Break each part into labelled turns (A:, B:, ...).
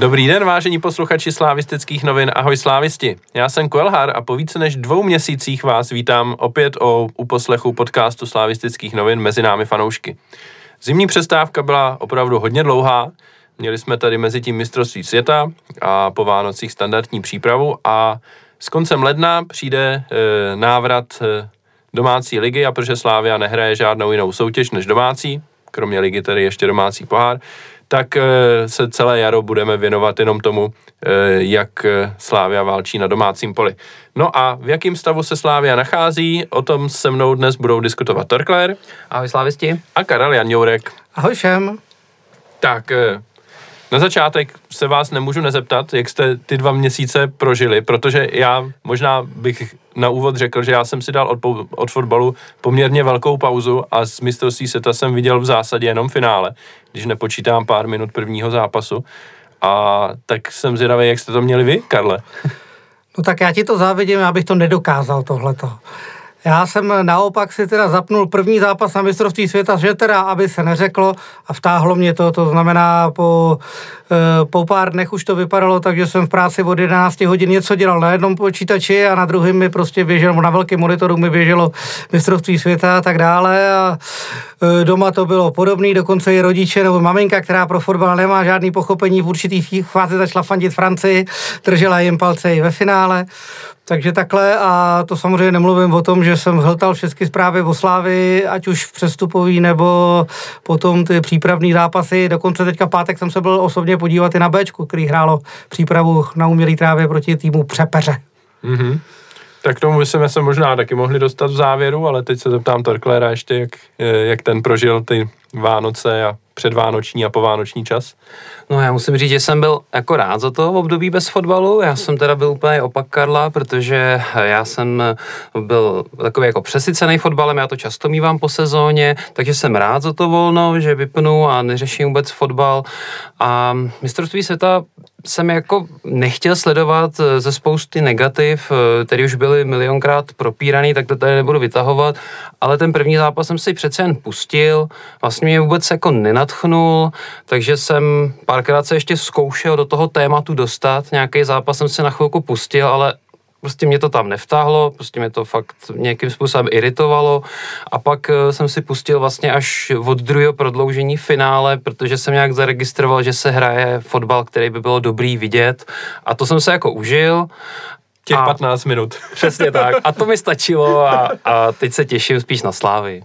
A: Dobrý den, vážení posluchači slávistických novin. Ahoj slávisti. Já jsem Kuelhar a po více než dvou měsících vás vítám opět o uposlechu podcastu slávistických novin mezi námi fanoušky. Zimní přestávka byla opravdu hodně dlouhá. Měli jsme tady mezi tím mistrovství světa a po Vánocích standardní přípravu a s koncem ledna přijde e, návrat e, domácí ligy a protože Slávia nehraje žádnou jinou soutěž než domácí, kromě ligy tedy ještě domácí pohár, tak e, se celé jaro budeme věnovat jenom tomu, e, jak Slávia válčí na domácím poli. No a v jakém stavu se Slávia nachází, o tom se mnou dnes budou diskutovat Torkler.
B: Ahoj slávisti.
A: A Karel Janjourek.
C: Ahoj všem.
A: Tak, na začátek se vás nemůžu nezeptat, jak jste ty dva měsíce prožili, protože já možná bych na úvod řekl, že já jsem si dal od, od fotbalu poměrně velkou pauzu a z mistrovství světa jsem viděl v zásadě jenom finále, když nepočítám pár minut prvního zápasu. A tak jsem zvědavý, jak jste to měli vy, Karle.
C: No tak já ti to závidím, abych to nedokázal tohleto. Já jsem naopak si teda zapnul první zápas na mistrovství světa, že teda, aby se neřeklo a vtáhlo mě to, to znamená po, eh, po pár dnech už to vypadalo tak, že jsem v práci od 11 hodin něco dělal na jednom počítači a na druhém mi prostě běželo, na velkém monitoru mi běželo mistrovství světa a tak dále a doma to bylo podobné, dokonce i rodiče nebo maminka, která pro fotbal nemá žádný pochopení v určitý fázi začala fandit Francii, držela jim palce i ve finále. Takže takhle a to samozřejmě nemluvím o tom, že jsem hltal všechny zprávy o Slávy, ať už v přestupový nebo potom ty přípravné zápasy. Dokonce teďka pátek jsem se byl osobně podívat i na Bčku, který hrálo přípravu na umělý trávě proti týmu Přepeře.
A: Mm-hmm. Tak k tomu bychom se možná taky mohli dostat v závěru, ale teď se zeptám Torklera ještě, jak, jak ten prožil ty Vánoce a předvánoční a povánoční čas?
B: No já musím říct, že jsem byl jako rád za to období bez fotbalu. Já jsem teda byl úplně opak Karla, protože já jsem byl takový jako přesycený fotbalem, já to často mývám po sezóně, takže jsem rád za to volno, že vypnu a neřeším vůbec fotbal. A mistrovství světa jsem jako nechtěl sledovat eh, ze spousty negativ, eh, které už byly milionkrát propíraný, tak to tady nebudu vytahovat, ale ten první zápas jsem si přece jen pustil, vlastně mě vůbec jako nenatchnul, takže jsem párkrát se ještě zkoušel do toho tématu dostat, nějaký zápas jsem se na chvilku pustil, ale prostě mě to tam nevtáhlo, prostě mě to fakt nějakým způsobem iritovalo a pak eh, jsem si pustil vlastně až od druhého prodloužení finále, protože jsem nějak zaregistroval, že se hraje fotbal, který by bylo dobrý vidět a to jsem se jako užil
A: Těch a 15 minut.
B: Přesně tak. A to mi stačilo a, a teď se těším spíš na slávy.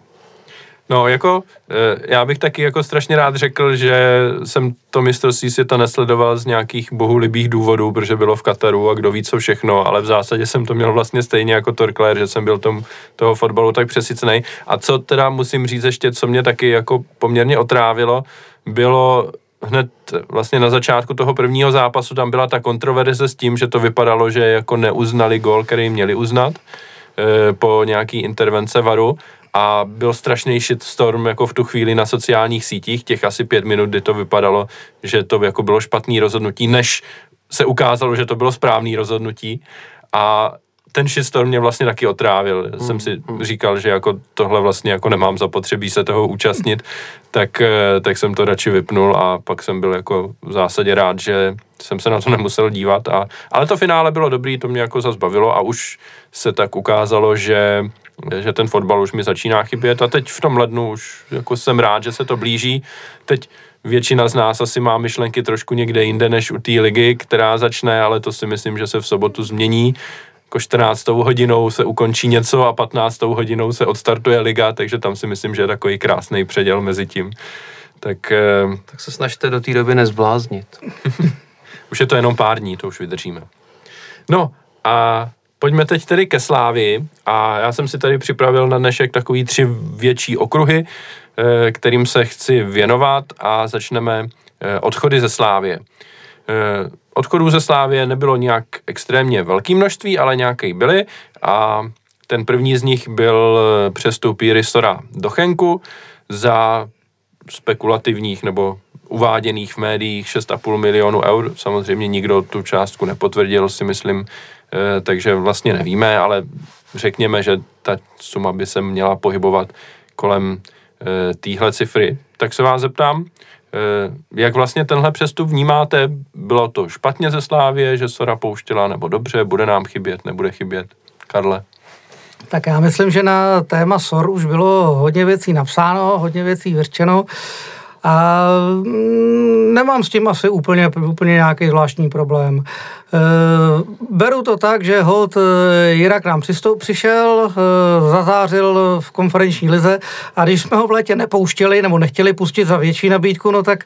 A: No, jako eh, já bych taky jako strašně rád řekl, že jsem to mistrovství světa nesledoval z nějakých bohulibých důvodů, protože bylo v Kataru a kdo ví co všechno, ale v zásadě jsem to měl vlastně stejně jako Torkler, že jsem byl tom, toho fotbalu tak přesycený. A co teda musím říct ještě, co mě taky jako poměrně otrávilo, bylo hned vlastně na začátku toho prvního zápasu tam byla ta kontroverze s tím, že to vypadalo, že jako neuznali gol, který měli uznat eh, po nějaký intervence varu a byl strašný shitstorm jako v tu chvíli na sociálních sítích, těch asi pět minut, kdy to vypadalo, že to jako bylo špatný rozhodnutí, než se ukázalo, že to bylo správný rozhodnutí a ten shitstorm mě vlastně taky otrávil. Hmm. Jsem si hmm. říkal, že jako tohle vlastně jako nemám zapotřebí se toho účastnit, tak, eh, tak jsem to radši vypnul a pak jsem byl jako v zásadě rád, že jsem se na to nemusel dívat. A, ale to finále bylo dobrý, to mě jako zazbavilo a už se tak ukázalo, že že ten fotbal už mi začíná chybět a teď v tom lednu už jako jsem rád, že se to blíží. Teď většina z nás asi má myšlenky trošku někde jinde než u té ligy, která začne, ale to si myslím, že se v sobotu změní. Jako 14. hodinou se ukončí něco a 15. hodinou se odstartuje liga, takže tam si myslím, že je takový krásný předěl mezi tím. Tak, eh,
B: tak se snažte do té doby nezbláznit.
A: už je to jenom pár dní, to už vydržíme. No a Pojďme teď tedy ke Slávi a já jsem si tady připravil na dnešek takový tři větší okruhy, eh, kterým se chci věnovat a začneme eh, odchody ze Slávě. Eh, odchodů ze Slávě nebylo nějak extrémně velké množství, ale nějaké byly a ten první z nich byl přestup Jiristora do Chenku za spekulativních nebo uváděných v médiích 6,5 milionu eur. Samozřejmě nikdo tu částku nepotvrdil, si myslím, takže vlastně nevíme, ale řekněme, že ta suma by se měla pohybovat kolem eh, téhle cifry. Tak se vás zeptám, jak vlastně tenhle přestup vnímáte? Bylo to špatně ze Slávě, že Sora pouštěla, nebo dobře, bude nám chybět, nebude chybět? Karle?
C: Tak já myslím, že na téma SOR už bylo hodně věcí napsáno, hodně věcí vyřčeno. A mm, nemám s tím asi úplně, úplně nějaký zvláštní problém. Eh, beru to tak, že hod eh, Jirak nám přistoup, přišel, eh, zazářil v konferenční lize a když jsme ho v létě nepouštěli nebo nechtěli pustit za větší nabídku, no tak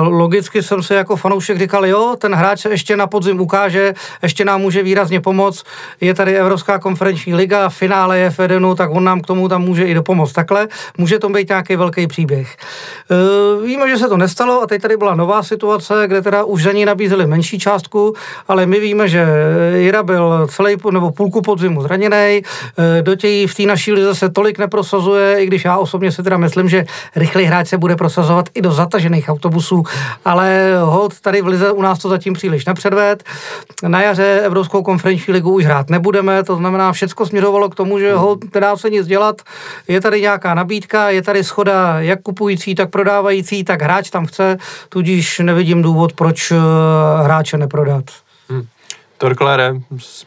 C: logicky jsem se jako fanoušek říkal, jo, ten hráč se ještě na podzim ukáže, ještě nám může výrazně pomoct, je tady Evropská konferenční liga, finále je v Edenu, tak on nám k tomu tam může i dopomoct. Takhle může to být nějaký velký příběh. Víme, že se to nestalo a teď tady byla nová situace, kde teda už za ní nabízeli menší částku, ale my víme, že Jira byl celý nebo půlku podzimu zraněný, eh, do těch v té naší lize se tolik neprosazuje, i když já osobně si teda myslím, že rychlý hráč se bude prosazovat i do zatažených autobusů, ale hod tady v lize u nás to zatím příliš nepředved. Na jaře Evropskou konferenční ligu už hrát nebudeme, to znamená, všechno směřovalo k tomu, že hod nedá se nic dělat, je tady nějaká nabídka, je tady schoda jak kupující, tak prodávající, tak hráč tam chce, tudíž nevidím důvod, proč eh, hráče neprodat.
A: Torklére,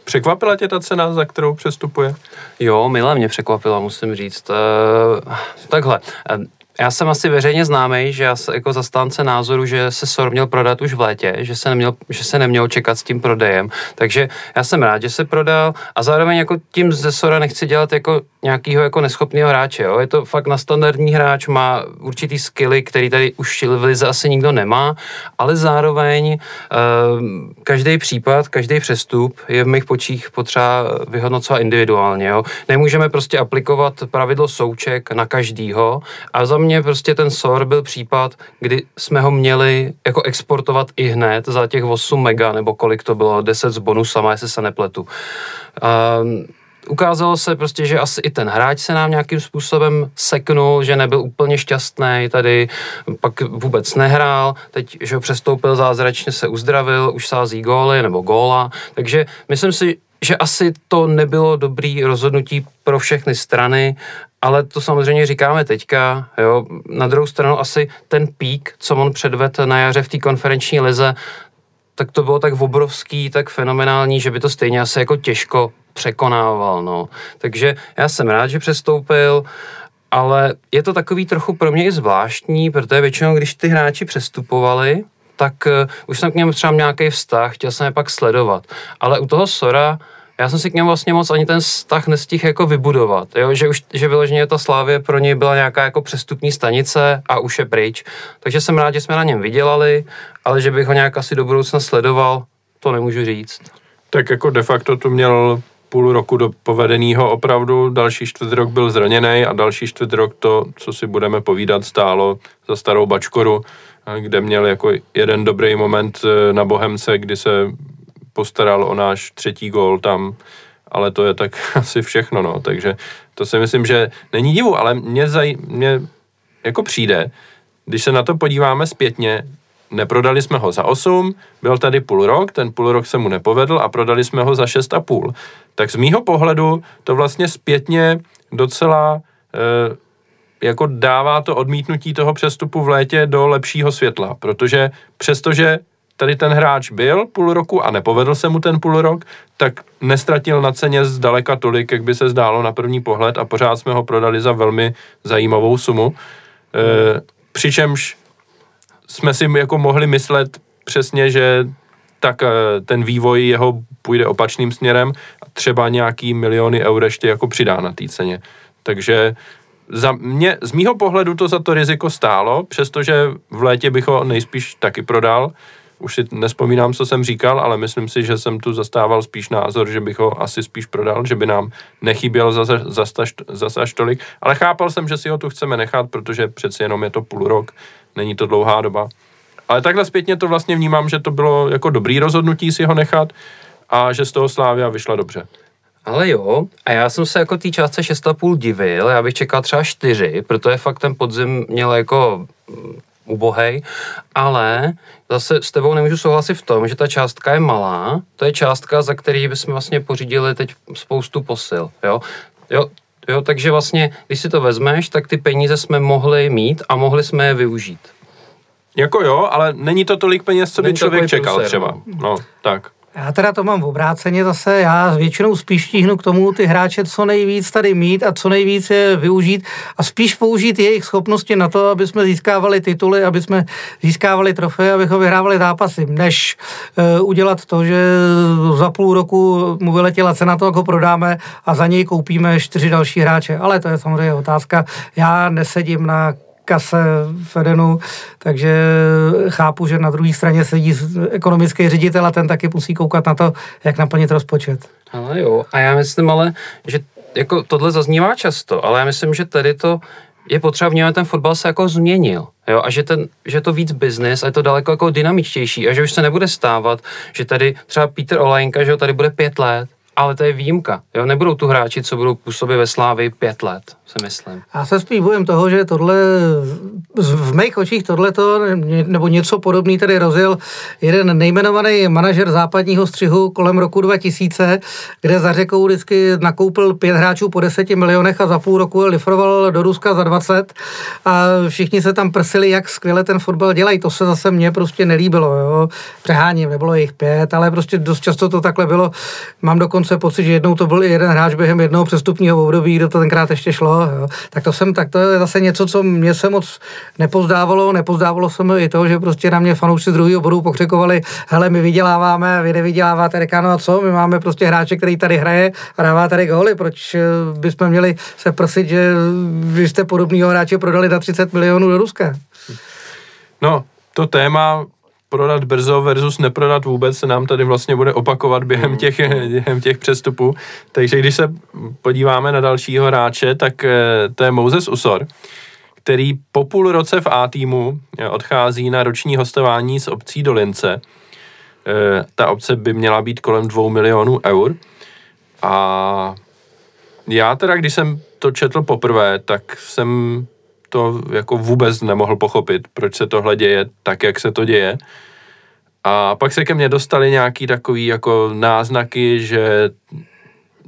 A: překvapila tě ta cena, za kterou přestupuje?
B: Jo, milé mě překvapila, musím říct. E, takhle, já jsem asi veřejně známý, že já jako zastánce názoru, že se SOR měl prodat už v létě, že se, neměl, že se neměl čekat s tím prodejem. Takže já jsem rád, že se prodal a zároveň jako tím ze SORa nechci dělat jako nějakýho jako neschopného hráče. Jo. Je to fakt na standardní hráč, má určitý skilly, který tady už v lize asi nikdo nemá, ale zároveň uh, každý případ, každý přestup je v mých počích potřeba vyhodnocovat individuálně. Jo. Nemůžeme prostě aplikovat pravidlo souček na každýho a za mě prostě ten SOR byl případ, kdy jsme ho měli jako exportovat i hned za těch 8 mega, nebo kolik to bylo, 10 s bonusama, jestli se nepletu. Uh, ukázalo se prostě, že asi i ten hráč se nám nějakým způsobem seknul, že nebyl úplně šťastný tady, pak vůbec nehrál, teď, že ho přestoupil zázračně, se uzdravil, už sází góly nebo góla, takže myslím si, že asi to nebylo dobrý rozhodnutí pro všechny strany, ale to samozřejmě říkáme teďka, jo. Na druhou stranu asi ten pík, co on předvedl na jaře v té konferenční lize, tak to bylo tak obrovský, tak fenomenální, že by to stejně asi jako těžko překonával, no. Takže já jsem rád, že přestoupil, ale je to takový trochu pro mě i zvláštní, protože většinou, když ty hráči přestupovali, tak uh, už jsem k němu třeba nějaký vztah, chtěl jsem je pak sledovat. Ale u toho Sora já jsem si k němu vlastně moc ani ten vztah nestihl jako vybudovat, jo? že už, že vyloženě ta Slávě pro něj byla nějaká jako přestupní stanice a už je pryč. Takže jsem rád, že jsme na něm vydělali, ale že bych ho nějak asi do budoucna sledoval, to nemůžu říct.
A: Tak jako de facto to měl půl roku do povedeného opravdu, další čtvrt rok byl zraněný a další čtvrt rok to, co si budeme povídat, stálo za starou bačkoru, kde měl jako jeden dobrý moment eh, na Bohemce, kdy se postaral o náš třetí gól tam, ale to je tak asi všechno, no, takže to si myslím, že není divu, ale mě, zaj, mě jako přijde, když se na to podíváme zpětně, neprodali jsme ho za 8, byl tady půl rok, ten půl rok se mu nepovedl a prodali jsme ho za 6,5. Tak z mýho pohledu to vlastně zpětně docela e, jako dává to odmítnutí toho přestupu v létě do lepšího světla, protože přestože tady ten hráč byl půl roku a nepovedl se mu ten půl rok, tak nestratil na ceně zdaleka tolik, jak by se zdálo na první pohled a pořád jsme ho prodali za velmi zajímavou sumu. E, přičemž jsme si jako mohli myslet přesně, že tak e, ten vývoj jeho půjde opačným směrem a třeba nějaký miliony eur ještě jako přidá na té ceně. Takže za mě, z mýho pohledu to za to riziko stálo, přestože v létě bych ho nejspíš taky prodal, už si nespomínám, co jsem říkal, ale myslím si, že jsem tu zastával spíš názor, že bych ho asi spíš prodal, že by nám nechyběl zase, až tolik, ale chápal jsem, že si ho tu chceme nechat, protože přeci jenom je to půl rok, není to dlouhá doba. Ale takhle zpětně to vlastně vnímám, že to bylo jako dobrý rozhodnutí si ho nechat a že z toho Slávia vyšla dobře.
B: Ale jo, a já jsem se jako té částce 6,5 divil, já bych čekal třeba 4, protože fakt ten podzim měl jako ubohej, ale zase s tebou nemůžu souhlasit v tom, že ta částka je malá, to je částka, za který bychom vlastně pořídili teď spoustu posil, jo. Jo, jo, takže vlastně, když si to vezmeš, tak ty peníze jsme mohli mít a mohli jsme je využít.
A: Jako jo, ale není to tolik peněz, co by
B: Není
A: člověk čekal
B: průser,
A: třeba. No, tak.
C: Já teda to mám v obráceně zase, já většinou spíš tíhnu k tomu ty hráče co nejvíc tady mít a co nejvíc je využít a spíš použít jejich schopnosti na to, aby jsme získávali tituly, aby jsme získávali trofeje, abychom vyhrávali zápasy, než uh, udělat to, že za půl roku mu vyletěla cena to, jak ho prodáme a za něj koupíme čtyři další hráče. Ale to je samozřejmě otázka. Já nesedím na kase Fedenu, takže chápu, že na druhé straně sedí ekonomický ředitel a ten taky musí koukat na to, jak naplnit rozpočet.
B: Ale jo, a já myslím ale, že jako tohle zaznívá často, ale já myslím, že tady to je potřeba vnímat, ten fotbal se jako změnil. Jo, a že, ten, že to víc business a je to daleko jako dynamičtější a že už se nebude stávat, že tady třeba Peter Olajnka, že jo, tady bude pět let, ale to je výjimka. Jo? Nebudou tu hráči, co budou působit ve Slávi pět let, si myslím.
C: Já se spíš bojím toho, že tohle, v mých očích tohleto, nebo něco podobný tady rozjel jeden nejmenovaný manažer západního střihu kolem roku 2000, kde za řekou vždycky nakoupil pět hráčů po deseti milionech a za půl roku lifroval do Ruska za 20 a všichni se tam prsili, jak skvěle ten fotbal dělají. To se zase mně prostě nelíbilo. Jo? Přeháním, nebylo jich pět, ale prostě dost často to takhle bylo. Mám dokonce pocit, že jednou to byl jeden hráč během jednoho přestupního období, kdo to tenkrát ještě šlo. Jo? Tak to jsem, tak to je zase něco, co mě se moc nepozdávalo. Nepozdávalo se mi i to, že prostě na mě fanoušci z druhého bodu pokřikovali, hele, my vyděláváme, vy nevyděláváte, no a co, my máme prostě hráče, který tady hraje a dává tady góly, proč eh, bychom měli se prosit, že vy jste podobného hráče prodali za 30 milionů do Ruska.
A: No, to téma prodat brzo versus neprodat vůbec se nám tady vlastně bude opakovat během těch, během těch přestupů. Takže když se podíváme na dalšího hráče, tak eh, to je Moses Usor, který po půl roce v A týmu eh, odchází na roční hostování z obcí do Lince. Eh, ta obce by měla být kolem dvou milionů eur. A já teda, když jsem to četl poprvé, tak jsem to jako vůbec nemohl pochopit, proč se tohle děje tak, jak se to děje. A pak se ke mně dostali nějaký takový jako náznaky, že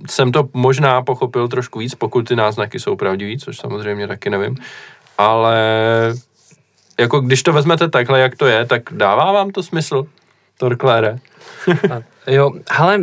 A: jsem to možná pochopil trošku víc, pokud ty náznaky jsou pravdivý, což samozřejmě taky nevím. Ale jako když to vezmete takhle, jak to je, tak dává vám to smysl, Torklére?
B: jo, ale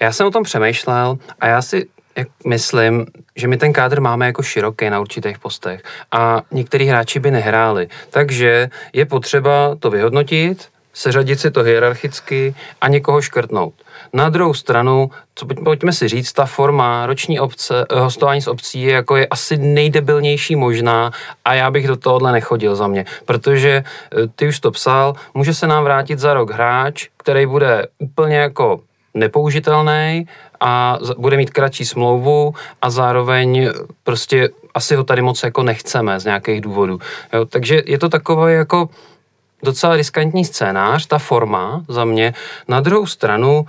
B: já jsem o tom přemýšlel a já si jak myslím, že my ten kádr máme jako široký na určitých postech a některý hráči by nehráli. Takže je potřeba to vyhodnotit, seřadit si to hierarchicky a někoho škrtnout. Na druhou stranu, co pojďme si říct, ta forma roční obce, eh, hostování s obcí je, jako je asi nejdebilnější možná a já bych do tohohle nechodil za mě, protože eh, ty už to psal, může se nám vrátit za rok hráč, který bude úplně jako nepoužitelný a bude mít kratší smlouvu a zároveň prostě asi ho tady moc jako nechceme z nějakých důvodů. Jo, takže je to takové jako docela riskantní scénář, ta forma za mě. Na druhou stranu,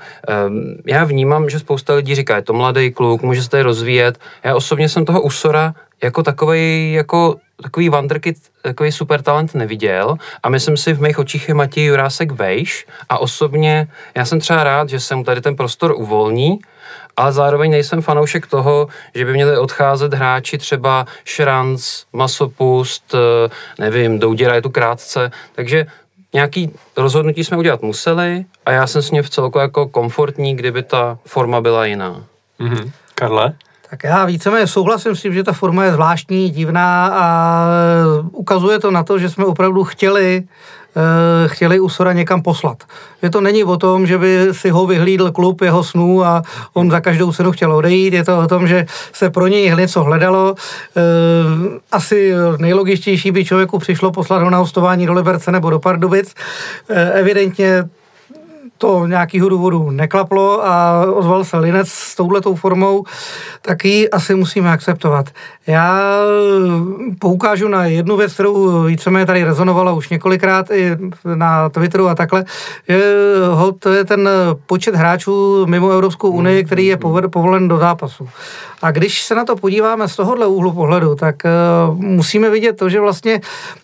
B: já vnímám, že spousta lidí říká, je to mladý kluk, může se tady rozvíjet. Já osobně jsem toho Usora jako takový jako takový wonderkid, takový super talent neviděl a myslím si v mých očích je Matěj Jurásek vejš a osobně já jsem třeba rád, že se mu tady ten prostor uvolní, ale zároveň nejsem fanoušek toho, že by měli odcházet hráči třeba Šranc, Masopust, eh, nevím, Douděra je tu krátce, takže nějaký rozhodnutí jsme udělat museli a já jsem s ním v celku jako komfortní, kdyby ta forma byla jiná.
A: Mm-hmm. Karle?
C: Tak já víceméně souhlasím s tím, že ta forma je zvláštní, divná a ukazuje to na to, že jsme opravdu chtěli eh, chtěli Usora někam poslat. Že to není o tom, že by si ho vyhlídl klub jeho snů a on za každou cenu chtěl odejít. Je to o tom, že se pro něj něco hledalo. Eh, asi nejlogičtější by člověku přišlo poslat ho na hostování do Liberce nebo do Pardubic. Evidentně to nějakého důvodu neklaplo a ozval se Linec s touhletou formou, tak ji asi musíme akceptovat. Já poukážu na jednu věc, kterou víceméně tady rezonovala už několikrát i na Twitteru a takhle, že to je ten počet hráčů mimo Evropskou unii, který je povolen do zápasu. A když se na to podíváme z tohohle úhlu pohledu, tak uh, musíme vidět to, že vlastně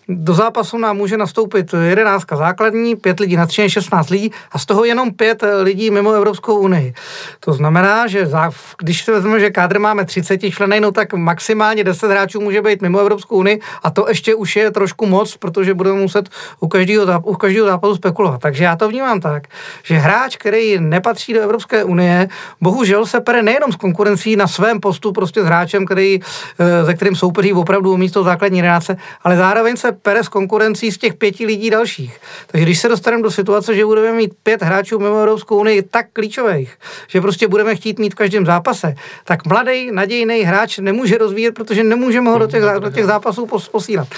C: do zápasu nám může nastoupit 11 základní, 5 lidí na 3, 16 lidí a z toho toho jenom pět lidí mimo Evropskou unii. To znamená, že za, když se vezmeme, že kádr máme 30 členy, no tak maximálně 10 hráčů může být mimo Evropskou unii a to ještě už je trošku moc, protože budeme muset u každého, u každého zápasu spekulovat. Takže já to vnímám tak, že hráč, který nepatří do Evropské unie, bohužel se pere nejenom s konkurencí na svém postu, prostě s hráčem, který, eh, ze kterým soupeří opravdu místo základní relace, ale zároveň se pere s konkurencí z těch pěti lidí dalších. Takže když se dostaneme do situace, že budeme mít pět hráčů mimo Evropskou unii tak klíčových, že prostě budeme chtít mít v každém zápase, tak mladý, nadějný hráč nemůže rozvíjet, protože nemůžeme ho do těch, do těch zápasů posílat.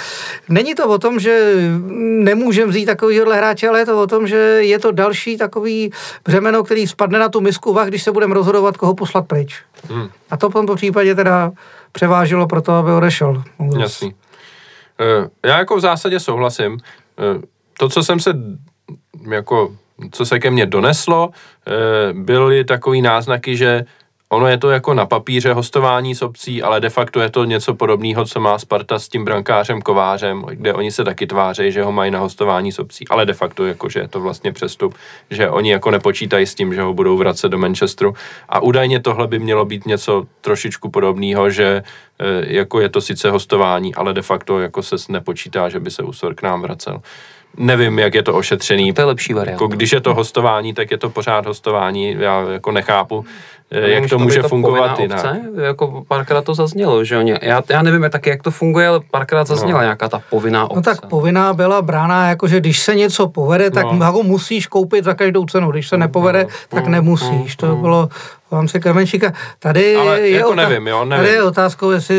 C: Není to o tom, že nemůžeme vzít takovýhle hráče, ale je to o tom, že je to další takový břemeno, který spadne na tu misku vah, když se budeme rozhodovat, koho poslat pryč. Hmm. A to v tomto případě teda převážilo pro to, aby odešel.
A: Jasný. Eh, já jako v zásadě souhlasím. Eh, to, co jsem se jako co se ke mně doneslo, eh, byly takový náznaky, že Ono je to jako na papíře hostování s obcí, ale de facto je to něco podobného, co má Sparta s tím brankářem Kovářem, kde oni se taky tváří, že ho mají na hostování s obcí, ale de facto jako, že je to vlastně přestup, že oni jako nepočítají s tím, že ho budou vracet do Manchesteru. A údajně tohle by mělo být něco trošičku podobného, že e, jako je to sice hostování, ale de facto jako se nepočítá, že by se Usor k nám vracel. Nevím, jak je to ošetřený.
B: To je lepší varianta.
A: Jako, když je to hostování, tak je to pořád hostování. Já jako nechápu, jak to může to fungovat jinak. Obce?
B: Jako párkrát to zaznělo, že oni, já, já nevím taky, jak to funguje, ale párkrát zazněla no. nějaká ta povinná obce.
C: No tak povinná byla brána, jako že když se něco povede, tak no. ho musíš koupit za každou cenu, když se nepovede, no. tak nemusíš. To bylo v rámci Krmenčíka. Tady
A: ale je, jako otá- nevím, jo, nevím.
C: tady je otázkou, jestli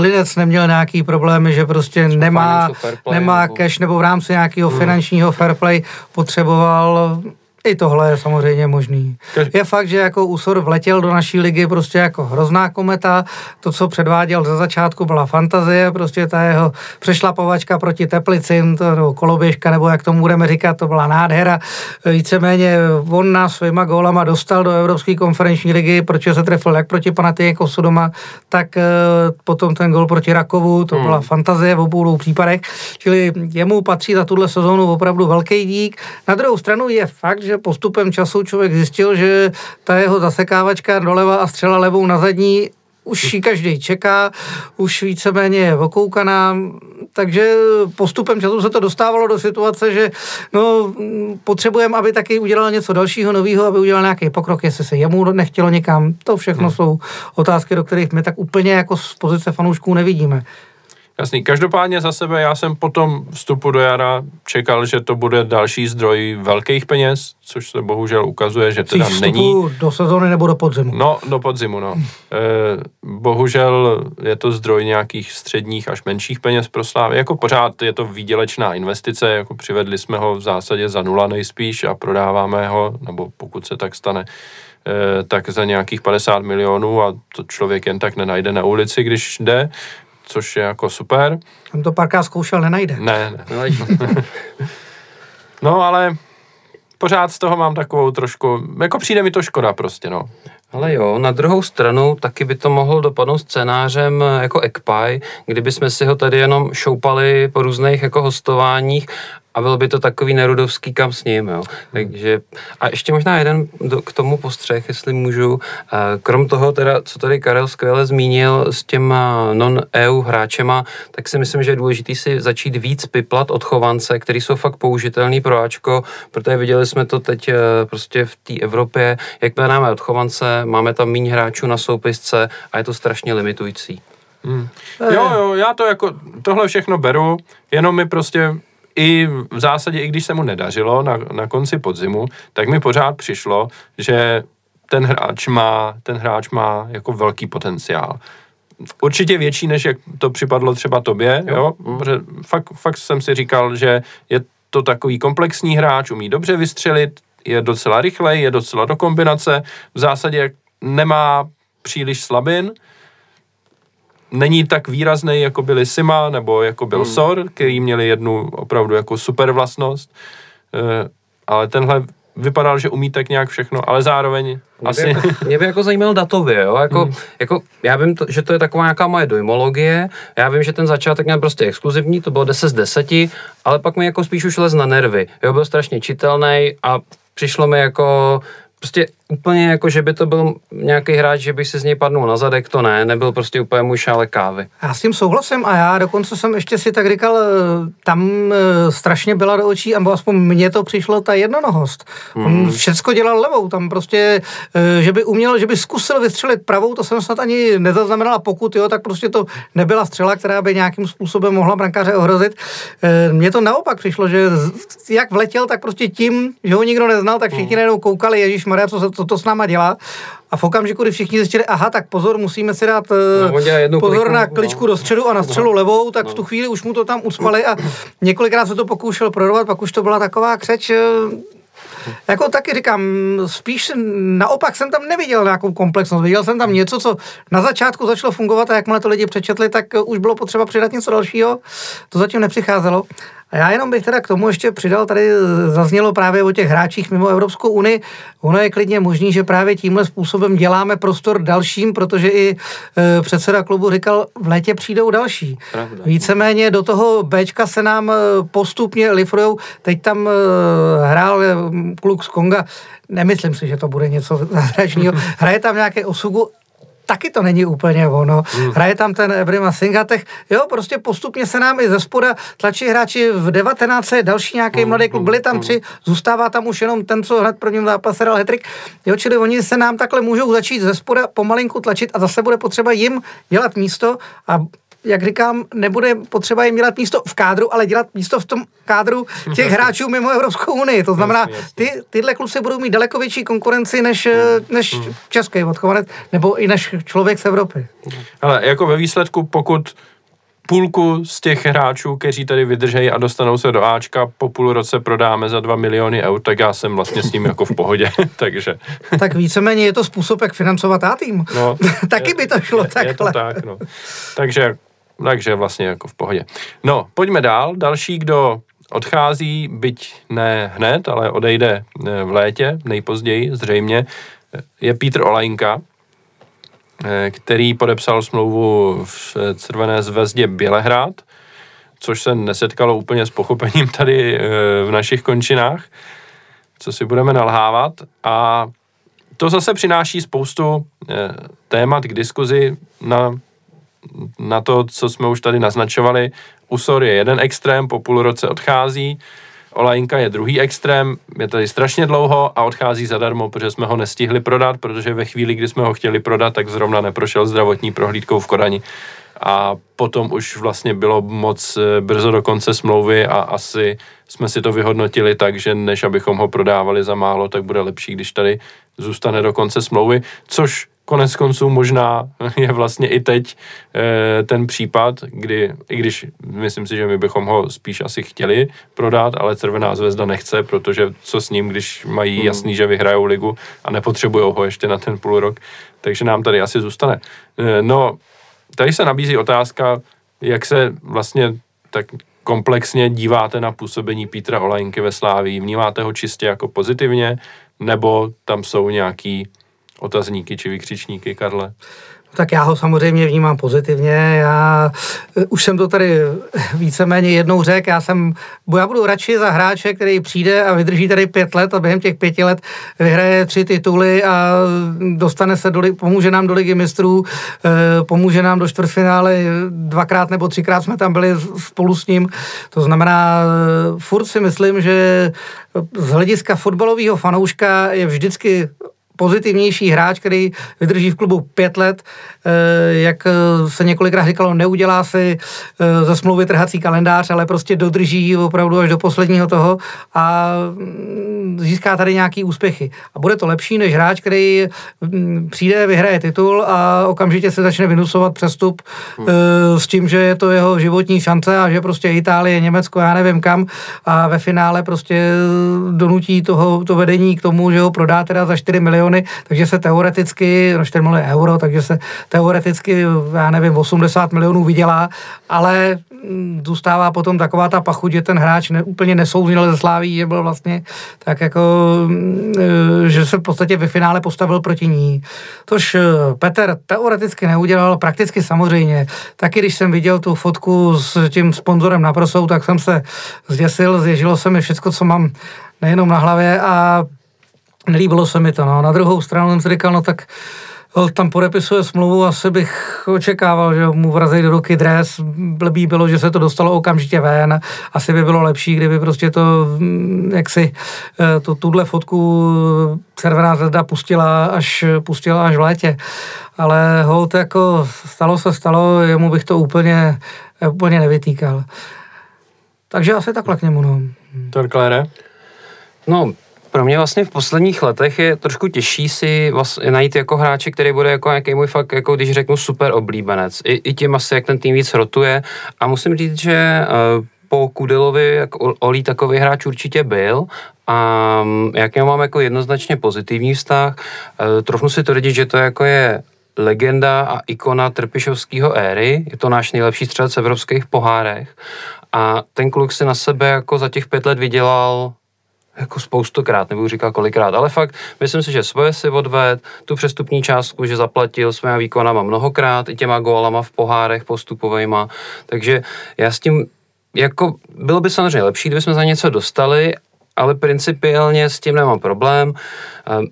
C: Linec neměl nějaký problémy, že prostě nemá, nemá nebo... cash nebo v rámci nějakého hmm. finančního fair play potřeboval i tohle je samozřejmě možný. Je fakt, že jako Usor vletěl do naší ligy prostě jako hrozná kometa. To, co předváděl za začátku, byla fantazie, prostě ta jeho přešlapovačka proti Teplicin, to, nebo koloběžka, nebo jak tomu budeme říkat, to byla nádhera. Víceméně on nás svýma gólama dostal do Evropské konferenční ligy, protože se trefil jak proti Panathinaikosu doma, tak uh, potom ten gol proti Rakovu, to hmm. byla fantazie v obou případech. Čili jemu patří za tuhle sezónu opravdu velký dík. Na druhou stranu je fakt, že postupem času člověk zjistil, že ta jeho zasekávačka doleva a střela levou na zadní už ji každý čeká, už víceméně je okoukaná, takže postupem času se to dostávalo do situace, že no, potřebujeme, aby taky udělal něco dalšího nového, aby udělal nějaký pokrok, jestli se jemu nechtělo někam. To všechno hmm. jsou otázky, do kterých my tak úplně jako z pozice fanoušků nevidíme.
A: Jasný. Každopádně za sebe já jsem po tom vstupu do jara čekal, že to bude další zdroj velkých peněz, což se bohužel ukazuje, že teda není.
C: do sezóny nebo do podzimu?
A: No, do podzimu, no. E, bohužel je to zdroj nějakých středních až menších peněz pro Slávy. Jako pořád je to výdělečná investice, jako přivedli jsme ho v zásadě za nula nejspíš a prodáváme ho, nebo pokud se tak stane, e, tak za nějakých 50 milionů a to člověk jen tak nenajde na ulici, když jde což je jako super.
C: On to párkrát zkoušel, nenajde.
A: Ne, ne. no ale pořád z toho mám takovou trošku, jako přijde mi to škoda prostě, no.
B: Ale jo, na druhou stranu taky by to mohl dopadnout scénářem jako Ekpaj, kdyby jsme si ho tady jenom šoupali po různých jako hostováních a byl by to takový nerudovský kam s ním, jo. Takže, a ještě možná jeden do, k tomu postřeh, jestli můžu. Krom toho teda, co tady Karel skvěle zmínil s těma non-EU hráčema, tak si myslím, že je důležité si začít víc piplat od chovance, který jsou fakt použitelný pro Ačko, protože viděli jsme to teď eh, prostě v té Evropě, jak máme od chovance, máme tam méně hráčů na soupisce a je to strašně limitující.
A: Hmm. Jo, jo, já to jako, tohle všechno beru, jenom mi prostě i v zásadě, i když se mu nedařilo na, na konci podzimu, tak mi pořád přišlo, že ten hráč má, ten hráč má jako velký potenciál. Určitě větší, než jak to připadlo třeba tobě, jo, jo? Protože fakt, fakt jsem si říkal, že je to takový komplexní hráč, umí dobře vystřelit, je docela rychlej, je docela do kombinace, v zásadě nemá příliš slabin, není tak výrazný, jako byli Sima nebo jako byl hmm. Sor, který měli jednu opravdu jako super vlastnost, e, ale tenhle vypadal, že umí tak nějak všechno, ale zároveň mě asi...
B: By jako, mě by jako zajímal datově, jo? Jako, hmm. jako, já vím, to, že to je taková nějaká moje dojmologie, já vím, že ten začátek měl prostě exkluzivní, to bylo 10 z 10, ale pak mi jako spíš už lez na nervy, jo, byl strašně čitelný a přišlo mi jako prostě úplně jako, že by to byl nějaký hráč, že by se z něj padnul na zadek, to ne, nebyl prostě úplně můj šále kávy.
C: Já s tím souhlasím a já dokonce jsem ještě si tak říkal, eh, tam eh, strašně byla do očí, nebo aspoň mně to přišlo ta jednonohost. Hmm. On všecko dělal levou, tam prostě, eh, že by uměl, že by zkusil vystřelit pravou, to jsem snad ani nezaznamenala, pokud jo, tak prostě to nebyla střela, která by nějakým způsobem mohla brankáře ohrozit. Mně to naopak přišlo, že jak vletěl, tak prostě tím, že ho nikdo neznal, tak všichni hmm. najednou koukali, Ježíš Maria, co se co to s náma dělá. A v okamžiku, kdy všichni zjistili, aha, tak pozor, musíme si dát no, pozor kliku, na kličku no. do středu a na střelu no. levou, tak no. v tu chvíli už mu to tam uspali a několikrát se to pokoušel prodovat, pak už to byla taková křeč, eh, jako taky říkám, spíš naopak jsem tam neviděl nějakou komplexnost. Viděl jsem tam něco, co na začátku začalo fungovat a jakmile to lidi přečetli, tak už bylo potřeba přidat něco dalšího. To zatím nepřicházelo. A já jenom bych teda k tomu ještě přidal, tady zaznělo právě o těch hráčích mimo Evropskou unii. Ono je klidně možný, že právě tímhle způsobem děláme prostor dalším, protože i e, předseda klubu říkal, v létě přijdou další. Pravda. Víceméně do toho Bčka se nám e, postupně lifrujou. Teď tam e, hrál e, kluk z Konga, Nemyslím si, že to bude něco zázračného. Hraje tam nějaké osugu, taky to není úplně ono. Hmm. Hraje tam ten Ebrima Singatech. Jo, prostě postupně se nám i ze spoda tlačí hráči v 19. další nějaký hmm. mladý klub. Byli tam hmm. tři, zůstává tam už jenom ten, co hned v prvním zápase dal hetrik. Jo, čili oni se nám takhle můžou začít ze spoda pomalinku tlačit a zase bude potřeba jim dělat místo a jak říkám, nebude potřeba jim dělat místo v kádru, ale dělat místo v tom kádru těch hráčů mimo Evropskou unii. To znamená, ty, tyhle kluci budou mít daleko větší konkurenci než, než hmm. český odchovanec, nebo i než člověk z Evropy.
A: Ale jako ve výsledku, pokud půlku z těch hráčů, kteří tady vydržejí a dostanou se do Ačka, po půl roce prodáme za 2 miliony eur, tak já jsem vlastně s ním jako v pohodě, takže...
C: Tak víceméně je to způsob, jak financovat A tým. No, Taky
A: je,
C: by to šlo
A: je,
C: takhle.
A: Je to tak, no. Takže takže vlastně jako v pohodě. No, pojďme dál. Další, kdo odchází, byť ne hned, ale odejde eh, v létě, nejpozději zřejmě, je Petr Olajnka, eh, který podepsal smlouvu v Červené zvezdě Bělehrad, což se nesetkalo úplně s pochopením tady eh, v našich končinách, co si budeme nalhávat. A to zase přináší spoustu témat k diskuzi na na to, co jsme už tady naznačovali, Usor je jeden extrém, po půl roce odchází, Olajinka je druhý extrém, je tady strašně dlouho a odchází zadarmo, protože jsme ho nestihli prodat, protože ve chvíli, kdy jsme ho chtěli prodat, tak zrovna neprošel zdravotní prohlídkou v Kodani a potom už vlastně bylo moc eh, brzo do konce smlouvy a asi jsme si to vyhodnotili tak, že než abychom ho prodávali za málo, tak bude lepší, když tady zůstane do konce smlouvy, což konec konců možná je vlastně i teď e, ten případ, kdy, i když myslím si, že my bychom ho spíš asi chtěli prodat, ale Červená zvezda nechce, protože co s ním, když mají hmm. jasný, že vyhrajou ligu a nepotřebují ho ještě na ten půl rok, takže nám tady asi zůstane. E, no, tady se nabízí otázka, jak se vlastně tak komplexně díváte na působení Petra Olajnky ve Slávii. Vnímáte ho čistě jako pozitivně, nebo tam jsou nějaký otazníky či vykřičníky, Karle?
C: Tak já ho samozřejmě vnímám pozitivně. Já eh, už jsem to tady víceméně jednou řekl. Já jsem, já budu radši za hráče, který přijde a vydrží tady pět let a během těch pěti let vyhraje tři tituly a dostane se do, pomůže nám do ligy mistrů, eh, pomůže nám do čtvrtfinále. Dvakrát nebo třikrát jsme tam byli spolu s ním. To znamená, eh, furt si myslím, že z hlediska fotbalového fanouška je vždycky pozitivnější hráč, který vydrží v klubu pět let, eh, jak eh, se několikrát říkalo, neudělá si eh, za smlouvy trhací kalendář, ale prostě dodrží opravdu až do posledního toho a mm, získá tady nějaký úspěchy. A bude to lepší než hráč, který mm, přijde, vyhraje titul a okamžitě se začne vynusovat přestup hmm. s tím, že je to jeho životní šance a že prostě Itálie, Německo, já nevím kam a ve finále prostě donutí toho to vedení k tomu, že ho prodá teda za 4 miliony miliony, takže se teoreticky, no 4 miliony euro, takže se teoreticky, já nevím, 80 milionů vydělá, ale mm, zůstává potom taková ta pachuť, že ten hráč ne, úplně nesouznil ze Sláví, že byl vlastně tak jako, mm, e, že se v podstatě ve finále postavil proti ní. Tož e, Petr teoreticky neudělal, prakticky samozřejmě. Taky když jsem viděl tu fotku s tím sponzorem na prosou, tak jsem se zděsil, zježilo se mi všechno, co mám nejenom na hlavě a Nelíbilo se mi to, no. Na druhou stranu jsem si říkal, no tak Holt tam podepisuje smlouvu, asi bych očekával, že mu vrazí do ruky dres. Blbý bylo, že se to dostalo okamžitě ven. Asi by bylo lepší, kdyby prostě to, mm, jak si eh, to, tuhle fotku Červená zvezda pustila až, pustila až v létě. Ale Holt jako stalo se stalo, jemu bych to úplně, úplně nevytýkal. Takže asi takhle k němu, no.
A: Torklére?
B: No, pro mě vlastně v posledních letech je trošku těžší si vlastně najít jako hráče, který bude jako nějaký můj fakt, jako když řeknu super oblíbenec. I, i tím asi, jak ten tým víc rotuje. A musím říct, že uh, po Kudelovi, jak Olí takový hráč určitě byl a mm, jak já mám jako jednoznačně pozitivní vztah, uh, trofnu si to říct, že to jako je legenda a ikona Trpišovského éry, je to náš nejlepší střelec v evropských pohárech a ten kluk si na sebe jako za těch pět let vydělal jako spoustokrát, nebudu říkat kolikrát, ale fakt myslím si, že svoje si odved, tu přestupní částku, že zaplatil svýma výkonama mnohokrát, i těma gólama v pohárech postupovejma, takže já s tím jako bylo by samozřejmě lepší, kdybychom za něco dostali, ale principiálně s tím nemám problém.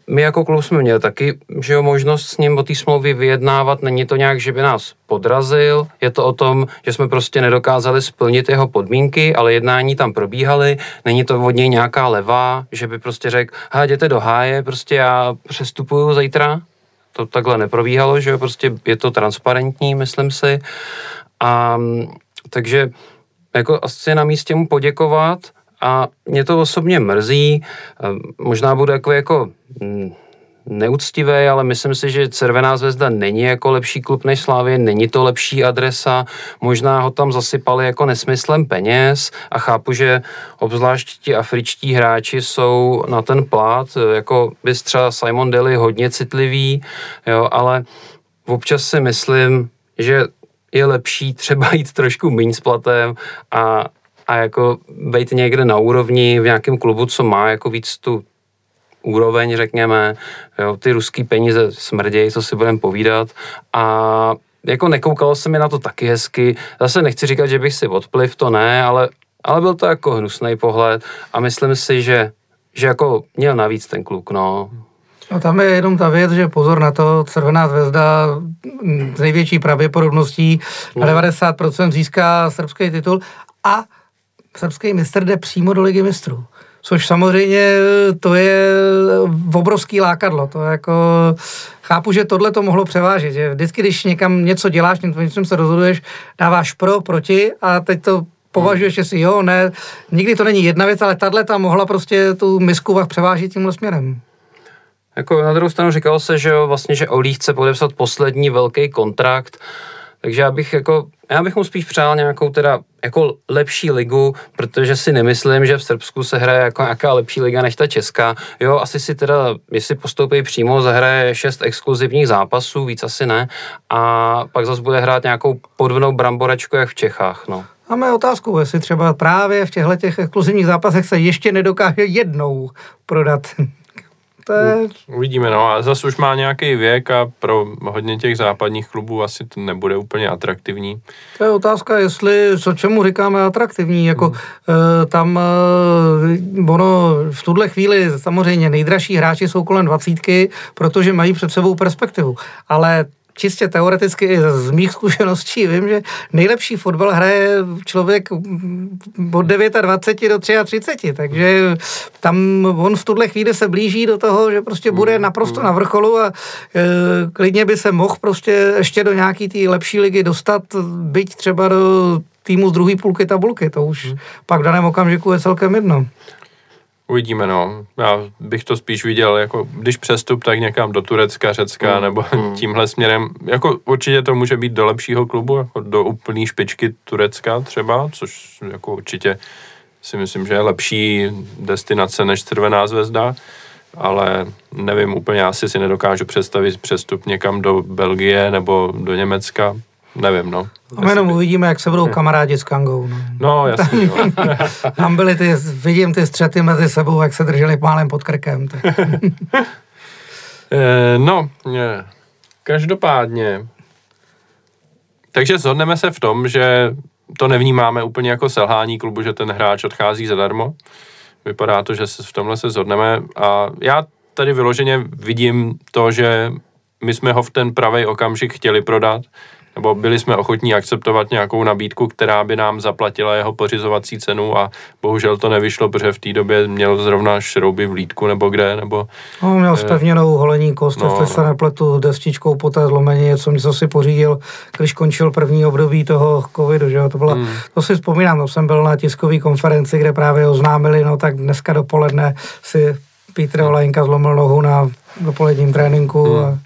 B: My jako klub jsme měli taky že jo, možnost s ním o té smlouvy vyjednávat. Není to nějak, že by nás podrazil. Je to o tom, že jsme prostě nedokázali splnit jeho podmínky, ale jednání tam probíhaly. Není to od něj nějaká levá, že by prostě řekl, jděte do háje, prostě já přestupuju zítra. To takhle neprobíhalo, že jo, prostě je to transparentní, myslím si. A takže jako asi na místě mu poděkovat a mě to osobně mrzí, možná budu jako, jako mm, neúctivý, ale myslím si, že Červená zvezda není jako lepší klub než Slávě, není to lepší adresa, možná ho tam zasypali jako nesmyslem peněz a chápu, že obzvlášť ti afričtí hráči jsou na ten plát, jako bys třeba Simon Daly hodně citlivý, jo, ale občas si myslím, že je lepší třeba jít trošku méně s platem a a jako být někde na úrovni v nějakém klubu, co má jako víc tu úroveň, řekněme, jo, ty ruský peníze smrdějí, co si budeme povídat. A jako nekoukalo se mi na to taky hezky, zase nechci říkat, že bych si odpliv, to ne, ale, ale byl to jako hnusný pohled a myslím si, že, že jako měl navíc ten kluk, no.
C: No tam je jenom ta věc, že pozor na to, Červená zvezda s největší pravděpodobností na 90% získá srbský titul a srbský mistr jde přímo do ligy mistrů. Což samozřejmě to je obrovský lákadlo. To jako, chápu, že tohle to mohlo převážit. Že vždycky, když někam něco děláš, něčem se rozhoduješ, dáváš pro, proti a teď to považuješ, jestli jo, ne. Nikdy to není jedna věc, ale tahle ta mohla prostě tu misku vach převážit tímhle směrem.
B: Jako na druhou stranu říkalo se, že vlastně, že Olí chce podepsat poslední velký kontrakt, takže já bych jako, já bych mu spíš přál nějakou teda jako lepší ligu, protože si nemyslím, že v Srbsku se hraje jako nějaká lepší liga než ta česká. Jo, asi si teda, jestli postoupí přímo, zahraje šest exkluzivních zápasů, víc asi ne, a pak zase bude hrát nějakou podvnou bramboračku, jak v Čechách, no.
C: Máme otázku, jestli třeba právě v těchto těch exkluzivních zápasech se ještě nedokáže jednou prodat
A: to je... Uvidíme, no a zase už má nějaký věk a pro hodně těch západních klubů asi to nebude úplně atraktivní.
C: To je otázka, jestli, co čemu říkáme atraktivní, jako hmm. e, tam e, ono v tuhle chvíli samozřejmě nejdražší hráči jsou kolem dvacítky, protože mají před sebou perspektivu, ale čistě teoreticky z mých zkušeností vím, že nejlepší fotbal hraje člověk od 29 do 33, takže tam on v tuhle chvíli se blíží do toho, že prostě bude hmm, naprosto hmm. na vrcholu a e, klidně by se mohl prostě ještě do nějaký té lepší ligy dostat, byť třeba do týmu z druhé půlky tabulky, to už pak v daném okamžiku je celkem jedno.
A: Uvidíme, no. Já bych to spíš viděl, jako když přestup, tak někam do Turecka, Řecka, mm. nebo mm. tímhle směrem. Jako určitě to může být do lepšího klubu, jako do úplné špičky Turecka třeba, což jako určitě si myslím, že je lepší destinace než Červená zvezda, ale nevím úplně, asi si nedokážu představit přestup někam do Belgie nebo do Německa, nevím, no.
C: A my jenom uvidíme, jak se budou kamarádi s Kangou. No,
A: no jasně. No.
C: Tam byly ty, vidím ty střety mezi sebou, jak se drželi pálem pod krkem. Tak.
A: Eh, no, každopádně. Takže zhodneme se v tom, že to nevnímáme úplně jako selhání klubu, že ten hráč odchází zadarmo. Vypadá to, že se v tomhle se zhodneme a já tady vyloženě vidím to, že my jsme ho v ten pravý okamžik chtěli prodat, nebo byli jsme ochotní akceptovat nějakou nabídku, která by nám zaplatila jeho pořizovací cenu a bohužel to nevyšlo, protože v té době měl zrovna šrouby v lítku nebo kde, nebo...
C: No, měl spevněnou holení kost, no, jestli se no. nepletu destičkou po té zlomeně, co něco si pořídil, když končil první období toho covidu, že jo, to byla, hmm. to si vzpomínám, to jsem byl na tiskové konferenci, kde právě oznámili, no tak dneska dopoledne si Petr Olajinka zlomil nohu na dopoledním tréninku hmm. a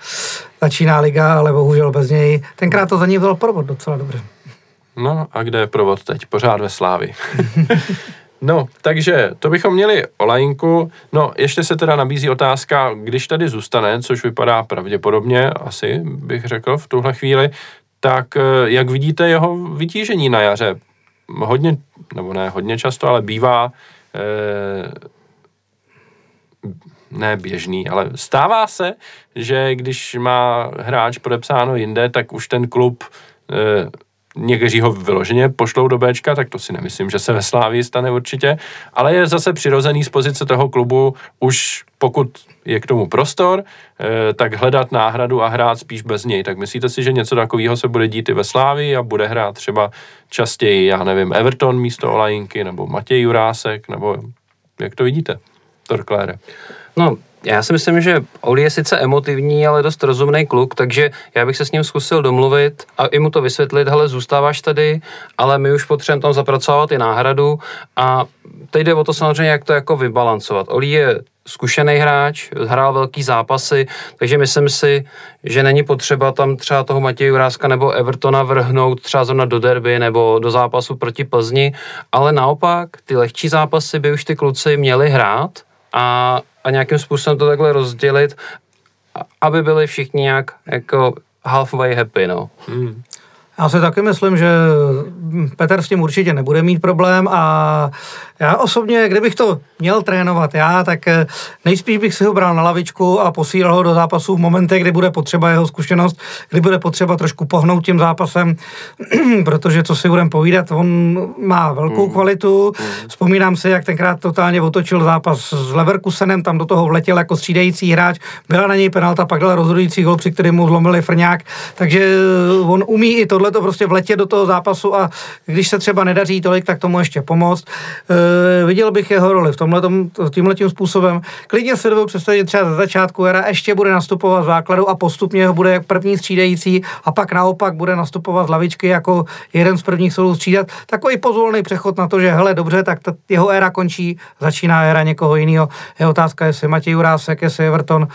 C: začíná liga, ale bohužel bez něj. Tenkrát to za ní byl provod docela dobře.
A: No a kde je provod teď? Pořád ve Slávi. no, takže to bychom měli o Lajinku. No, ještě se teda nabízí otázka, když tady zůstane, což vypadá pravděpodobně, asi bych řekl v tuhle chvíli, tak eh, jak vidíte jeho vytížení na jaře? Hodně, nebo ne hodně často, ale bývá eh, ne běžný, ale stává se, že když má hráč podepsáno jinde, tak už ten klub e, někteří ho vyloženě pošlou do Bčka, tak to si nemyslím, že se ve Slávii stane určitě, ale je zase přirozený z pozice toho klubu už pokud je k tomu prostor, e, tak hledat náhradu a hrát spíš bez něj. Tak myslíte si, že něco takového se bude dít i ve Slávii a bude hrát třeba častěji, já nevím, Everton místo Olajinky, nebo Matěj Jurásek, nebo jak to vidíte, Torklére?
B: No, já si myslím, že Oli je sice emotivní, ale dost rozumný kluk, takže já bych se s ním zkusil domluvit a i mu to vysvětlit, hele, zůstáváš tady, ale my už potřebujeme tam zapracovat i náhradu a teď jde o to samozřejmě, jak to jako vybalancovat. Oli je zkušený hráč, hrál velký zápasy, takže myslím si, že není potřeba tam třeba toho Matěje Juráska nebo Evertona vrhnout třeba zrovna do derby nebo do zápasu proti Plzni, ale naopak ty lehčí zápasy by už ty kluci měli hrát a a nějakým způsobem to takhle rozdělit, aby byli všichni nějak jako halfway happy, no. Hmm.
C: Já si taky myslím, že Petr s tím určitě nebude mít problém a já osobně, kdybych to měl trénovat já, tak eh, nejspíš bych si ho bral na lavičku a posílal ho do zápasu v momentech, kdy bude potřeba jeho zkušenost, kdy bude potřeba trošku pohnout tím zápasem, protože co si budeme povídat, on má velkou mm. kvalitu. Mm. Vzpomínám si, jak tenkrát totálně otočil zápas s Leverkusenem, tam do toho vletěl jako střídající hráč, byla na něj penalta, pak dal rozhodující gol, při kterém mu zlomili frňák, takže on umí i tohle to prostě vletět do toho zápasu a když se třeba nedaří tolik, tak tomu ještě pomoct. E, viděl bych jeho roli v tomhle tím způsobem. Klidně se dovedu představit, třeba za začátku era ještě bude nastupovat v základu a postupně ho bude jak první střídající a pak naopak bude nastupovat z lavičky jako jeden z prvních solů střídat. Takový pozvolný přechod na to, že hele, dobře, tak ta, jeho éra končí, začíná éra někoho jiného. Je otázka, jestli Matěj Jurásek, jestli Everton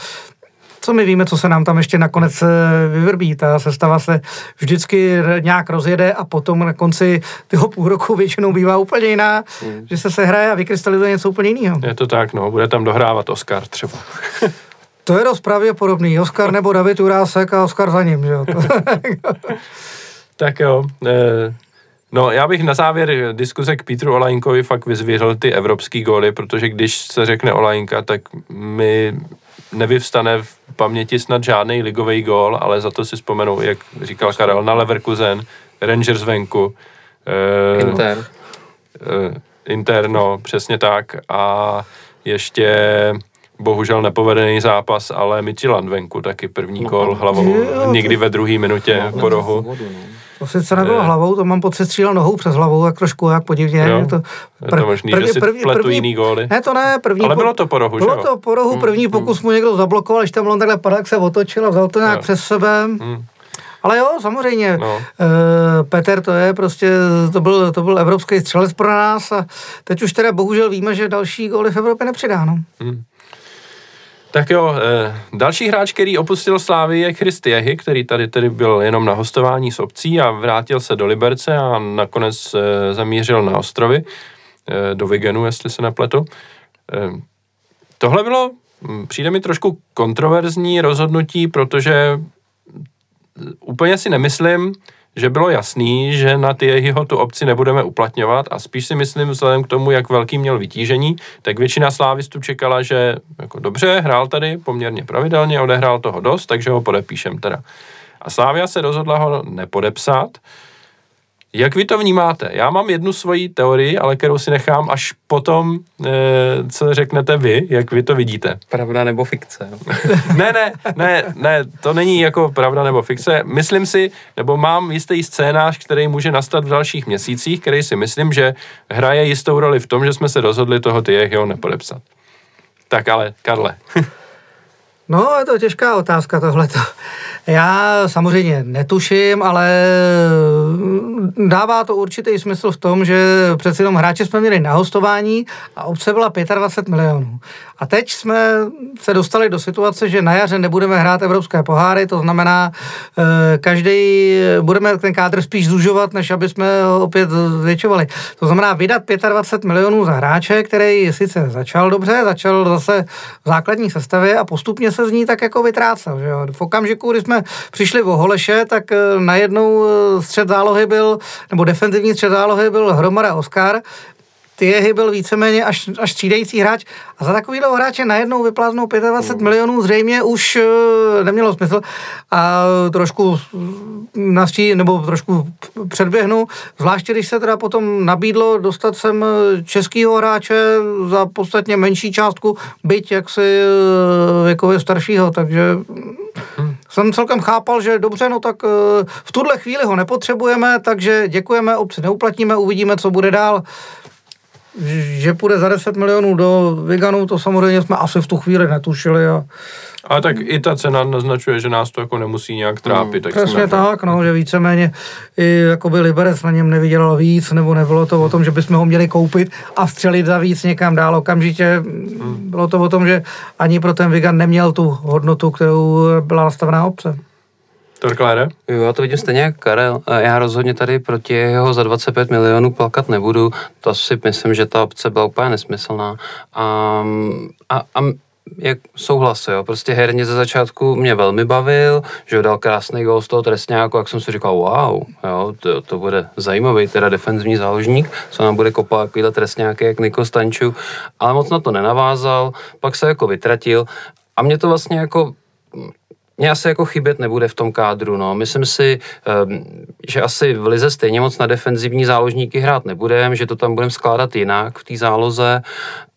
C: co my víme, co se nám tam ještě nakonec eh, vyvrbí. Ta sestava se vždycky nějak rozjede a potom na konci toho půl roku většinou bývá úplně jiná, hmm. že se sehraje a vykrystalizuje něco úplně jiného.
A: Je to tak, no, bude tam dohrávat Oscar třeba.
C: To je dost pravděpodobný. Oscar nebo David Urásek a Oscar za ním, že jo?
A: tak jo. Eh, no, já bych na závěr diskuze k Petru Olajinkovi fakt vyzvěřil ty evropský góly, protože když se řekne Olajinka, tak my nevyvstane v paměti snad žádný ligový gól, ale za to si vzpomenu, jak říkal Karel, na Leverkusen, Rangers venku.
B: Uh, Inter.
A: Uh, Inter, no, přesně tak. A ještě bohužel nepovedený zápas, ale Midtjylland venku, taky první no, gól hlavou, někdy ve druhé minutě no, po rohu. Vodu, no.
C: To sice nebylo je. hlavou, to mám pocit střílel nohou přes hlavou, jak trošku jak podivně.
A: Jo, to, pr- je to možný, první, že si první, první, jiný góly.
C: Ne, to ne, první.
A: Ale bylo to po rohu,
C: Bylo že to po rohu, hmm, první hmm. pokus mu někdo zablokoval, když tam on takhle padl, jak se otočil a vzal to nějak jo. přes sebe. Hmm. Ale jo, samozřejmě. No. E, Petr to je prostě, to byl, to byl evropský střelec pro nás a teď už teda bohužel víme, že další góly v Evropě nepřidá. No. Hmm.
A: Tak jo, eh, další hráč, který opustil Slávy, je Christ Jehy, který tady tedy byl jenom na hostování s obcí a vrátil se do Liberce a nakonec eh, zamířil na ostrovy, eh, do Vigenu, jestli se nepletu. Tohle bylo, hm, přijde mi trošku kontroverzní rozhodnutí, protože úplně si nemyslím, že bylo jasný, že na ty jeho tu obci nebudeme uplatňovat a spíš si myslím, vzhledem k tomu, jak velký měl vytížení, tak většina slávistů čekala, že jako dobře, hrál tady poměrně pravidelně, odehrál toho dost, takže ho podepíšem teda. A Slávia se rozhodla ho nepodepsat. Jak vy to vnímáte? Já mám jednu svoji teorii, ale kterou si nechám až potom, eh, co řeknete vy, jak vy to vidíte.
B: Pravda nebo fikce.
A: Ne, ne, ne, ne, to není jako pravda nebo fikce. Myslím si, nebo mám jistý scénář, který může nastat v dalších měsících, který si myslím, že hraje jistou roli v tom, že jsme se rozhodli toho Tyjeho nepodepsat. Tak ale, Karle.
C: no, je to těžká otázka tohleto. Já samozřejmě netuším, ale dává to určitý smysl v tom, že přeci jenom hráče jsme měli na hostování a obce byla 25 milionů. A teď jsme se dostali do situace, že na jaře nebudeme hrát evropské poháry, to znamená, eh, každý budeme ten kádr spíš zužovat, než aby jsme ho opět zvětšovali. To znamená vydat 25 milionů za hráče, který sice začal dobře, začal zase v základní sestavě a postupně se z ní tak jako vytrácel. Že jo? V okamžiku, kdy jsme přišli o Holeše, tak eh, najednou eh, střed zálohy byl, nebo defenzivní střed zálohy byl Hromada Oscar, Tyjehy byl víceméně až, až střídající hráč. A za takovýhle hráče najednou vypláznou 25 milionů zřejmě už uh, nemělo smysl. A trošku nastí, nebo trošku předběhnu, zvláště když se teda potom nabídlo dostat sem českýho hráče za podstatně menší částku, byť jaksi věkově staršího, takže hmm. jsem celkem chápal, že dobře, no tak v tuhle chvíli ho nepotřebujeme, takže děkujeme, obci neuplatíme, uvidíme, co bude dál že půjde za 10 milionů do Viganu, to samozřejmě jsme asi v tu chvíli netušili. A...
A: A tak i ta cena naznačuje, že nás to jako nemusí nějak trápit.
C: Tak Přesně tak, no, že víceméně i jakoby Liberec na něm nevydělal víc, nebo nebylo to o tom, že bychom ho měli koupit a střelit za víc někam dál. Okamžitě hmm. bylo to o tom, že ani pro ten Vigan neměl tu hodnotu, kterou byla nastavená obce.
A: Torklére?
B: Jo, já to vidím stejně jako Karel. Já rozhodně tady proti jeho za 25 milionů plakat nebudu. To si myslím, že ta obce byla úplně nesmyslná. A, a, a jak souhlas, jo. Prostě herně ze začátku mě velmi bavil, že dal krásný gol z toho trestňáku, jak jsem si říkal, wow, jo, to, to bude zajímavý, teda defenzivní záložník, co nám bude kopat takovýhle trestňáky jak Niko Stanču, ale moc na to nenavázal, pak se jako vytratil a mě to vlastně jako mě asi jako chybět nebude v tom kádru. No. Myslím si, ehm, že asi v Lize stejně moc na defenzivní záložníky hrát nebudeme, že to tam budeme skládat jinak v té záloze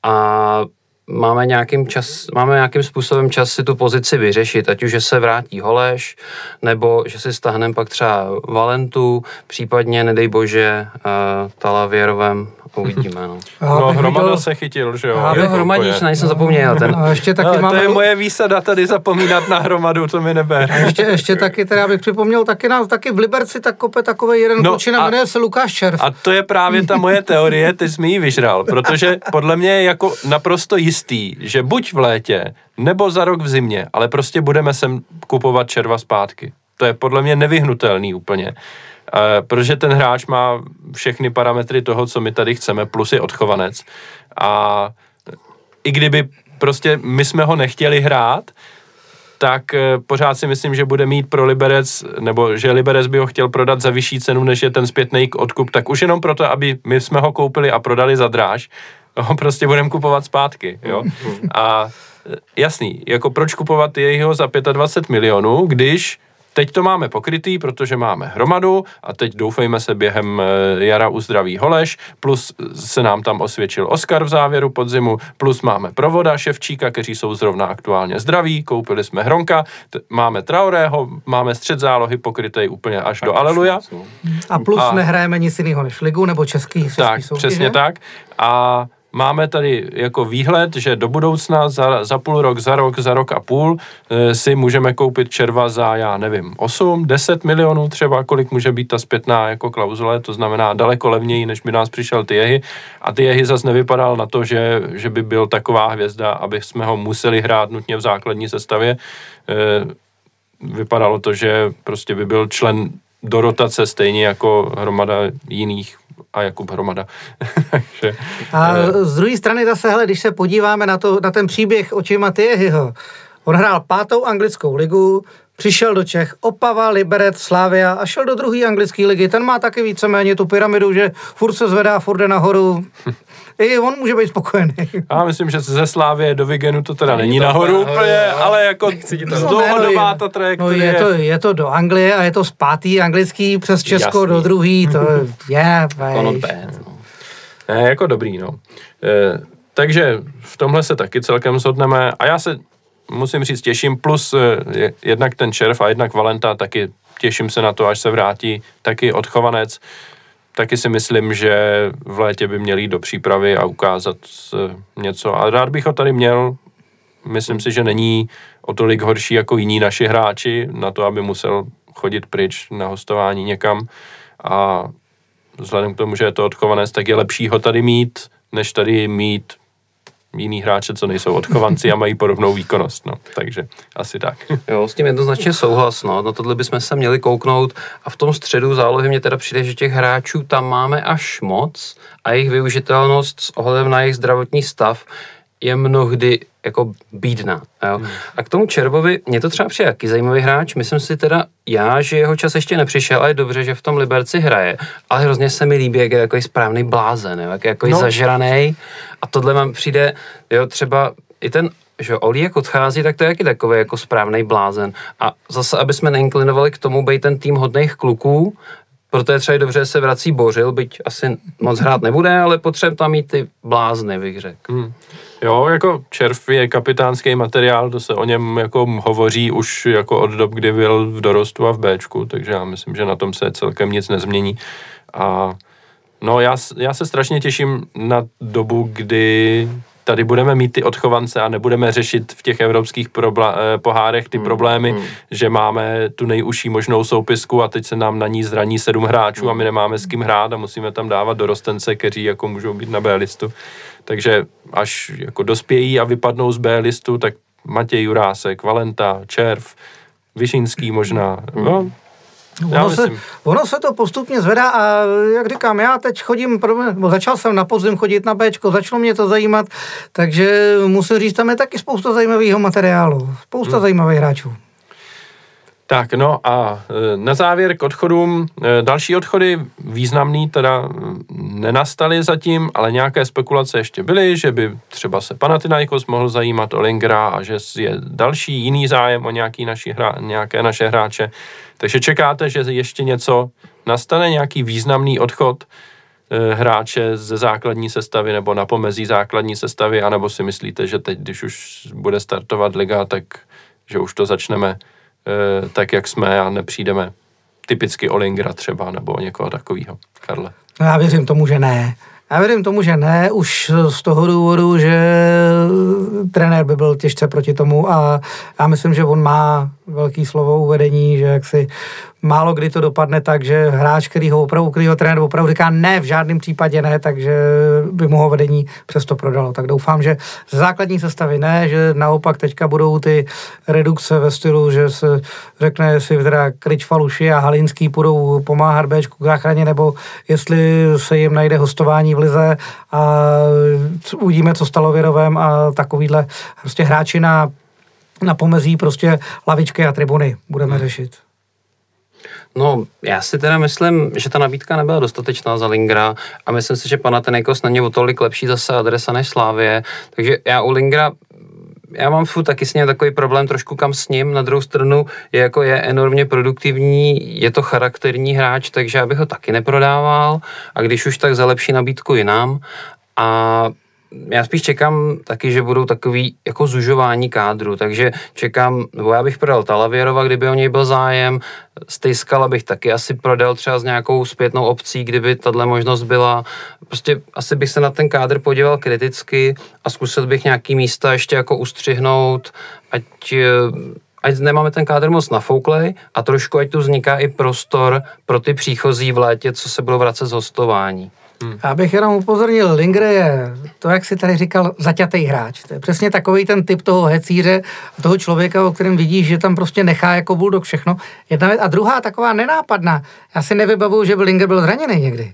B: a máme nějakým, čas, máme nějakým způsobem čas si tu pozici vyřešit, ať už, že se vrátí Holeš, nebo že si stahneme pak třeba Valentu, případně, nedej bože, uh, Talavěrovem Uvidíme, no.
A: No, Hromada viděl... se chytil, že jo?
B: Jo, Hromadíš, na jsem zapomněl. Ten...
C: A ještě taky
A: no,
C: máme...
A: To je moje výsada tady zapomínat na Hromadu, to mi neber.
C: A ještě, ještě taky, teda bych připomněl, taky, nás, taky v Liberci tak kope takový jeden no, klučina, jmenuje se Lukáš Červ.
A: A to je právě ta moje teorie, ty jsi mi ji vyžral, protože podle mě je jako naprosto jistý, že buď v létě, nebo za rok v zimě, ale prostě budeme sem kupovat červa zpátky. To je podle mě nevyhnutelný úplně. Eh, protože ten hráč má všechny parametry toho, co my tady chceme, plus je odchovanec. A i kdyby prostě my jsme ho nechtěli hrát, tak eh, pořád si myslím, že bude mít pro Liberec, nebo že Liberec by ho chtěl prodat za vyšší cenu, než je ten zpětný odkup, tak už jenom proto, aby my jsme ho koupili a prodali za dráž, ho prostě budeme kupovat zpátky, jo. A eh, jasný, jako proč kupovat jeho za 25 milionů, když Teď to máme pokrytý, protože máme hromadu a teď doufejme se během eh, jara uzdraví Holeš, plus se nám tam osvědčil Oscar v závěru podzimu, plus máme Provoda, Ševčíka, kteří jsou zrovna aktuálně zdraví, koupili jsme Hronka, t- máme Traorého, máme střed zálohy pokrytý úplně až do Aleluja.
C: A plus a, nehrajeme nic jiného než ligu nebo český, český
A: Tak, soutěže. přesně tak. A máme tady jako výhled, že do budoucna za, za půl rok, za rok, za rok a půl e, si můžeme koupit červa za, já nevím, 8, 10 milionů třeba, kolik může být ta zpětná jako klauzule, to znamená daleko levněji, než by nás přišel ty jehy. A ty jehy zase nevypadal na to, že, že by byl taková hvězda, aby jsme ho museli hrát nutně v základní sestavě. E, vypadalo to, že prostě by byl člen do rotace stejně jako hromada jiných a Jakub Hromada.
C: Takže, a eh, z druhé strany zase, hele, když se podíváme na, to, na ten příběh očima Tyjehyho, on hrál pátou anglickou ligu, přišel do Čech, Opava, Liberec, Slávia a šel do druhé anglické ligy. Ten má taky víceméně tu pyramidu, že furt se zvedá, furt jde nahoru. I on může být spokojený.
A: Já myslím, že ze Slávě do Vigenu to teda není
B: to
A: nahoru úplně, ale jako
C: No,
A: dlouhodobá
C: ne,
A: ta
C: no,
A: trajektorie.
C: je, to, je to do Anglie a je to z pátý anglický přes Česko
A: Jasný.
C: do druhý, to je,
B: Jako no.
A: Ne, jako dobrý, no. E, takže v tomhle se taky celkem shodneme a já se musím říct těším, plus e, je- jednak ten Červ a jednak Valenta, taky těším se na to, až se vrátí, taky odchovanec. Taky si myslím, že v létě by měl jít do přípravy a ukázat e, něco. A rád bych ho tady měl, myslím si, že není o tolik horší jako jiní naši hráči na to, aby musel chodit pryč na hostování někam. A vzhledem k tomu, že je to odchovanec, tak je lepší ho tady mít, než tady mít jiný hráče, co nejsou odchovanci a mají podobnou výkonnost. No. Takže asi tak.
B: Jo, s tím jednoznačně souhlas, no. Na tohle bychom se měli kouknout a v tom středu zálohy mě teda přijde, že těch hráčů tam máme až moc a jejich využitelnost s ohledem na jejich zdravotní stav je mnohdy jako bídná. Jo. A k tomu Červovi, mě to třeba přijde jaký zajímavý hráč, myslím si teda já, že jeho čas ještě nepřišel a je dobře, že v tom Liberci hraje, ale hrozně se mi líbí, jak je jako správný blázen, jo, jak je jako
A: No.
B: zažranej a tohle mám přijde, jo, třeba i ten že Oli jak odchází, tak to je taky takový jako správný blázen. A zase, aby jsme neinklinovali k tomu být ten tým hodných kluků, proto je třeba dobře, že se vrací Bořil, byť asi moc hrát nebude, ale potřebujeme tam mít ty blázny, bych řekl.
A: Hmm. Jo, jako červ je kapitánský materiál, to se o něm jako hovoří už jako od dob, kdy byl v dorostu a v Bčku, takže já myslím, že na tom se celkem nic nezmění. A no já, já se strašně těším na dobu, kdy tady budeme mít ty odchovance a nebudeme řešit v těch evropských probla- eh, pohárech ty problémy, že máme tu nejužší možnou soupisku a teď se nám na ní zraní sedm hráčů a my nemáme s kým hrát a musíme tam dávat dorostence, kteří jako můžou být na B listu. Takže až jako dospějí a vypadnou z B listu, tak Matěj Jurásek, Valenta, Červ, Vyšinský možná. No, já
C: Ono se, ono se to postupně zvedá a jak říkám, já teď chodím, začal jsem na podzim chodit na Bčko, začalo mě to zajímat, takže musím říct, tam je taky spousta zajímavého materiálu, spousta hmm. zajímavých hráčů.
A: Tak no a e, na závěr k odchodům. E, Další odchody významný teda nenastaly zatím, ale nějaké spekulace ještě byly, že by třeba se Panathinaikos mohl zajímat o Lingera a že je další jiný zájem o nějaký naši hra, nějaké naše hráče. Takže čekáte, že ještě něco nastane, nějaký významný odchod e, hráče ze základní sestavy nebo na pomezí základní sestavy, anebo si myslíte, že teď, když už bude startovat liga, tak že už to začneme tak, jak jsme a nepřijdeme typicky o Lingra třeba, nebo někoho takového. Karle.
C: No já věřím tomu, že ne. Já věřím tomu, že ne, už z toho důvodu, že trenér by byl těžce proti tomu a já myslím, že on má velký slovo uvedení, že jak si málo kdy to dopadne tak, že hráč, který ho opravdu, který ho trenér opravdu říká ne, v žádném případě ne, takže by mu ho vedení přesto prodalo. Tak doufám, že z základní sestavy ne, že naopak teďka budou ty redukce ve stylu, že se řekne, jestli teda Klič Faluši a Halinský budou pomáhat Bčku k záchraně, nebo jestli se jim najde hostování v lize a uvidíme, co stalo Věrovém a takovýhle prostě hráči na, na pomezí prostě lavičky a tribuny budeme hmm. řešit.
B: No, já si teda myslím, že ta nabídka nebyla dostatečná za Lingra a myslím si, že Panathinaikos není o tolik lepší zase adresa než Slávě, takže já u Lingra já mám furt taky s ním takový problém trošku kam s ním, na druhou stranu je jako je enormně produktivní, je to charakterní hráč, takže já bych ho taky neprodával. A když už tak za lepší nabídku jinam. A já spíš čekám taky, že budou takový jako zužování kádru, takže čekám, nebo já bych prodal Talavěrova, kdyby o něj byl zájem, Stejskala bych taky asi prodal třeba s nějakou zpětnou opcí, kdyby tahle možnost byla. Prostě asi bych se na ten kádr podíval kriticky a zkusil bych nějaký místa ještě jako ustřihnout, ať eh, ať nemáme ten kádr moc nafouklej a trošku ať tu vzniká i prostor pro ty příchozí v létě, co se budou vracet z hostování.
C: Já bych jenom upozornil, Lingre je to, jak si tady říkal, zaťatý hráč. To je přesně takový ten typ toho hecíře, toho člověka, o kterém vidíš, že tam prostě nechá jako bulldog všechno. Jedna věc. A druhá taková nenápadná. Já si nevybavuju, že by Linger byl zraněný někdy.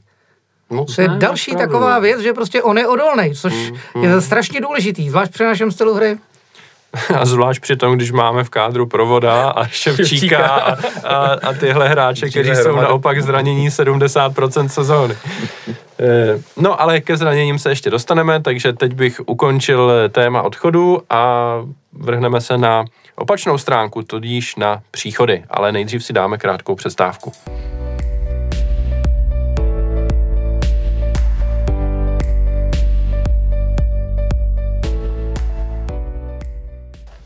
B: Moc
C: To je
B: ne,
C: další
B: opravdu.
C: taková věc, že prostě on je odolný, což je strašně důležitý, zvlášť při našem stylu hry.
A: A zvlášť při tom, když máme v kádru Provoda a Ševčíka a, a, a tyhle hráče, kteří jsou naopak zranění 70% sezóny. Eh, no ale ke zraněním se ještě dostaneme, takže teď bych ukončil téma odchodu a vrhneme se na opačnou stránku, tudíž na příchody, ale nejdřív si dáme krátkou přestávku.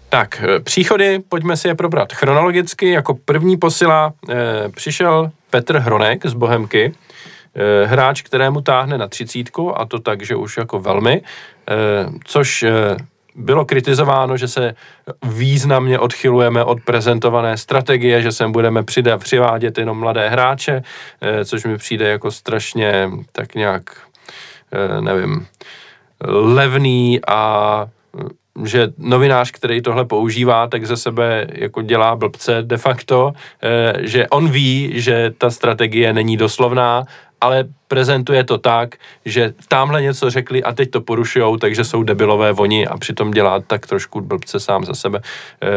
A: Tak, eh, příchody, pojďme si je probrat chronologicky. Jako první posila e, přišel Petr Hronek z Bohemky, hráč, kterému táhne na třicítku a to tak, že už jako velmi, e, což e, bylo kritizováno, že se významně odchylujeme od prezentované strategie, že sem budeme přivádět jenom mladé hráče, což mi přijde jako strašně tak nějak, nevím, levný a že novinář, který tohle používá, tak ze sebe jako dělá blbce de facto, eh, že on ví, že ta strategie není doslovná, ale prezentuje to tak, že tamhle něco řekli a teď to porušujou, takže jsou debilové voni a přitom dělá tak trošku blbce sám za sebe. E,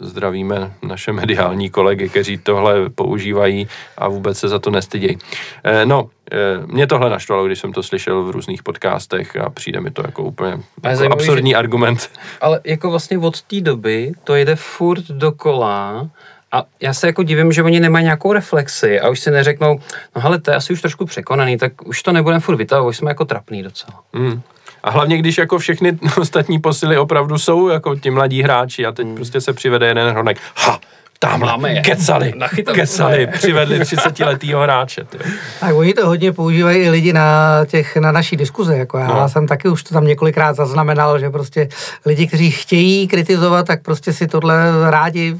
A: zdravíme naše mediální kolegy, kteří tohle používají a vůbec se za to nestydějí. E, no, e, mě tohle naštvalo, když jsem to slyšel v různých podcastech a přijde mi to jako úplně jako absurdní že, argument.
B: Ale jako vlastně od té doby to jde furt dokola a já se jako divím, že oni nemají nějakou reflexi a už si neřeknou, no hele, to je asi už trošku překonaný, tak už to nebudeme furt vytahovat, už jsme jako trapný docela.
A: Mm. A hlavně, když jako všechny ostatní posily opravdu jsou jako ti mladí hráči a teď mm. prostě se přivede jeden hronek. Ha, tamhle, kecali, kecali, přivedli 30 letýho hráče. Tě.
C: Tak oni to hodně používají i lidi na, těch, na naší diskuze, jako já no. jsem taky už to tam několikrát zaznamenal, že prostě lidi, kteří chtějí kritizovat, tak prostě si tohle rádi,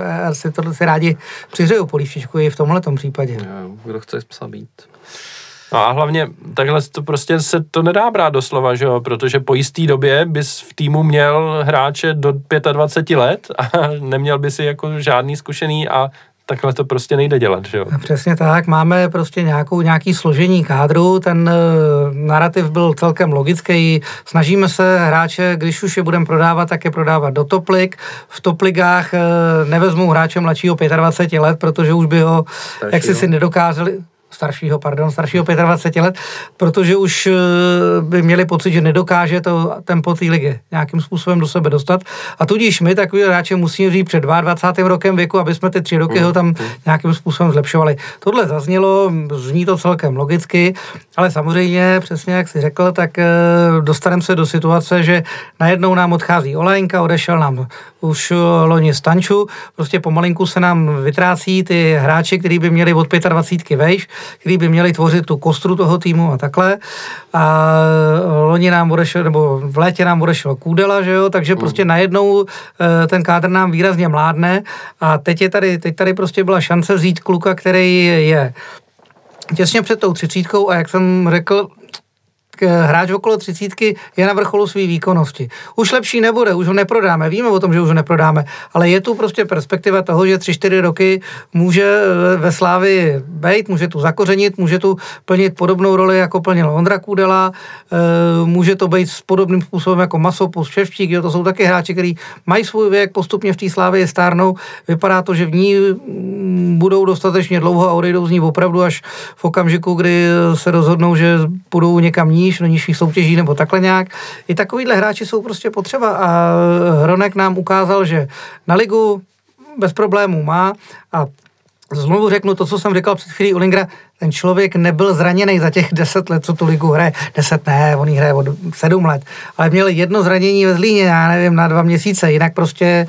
C: eh, si tohle si rádi přihřejou polívčičku i v tomhle případě.
B: Jo, kdo chce psa být.
A: No a hlavně takhle to prostě se to nedá brát doslova, že jo? protože po jisté době bys v týmu měl hráče do 25 let a neměl by si jako žádný zkušený a takhle to prostě nejde dělat, že jo?
C: Přesně tak, máme prostě nějakou, nějaký složení kádru, ten uh, narrativ byl celkem logický, snažíme se hráče, když už je budeme prodávat, tak je prodávat do toplik, v topligách uh, nevezmou hráče mladšího 25 let, protože už by ho, Starší, jak si si nedokázali, staršího, pardon, staršího 25 let, protože už eh, by měli pocit, že nedokáže to tempo té ligy nějakým způsobem do sebe dostat. A tudíž my takový hráče musíme říct před 22. rokem věku, aby jsme ty tři roky ho tam mm, mm. nějakým způsobem zlepšovali. Tohle zaznělo, zní to celkem logicky, ale samozřejmě, přesně jak si řekl, tak eh, dostaneme se do situace, že najednou nám odchází Olejnka, odešel nám už loni Stanču, prostě pomalinku se nám vytrácí ty hráči, kteří by měli od 25 vejš, který by měli tvořit tu kostru toho týmu a takhle. A loni nám odešel, nebo v létě nám odešel Kůdela, že jo, takže hmm. prostě najednou eh, ten kádr nám výrazně mládne a teď je tady, teď tady prostě byla šance vzít kluka, který je těsně před tou třicítkou a jak jsem řekl, hráč okolo třicítky je na vrcholu své výkonnosti. Už lepší nebude, už ho neprodáme, víme o tom, že už ho neprodáme, ale je tu prostě perspektiva toho, že tři čtyři roky může ve Slávi být, může tu zakořenit, může tu plnit podobnou roli, jako plnil Ondra Kudela, eh, může to být s podobným způsobem jako Masopus, Ševčík, jo, to jsou taky hráči, kteří mají svůj věk, postupně v té Slávě stárnou, vypadá to, že v ní mm, budou dostatečně dlouho a odejdou z ní opravdu až v okamžiku, kdy se rozhodnou, že budou někam níž, níž, do nižších soutěží nebo takhle nějak. I takovýhle hráči jsou prostě potřeba a Hronek nám ukázal, že na ligu bez problémů má a Znovu řeknu to, co jsem říkal před chvílí u Lingra, ten člověk nebyl zraněný za těch deset let, co tu ligu hraje. Deset ne, on hraje od sedm let. Ale měl jedno zranění ve Zlíně, já nevím, na dva měsíce. Jinak prostě e,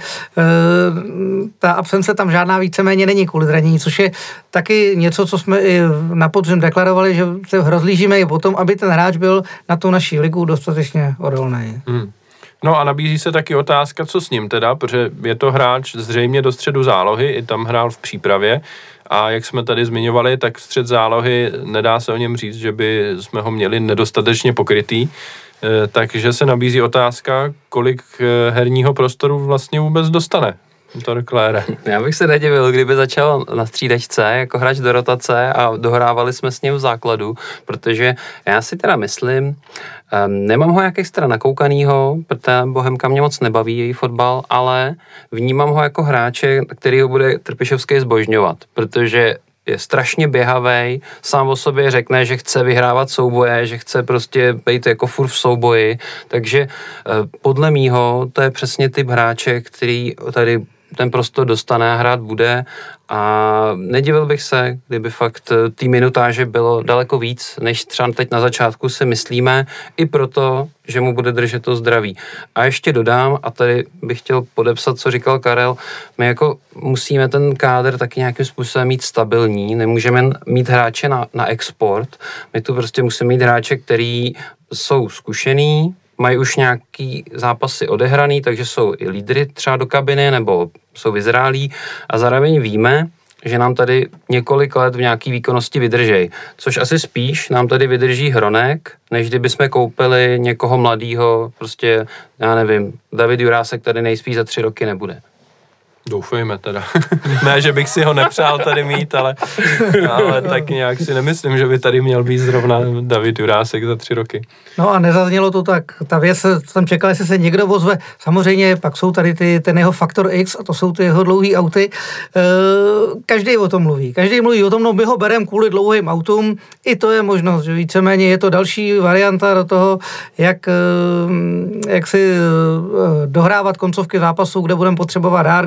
C: ta absence tam žádná víceméně není kvůli zranění, což je taky něco, co jsme i na podzim deklarovali, že se rozlížíme i o tom, aby ten hráč byl na tu naší ligu dostatečně odolný. Hmm.
A: No a nabízí se taky otázka, co s ním teda, protože je to hráč zřejmě do středu zálohy, i tam hrál v přípravě. A jak jsme tady zmiňovali, tak střed zálohy nedá se o něm říct, že by jsme ho měli nedostatečně pokrytý, e, takže se nabízí otázka, kolik e, herního prostoru vlastně vůbec dostane To Klére.
B: Já bych se nedivil, kdyby začal na střídačce jako hráč do rotace a dohrávali jsme s ním v základu, protože já si teda myslím, um, nemám ho jak extra nakoukanýho, protože Bohemka mě moc nebaví její fotbal, ale vnímám ho jako hráče, který ho bude Trpišovský zbožňovat, protože je strašně běhavý, sám o sobě řekne, že chce vyhrávat souboje, že chce prostě být jako furt v souboji, takže eh, podle mýho to je přesně typ hráče, který tady ten prostor dostane a hrát bude a nedivil bych se, kdyby fakt eh, té minutáže bylo daleko víc, než třeba teď na začátku si myslíme, i proto, že mu bude držet to zdraví. A ještě dodám, a tady bych chtěl podepsat, co říkal Karel, my jako musíme ten kádr taky nějakým způsobem mít stabilní, nemůžeme mít hráče na, na export, my tu prostě musíme mít hráče, který jsou zkušený, mají už nějaký zápasy odehraný, takže jsou i lídry třeba do kabiny nebo jsou vyzrálí a zároveň víme, že nám tady několik let v nějaký výkonnosti vydržej. Což asi spíš nám tady vydrží Hronek, než kdyby jsme koupili někoho mladého, prostě, já nevím, David Jurásek tady nejspíš za tři roky nebude.
A: Doufejme teda. ne, že bych si ho nepřál tady mít, ale, ale tak nějak si nemyslím, že by tady měl být zrovna David Jurásek za tři roky.
C: No a nezaznělo to tak. Ta věc, jsem čekal, jestli se někdo ozve. Samozřejmě pak jsou tady ty, ten jeho faktor X a to jsou ty jeho dlouhé auty. E, každý o tom mluví. Každý mluví o tom, no my ho bereme kvůli dlouhým autům. I to je možnost, že víceméně je to další varianta do toho, jak, e, jak si e, dohrávat koncovky zápasů, kde budeme potřebovat dát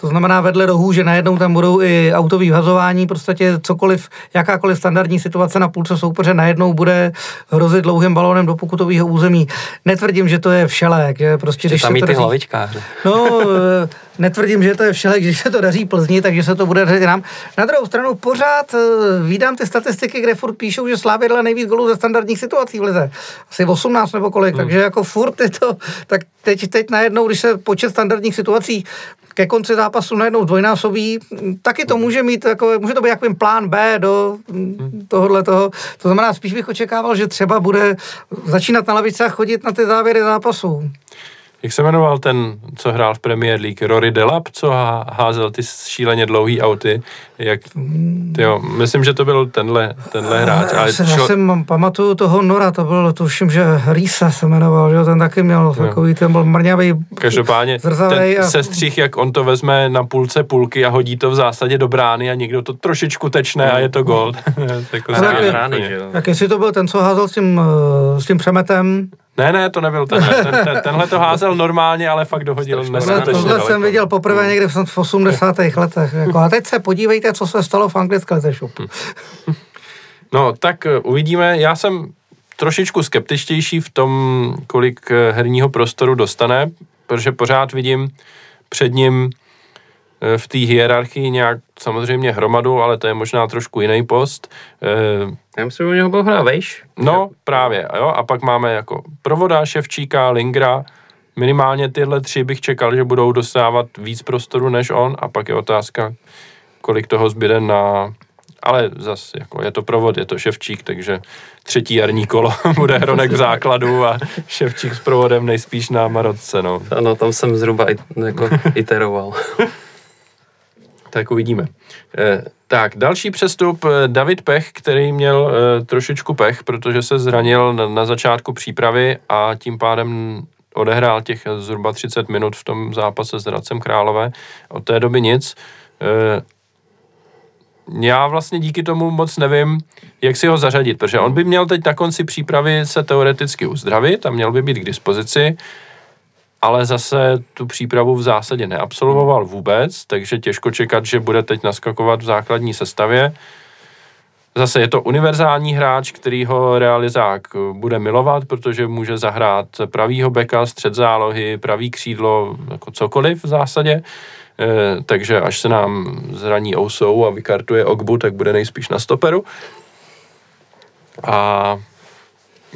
C: to znamená vedle rohů, že najednou tam budou i autový vhazování, prostě cokoliv, jakákoliv standardní situace na půlce soupeře najednou bude hrozit dlouhým balónem do pokutového území. Netvrdím, že to je všelék, že prostě,
B: když tam se ty hlavičkáře.
C: No, netvrdím, že to je všelék, když se to daří Plzni, takže se to bude dařit nám. Na druhou stranu pořád eh, vídám ty statistiky, kde furt píšou, že Slávě dala nejvíc golů ze standardních situací v lize. Asi 18 nebo kolik, hmm. takže jako furt je to, tak teď, teď najednou, když se počet standardních situací ke konci zápasu najednou dvojnásobí, taky to může mít, jako, může to být jakým plán B do tohohle toho. To znamená, spíš bych očekával, že třeba bude začínat na lavice a chodit na ty závěry zápasů
A: jak se jmenoval ten, co hrál v Premier League, Rory Delap, co házel ty šíleně dlouhý auty, jak, tyjo, myslím, že to byl tenhle, tenhle hráč.
C: Ale já, si, šlo... já si pamatuju toho Nora, to byl, tuším, že Risa se jmenoval, že ten taky měl jo. takový, ten byl mrňavý,
A: Každopádně ten a... sestřih, jak on to vezme na půlce půlky a hodí to v zásadě do brány a někdo to trošičku tečne a je to gol.
C: jako jak, jak, jak jestli to byl ten, co házel s tím, eh, s tím přemetem,
A: ne, ne, to nebyl tenhle. Ten, ten, tenhle to házel normálně, ale fakt dohodil
C: neskutečně Tohle jsem viděl poprvé někdy v 80. letech. Jako, a teď se podívejte, co se stalo v anglické šup.
A: No, tak eh, uvidíme. Já jsem trošičku skeptičtější v tom, kolik eh, herního prostoru dostane, protože pořád vidím před ním v té hierarchii nějak samozřejmě hromadu, ale to je možná trošku jiný post.
B: Eh, Já myslím, že u něho byl hrát vejš.
A: No, právě, jo. A pak máme jako Provoda, Ševčíka, Lingra, minimálně tyhle tři bych čekal, že budou dostávat víc prostoru než on a pak je otázka, kolik toho zbyde na... Ale zase jako je to provod, je to Ševčík, takže třetí jarní kolo bude Hronek v základu a Ševčík s provodem nejspíš na Marotce, no.
B: Ano, tam jsem zhruba jako iteroval.
A: Tak uvidíme. Eh, tak, další přestup, eh, David Pech, který měl eh, trošičku pech, protože se zranil na, začátku přípravy a tím pádem odehrál těch zhruba 30 minut v tom zápase s Hradcem Králové. Od té doby nic. Já vlastně díky tomu moc nevím, jak si ho zařadit, protože on by měl teď na konci přípravy se teoreticky uzdravit a měl by být k dispozici ale zase tu přípravu v zásadě neabsolvoval vůbec, takže těžko čekat, že bude teď naskakovat v základní sestavě. Zase je to univerzální hráč, který ho realizák bude milovat, protože může zahrát pravýho beka, střed zálohy, pravý křídlo, jako cokoliv v zásadě. E, takže až se nám zraní Ousou a vykartuje Ogbu, tak bude nejspíš na stoperu. A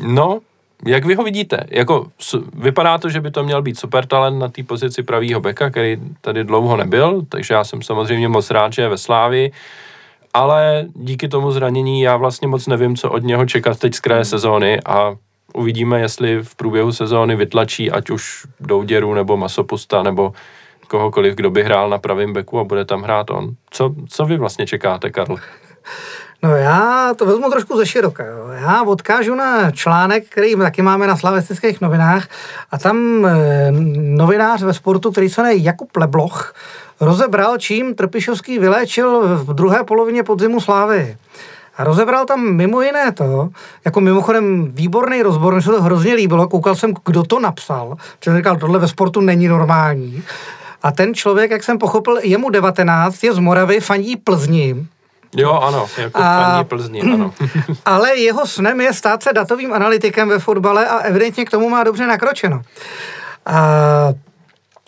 A: no, jak vy ho vidíte? Jako, vypadá to, že by to měl být super talent na té pozici pravýho beka, který tady dlouho nebyl, takže já jsem samozřejmě moc rád, že je ve Slávi, ale díky tomu zranění já vlastně moc nevím, co od něho čekat teď z kraje sezóny a uvidíme, jestli v průběhu sezóny vytlačí ať už Douděru nebo Masopusta nebo kohokoliv, kdo by hrál na pravém beku a bude tam hrát on. Co, co vy vlastně čekáte, Karl?
C: No já to vezmu trošku ze široka. Já odkážu na článek, který taky máme na slavistických novinách a tam e, novinář ve sportu, který se jmenuje Jakub Lebloch, rozebral, čím Trpišovský vyléčil v druhé polovině podzimu Slávy. A rozebral tam mimo jiné to, jako mimochodem výborný rozbor, mi se to hrozně líbilo, koukal jsem, kdo to napsal, protože říkal, tohle ve sportu není normální. A ten člověk, jak jsem pochopil, je mu 19, je z Moravy, fandí Plzni,
A: Jo, ano, jako a... paní Plzni, ano.
C: ale jeho snem je stát se datovým analytikem ve fotbale a evidentně k tomu má dobře nakročeno. A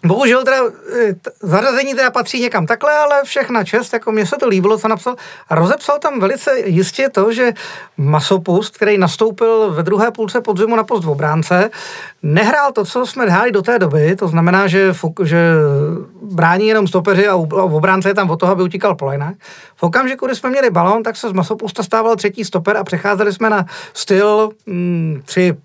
C: Bohužel teda e, zařazení teda patří někam takhle, ale všechna čest, jako mně se to líbilo, co napsal. A rozepsal tam velice jistě to, že Masopust, který nastoupil ve druhé půlce podzimu na post v obránce, nehrál to, co jsme hráli do té doby, to znamená, že, že brání jenom stopeři a v obránce je tam od toho, aby utíkal po linách. V okamžiku, kdy jsme měli balón, tak se z Masopusta stával třetí stoper a přecházeli jsme na styl mm, 3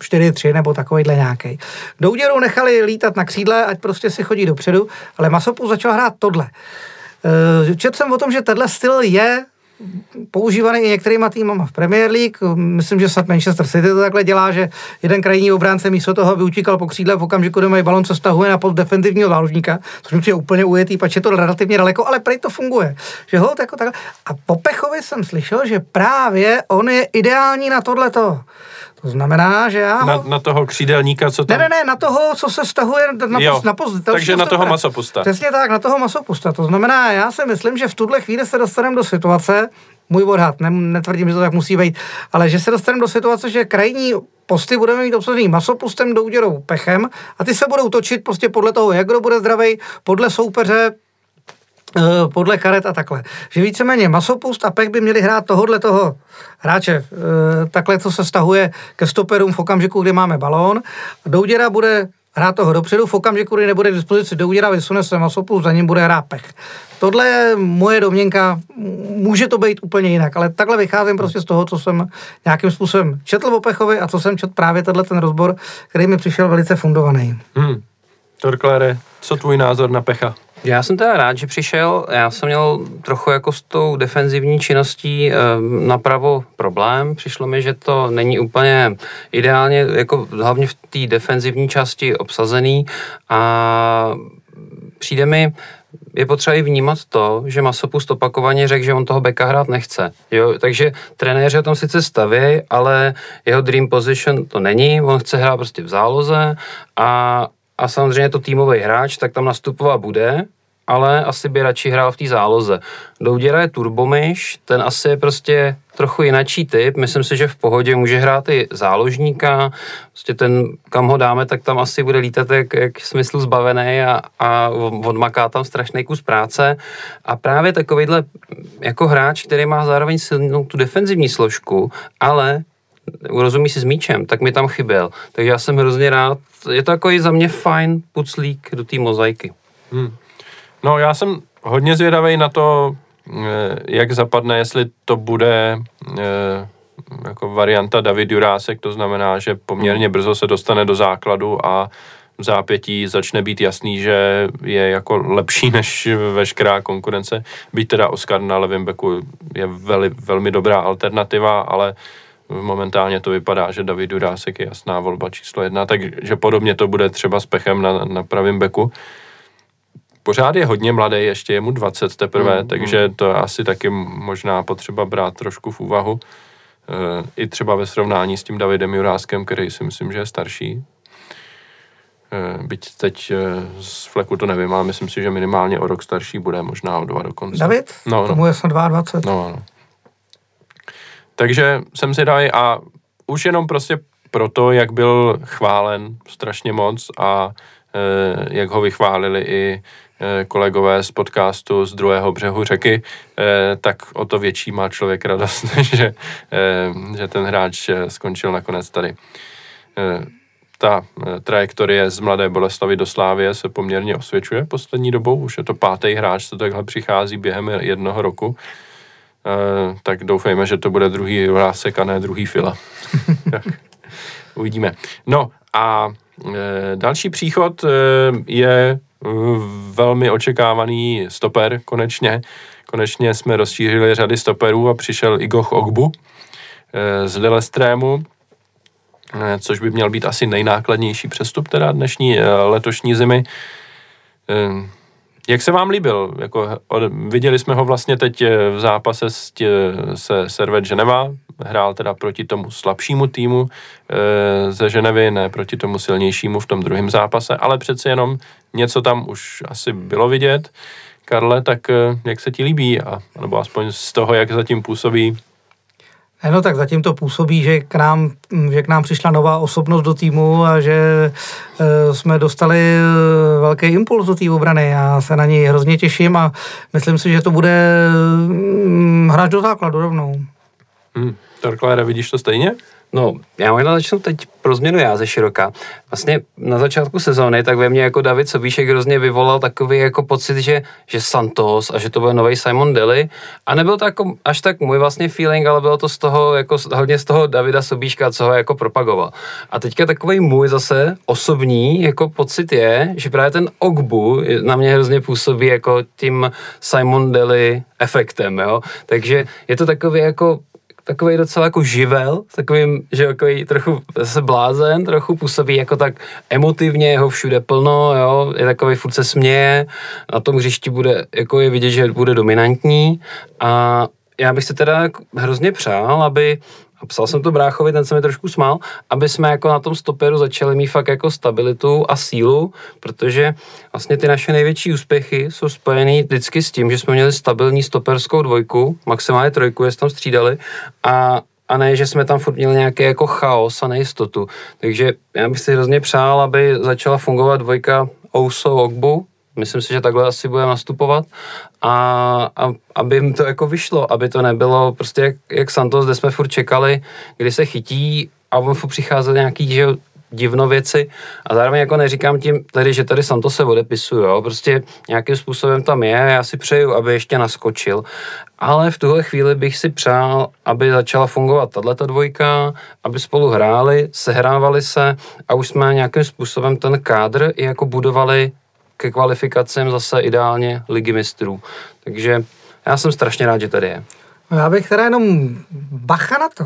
C: 4-3 nebo takovýhle nějaký. Douděru nechali lítat na křídle, ať prostě si chodí dopředu, ale Masopu začal hrát tohle. Eh, četl jsem o tom, že tenhle styl je používaný i některýma týmama v Premier League. Myslím, že snad Manchester City to takhle dělá, že jeden krajní obránce místo toho, aby utíkal po křídle v okamžiku, kdy mají balon, se stahuje na post defenzivního záložníka, což je úplně ujetý, pač je to relativně daleko, ale prej to funguje. Že hold jako takhle. A po Pechovi jsem slyšel, že právě on je ideální na tohleto. To znamená, že já... Ho...
A: Na, na toho křídelníka, co tam...
C: Ne, ne, ne, na toho, co se stahuje na, jo,
A: na post, Takže na toho masopusta.
C: Přesně tak, na toho masopusta. To znamená, já si myslím, že v tuhle chvíli se dostaneme do situace, můj odhad, ne, netvrdím, že to tak musí být, ale že se dostaneme do situace, že krajní posty budeme mít obsazený masopustem, douděrou, pechem a ty se budou točit prostě podle toho, jak kdo bude zdravý, podle soupeře, podle karet a takhle. Že víceméně masopust a pech by měli hrát tohohle toho hráče, eh, takhle, co se stahuje ke stoperům v okamžiku, kdy máme balón. Douděra bude hrát toho dopředu, v okamžiku, kdy nebude k dispozici douděra, vysune se masopust, za ním bude hrát pech. Tohle je moje domněnka, může to být úplně jinak, ale takhle vycházím prostě z toho, co jsem nějakým způsobem četl o Pechovi a co jsem četl právě tenhle ten rozbor, který mi přišel velice fundovaný. Hmm.
A: Torklére, co tvůj názor na Pecha?
B: Já jsem teda rád, že přišel. Já jsem měl trochu jako s tou defenzivní činností e, napravo problém. Přišlo mi, že to není úplně ideálně, jako hlavně v té defenzivní části obsazený a přijde mi, je potřeba i vnímat to, že Masopust opakovaně řekl, že on toho beka hrát nechce. Jo? Takže trenéři o tom sice staví, ale jeho dream position to není, on chce hrát prostě v záloze a, a samozřejmě to týmový hráč, tak tam nastupovat bude, ale asi by radši hrál v té záloze. Douděra je turbomyš, ten asi je prostě trochu jinačí typ, myslím si, že v pohodě může hrát i záložníka, prostě ten, kam ho dáme, tak tam asi bude lítat jak, jak smyslu zbavený a, a odmaká tam strašný kus práce a právě takovýhle jako hráč, který má zároveň silnou tu defenzivní složku, ale rozumí si s míčem, tak mi tam chyběl. Takže já jsem hrozně rád, je to jako i za mě fajn puclík do té mozaiky. Hmm.
A: No já jsem hodně zvědavý na to, eh, jak zapadne, jestli to bude eh, jako varianta David Jurásek, to znamená, že poměrně brzo se dostane do základu a v zápětí začne být jasný, že je jako lepší než veškerá konkurence. Být teda Oscar na levém beku je veli, velmi dobrá alternativa, ale momentálně to vypadá, že David Jurásek je jasná volba číslo jedna, takže podobně to bude třeba s Pechem na, na pravém beku pořád je hodně mladý, ještě je mu 20 teprve, mm, takže to je asi taky možná potřeba brát trošku v úvahu. E, I třeba ve srovnání s tím Davidem Juráskem, který si myslím, že je starší. E, byť teď e, z fleku to nevím, ale myslím si, že minimálně o rok starší bude, možná o dva dokonce.
C: David? No, Tomu no. je 22.
A: No, no. Takže jsem si dal a už jenom prostě proto, jak byl chválen strašně moc a e, jak ho vychválili i Eh, kolegové z podcastu z druhého břehu řeky, eh, tak o to větší má člověk radost, že, eh, že ten hráč skončil nakonec tady. Ta trajektorie z Mladé Boleslavy do Slávie se poměrně osvědčuje poslední dobou, už je to pátý hráč, co takhle přichází během jednoho roku, tak doufejme, že to bude druhý Rásek a ne druhý Fila. tak, uvidíme. No a další příchod je velmi očekávaný stoper konečně. Konečně jsme rozšířili řady stoperů a přišel Igoch Ogbu eh, z Lillestrému, eh, což by měl být asi nejnákladnější přestup teda dnešní letošní zimy. Jak se vám líbil? Jako, viděli jsme ho vlastně teď v zápase s tě, se Servet Ženeva, hrál teda proti tomu slabšímu týmu e, ze Ženevy, ne proti tomu silnějšímu v tom druhém zápase, ale přece jenom něco tam už asi bylo vidět. Karle, tak e, jak se ti líbí, a, nebo aspoň z toho, jak zatím působí
C: No tak zatím to působí, že k nám, že k nám přišla nová osobnost do týmu a že e, jsme dostali e, velký impuls do té obrany. Já se na něj hrozně těším a myslím si, že to bude mm, hráč do základu rovnou.
A: Hmm. Torklére, vidíš to stejně?
B: No, já možná začnu teď pro změnu já ze široka. Vlastně na začátku sezóny, tak ve mně jako David Sobíšek hrozně vyvolal takový jako pocit, že, že Santos a že to byl nový Simon Deli. A nebyl to jako až tak můj vlastně feeling, ale bylo to z toho, jako hodně z toho Davida Sobíška, co ho jako propagoval. A teďka takový můj zase osobní jako pocit je, že právě ten Ogbu na mě hrozně působí jako tím Simon Deli efektem, jo. Takže je to takový jako takový docela jako živel, takovým, že takový trochu se blázen, trochu působí jako tak emotivně, jeho všude plno, jo, je takový furt se směje, na tom hřišti bude, jako je vidět, že bude dominantní. A já bych se teda hrozně přál, aby psal jsem to bráchovi, ten se mi trošku smál, aby jsme jako na tom stoperu začali mít fakt jako stabilitu a sílu, protože vlastně ty naše největší úspěchy jsou spojený vždycky s tím, že jsme měli stabilní stoperskou dvojku, maximálně trojku, jsme tam střídali a a ne, že jsme tam furt měli nějaký jako chaos a nejistotu. Takže já bych si hrozně přál, aby začala fungovat dvojka Ouso Ogbu, Myslím si, že takhle asi budeme nastupovat. A, a aby jim to jako vyšlo, aby to nebylo prostě jak, jak Santos, kde jsme furt čekali, kdy se chytí a on furt přicházel nějaký že divno věci. A zároveň jako neříkám tím tady, že tady Santos se odepisuju, jo, prostě nějakým způsobem tam je, já si přeju, aby ještě naskočil, ale v tuhle chvíli bych si přál, aby začala fungovat tato dvojka, aby spolu hráli, sehrávali se a už jsme nějakým způsobem ten kádr i jako budovali ke kvalifikacím zase ideálně ligy mistrů. Takže já jsem strašně rád, že tady je.
C: No, já bych teda jenom bacha na to.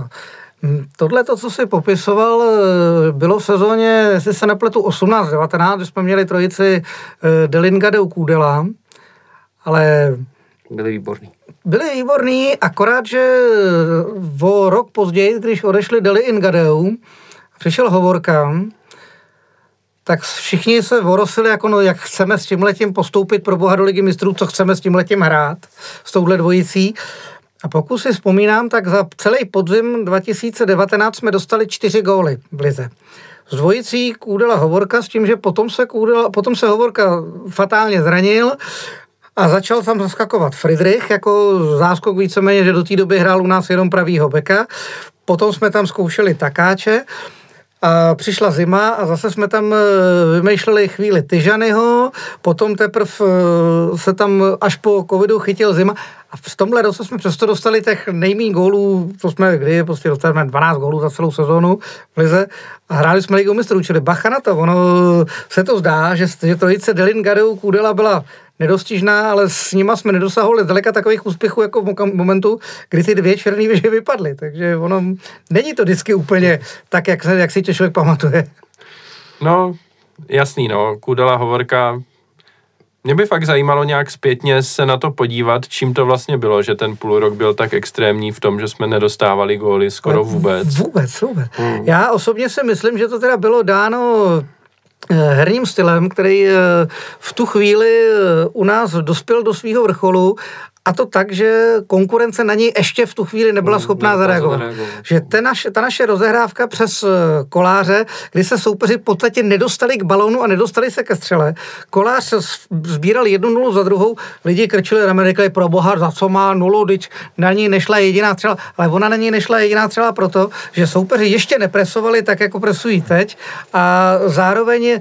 C: Tohle, to, co jsi popisoval, eh, bylo v sezóně, jestli se nepletu, 18-19, kdy jsme měli trojici eh, Delingade u Kůdela, ale...
B: Byli výborní.
C: Byli výborní, akorát, že o rok později, když odešli Deli Ingadeu, přišel Hovorka, tak všichni se vorosili, jako no, jak chceme s tím letím postoupit pro boha do ligy mistrů, co chceme s tím letím hrát, s touhle dvojicí. A pokud si vzpomínám, tak za celý podzim 2019 jsme dostali čtyři góly v lize. S dvojicí Kůdela Hovorka s tím, že potom se, Kůdela, potom se Hovorka fatálně zranil a začal tam zaskakovat Friedrich jako záskok víceméně, že do té doby hrál u nás jenom pravýho beka. Potom jsme tam zkoušeli Takáče a přišla zima a zase jsme tam e, vymýšleli chvíli Tyžanyho, potom teprve e, se tam až po covidu chytil zima a v tomhle roce jsme přesto dostali těch nejmín gólů, co jsme kdy, prostě dostali jsme 12 gólů za celou sezónu v lize a hráli jsme ligu mistrů, čili bacha na to, ono se to zdá, že, že trojice Delin Gadeu Kudela byla nedostižná, ale s nima jsme nedosahovali zdaleka takových úspěchů jako v momentu, kdy ty dvě černé věže vypadly. Takže ono není to vždycky úplně tak, jak, jak si tě člověk pamatuje.
A: No, jasný, no. Kudela Hovorka mě by fakt zajímalo nějak zpětně se na to podívat, čím to vlastně bylo, že ten půl rok byl tak extrémní v tom, že jsme nedostávali góly skoro vůbec.
C: Vůbec, vůbec. Hmm. Já osobně si myslím, že to teda bylo dáno Eh, herním stylem, který eh, v tu chvíli eh, u nás dospěl do svého vrcholu a to tak, že konkurence na něj ještě v tu chvíli nebyla no, schopná zareagovat. Že ta naše, ta naše rozehrávka přes eh, koláře, kdy se soupeři v podstatě nedostali k balónu a nedostali se ke střele. Kolář sbíral jednu nulu za druhou, lidi krčili na řekli, pro boha, za co má nulu, když na ní nešla jediná střela. Ale ona na ní nešla jediná střela proto, že soupeři ještě nepresovali tak, jako presují teď a zároveň eh,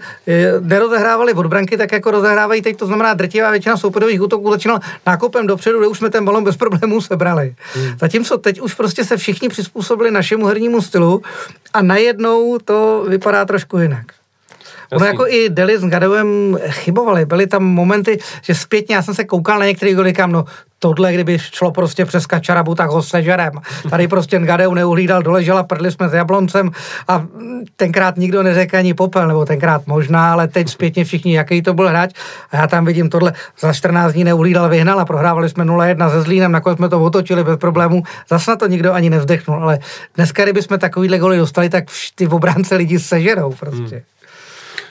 C: nerozehrávali od branky tak, jako rozehrávají teď. To znamená, drtivá většina soupeřových útoků začínala nákupem dopředu kde už jsme ten balon bez problémů sebrali. Hmm. Zatímco teď už prostě se všichni přizpůsobili našemu hernímu stylu a najednou to vypadá trošku jinak. Ono jako i Deli s Gadovem chybovali. Byly tam momenty, že zpětně, já jsem se koukal na některý goly, říkám, no tohle, kdyby šlo prostě přes Kačarabu, tak ho sežerem. Tady prostě Ngadeu neuhlídal, doležela, prdli jsme s Jabloncem a tenkrát nikdo neřekl ani popel, nebo tenkrát možná, ale teď zpětně všichni, jaký to byl hráč. A já tam vidím tohle, za 14 dní neuhlídal, vyhnal a prohrávali jsme 0-1 se Zlínem, nakonec jsme to otočili bez problémů. Zase na to nikdo ani nevzdechnul, ale dneska, kdyby jsme takovýhle goly dostali, tak ty obránce lidi sežerou prostě. Hmm.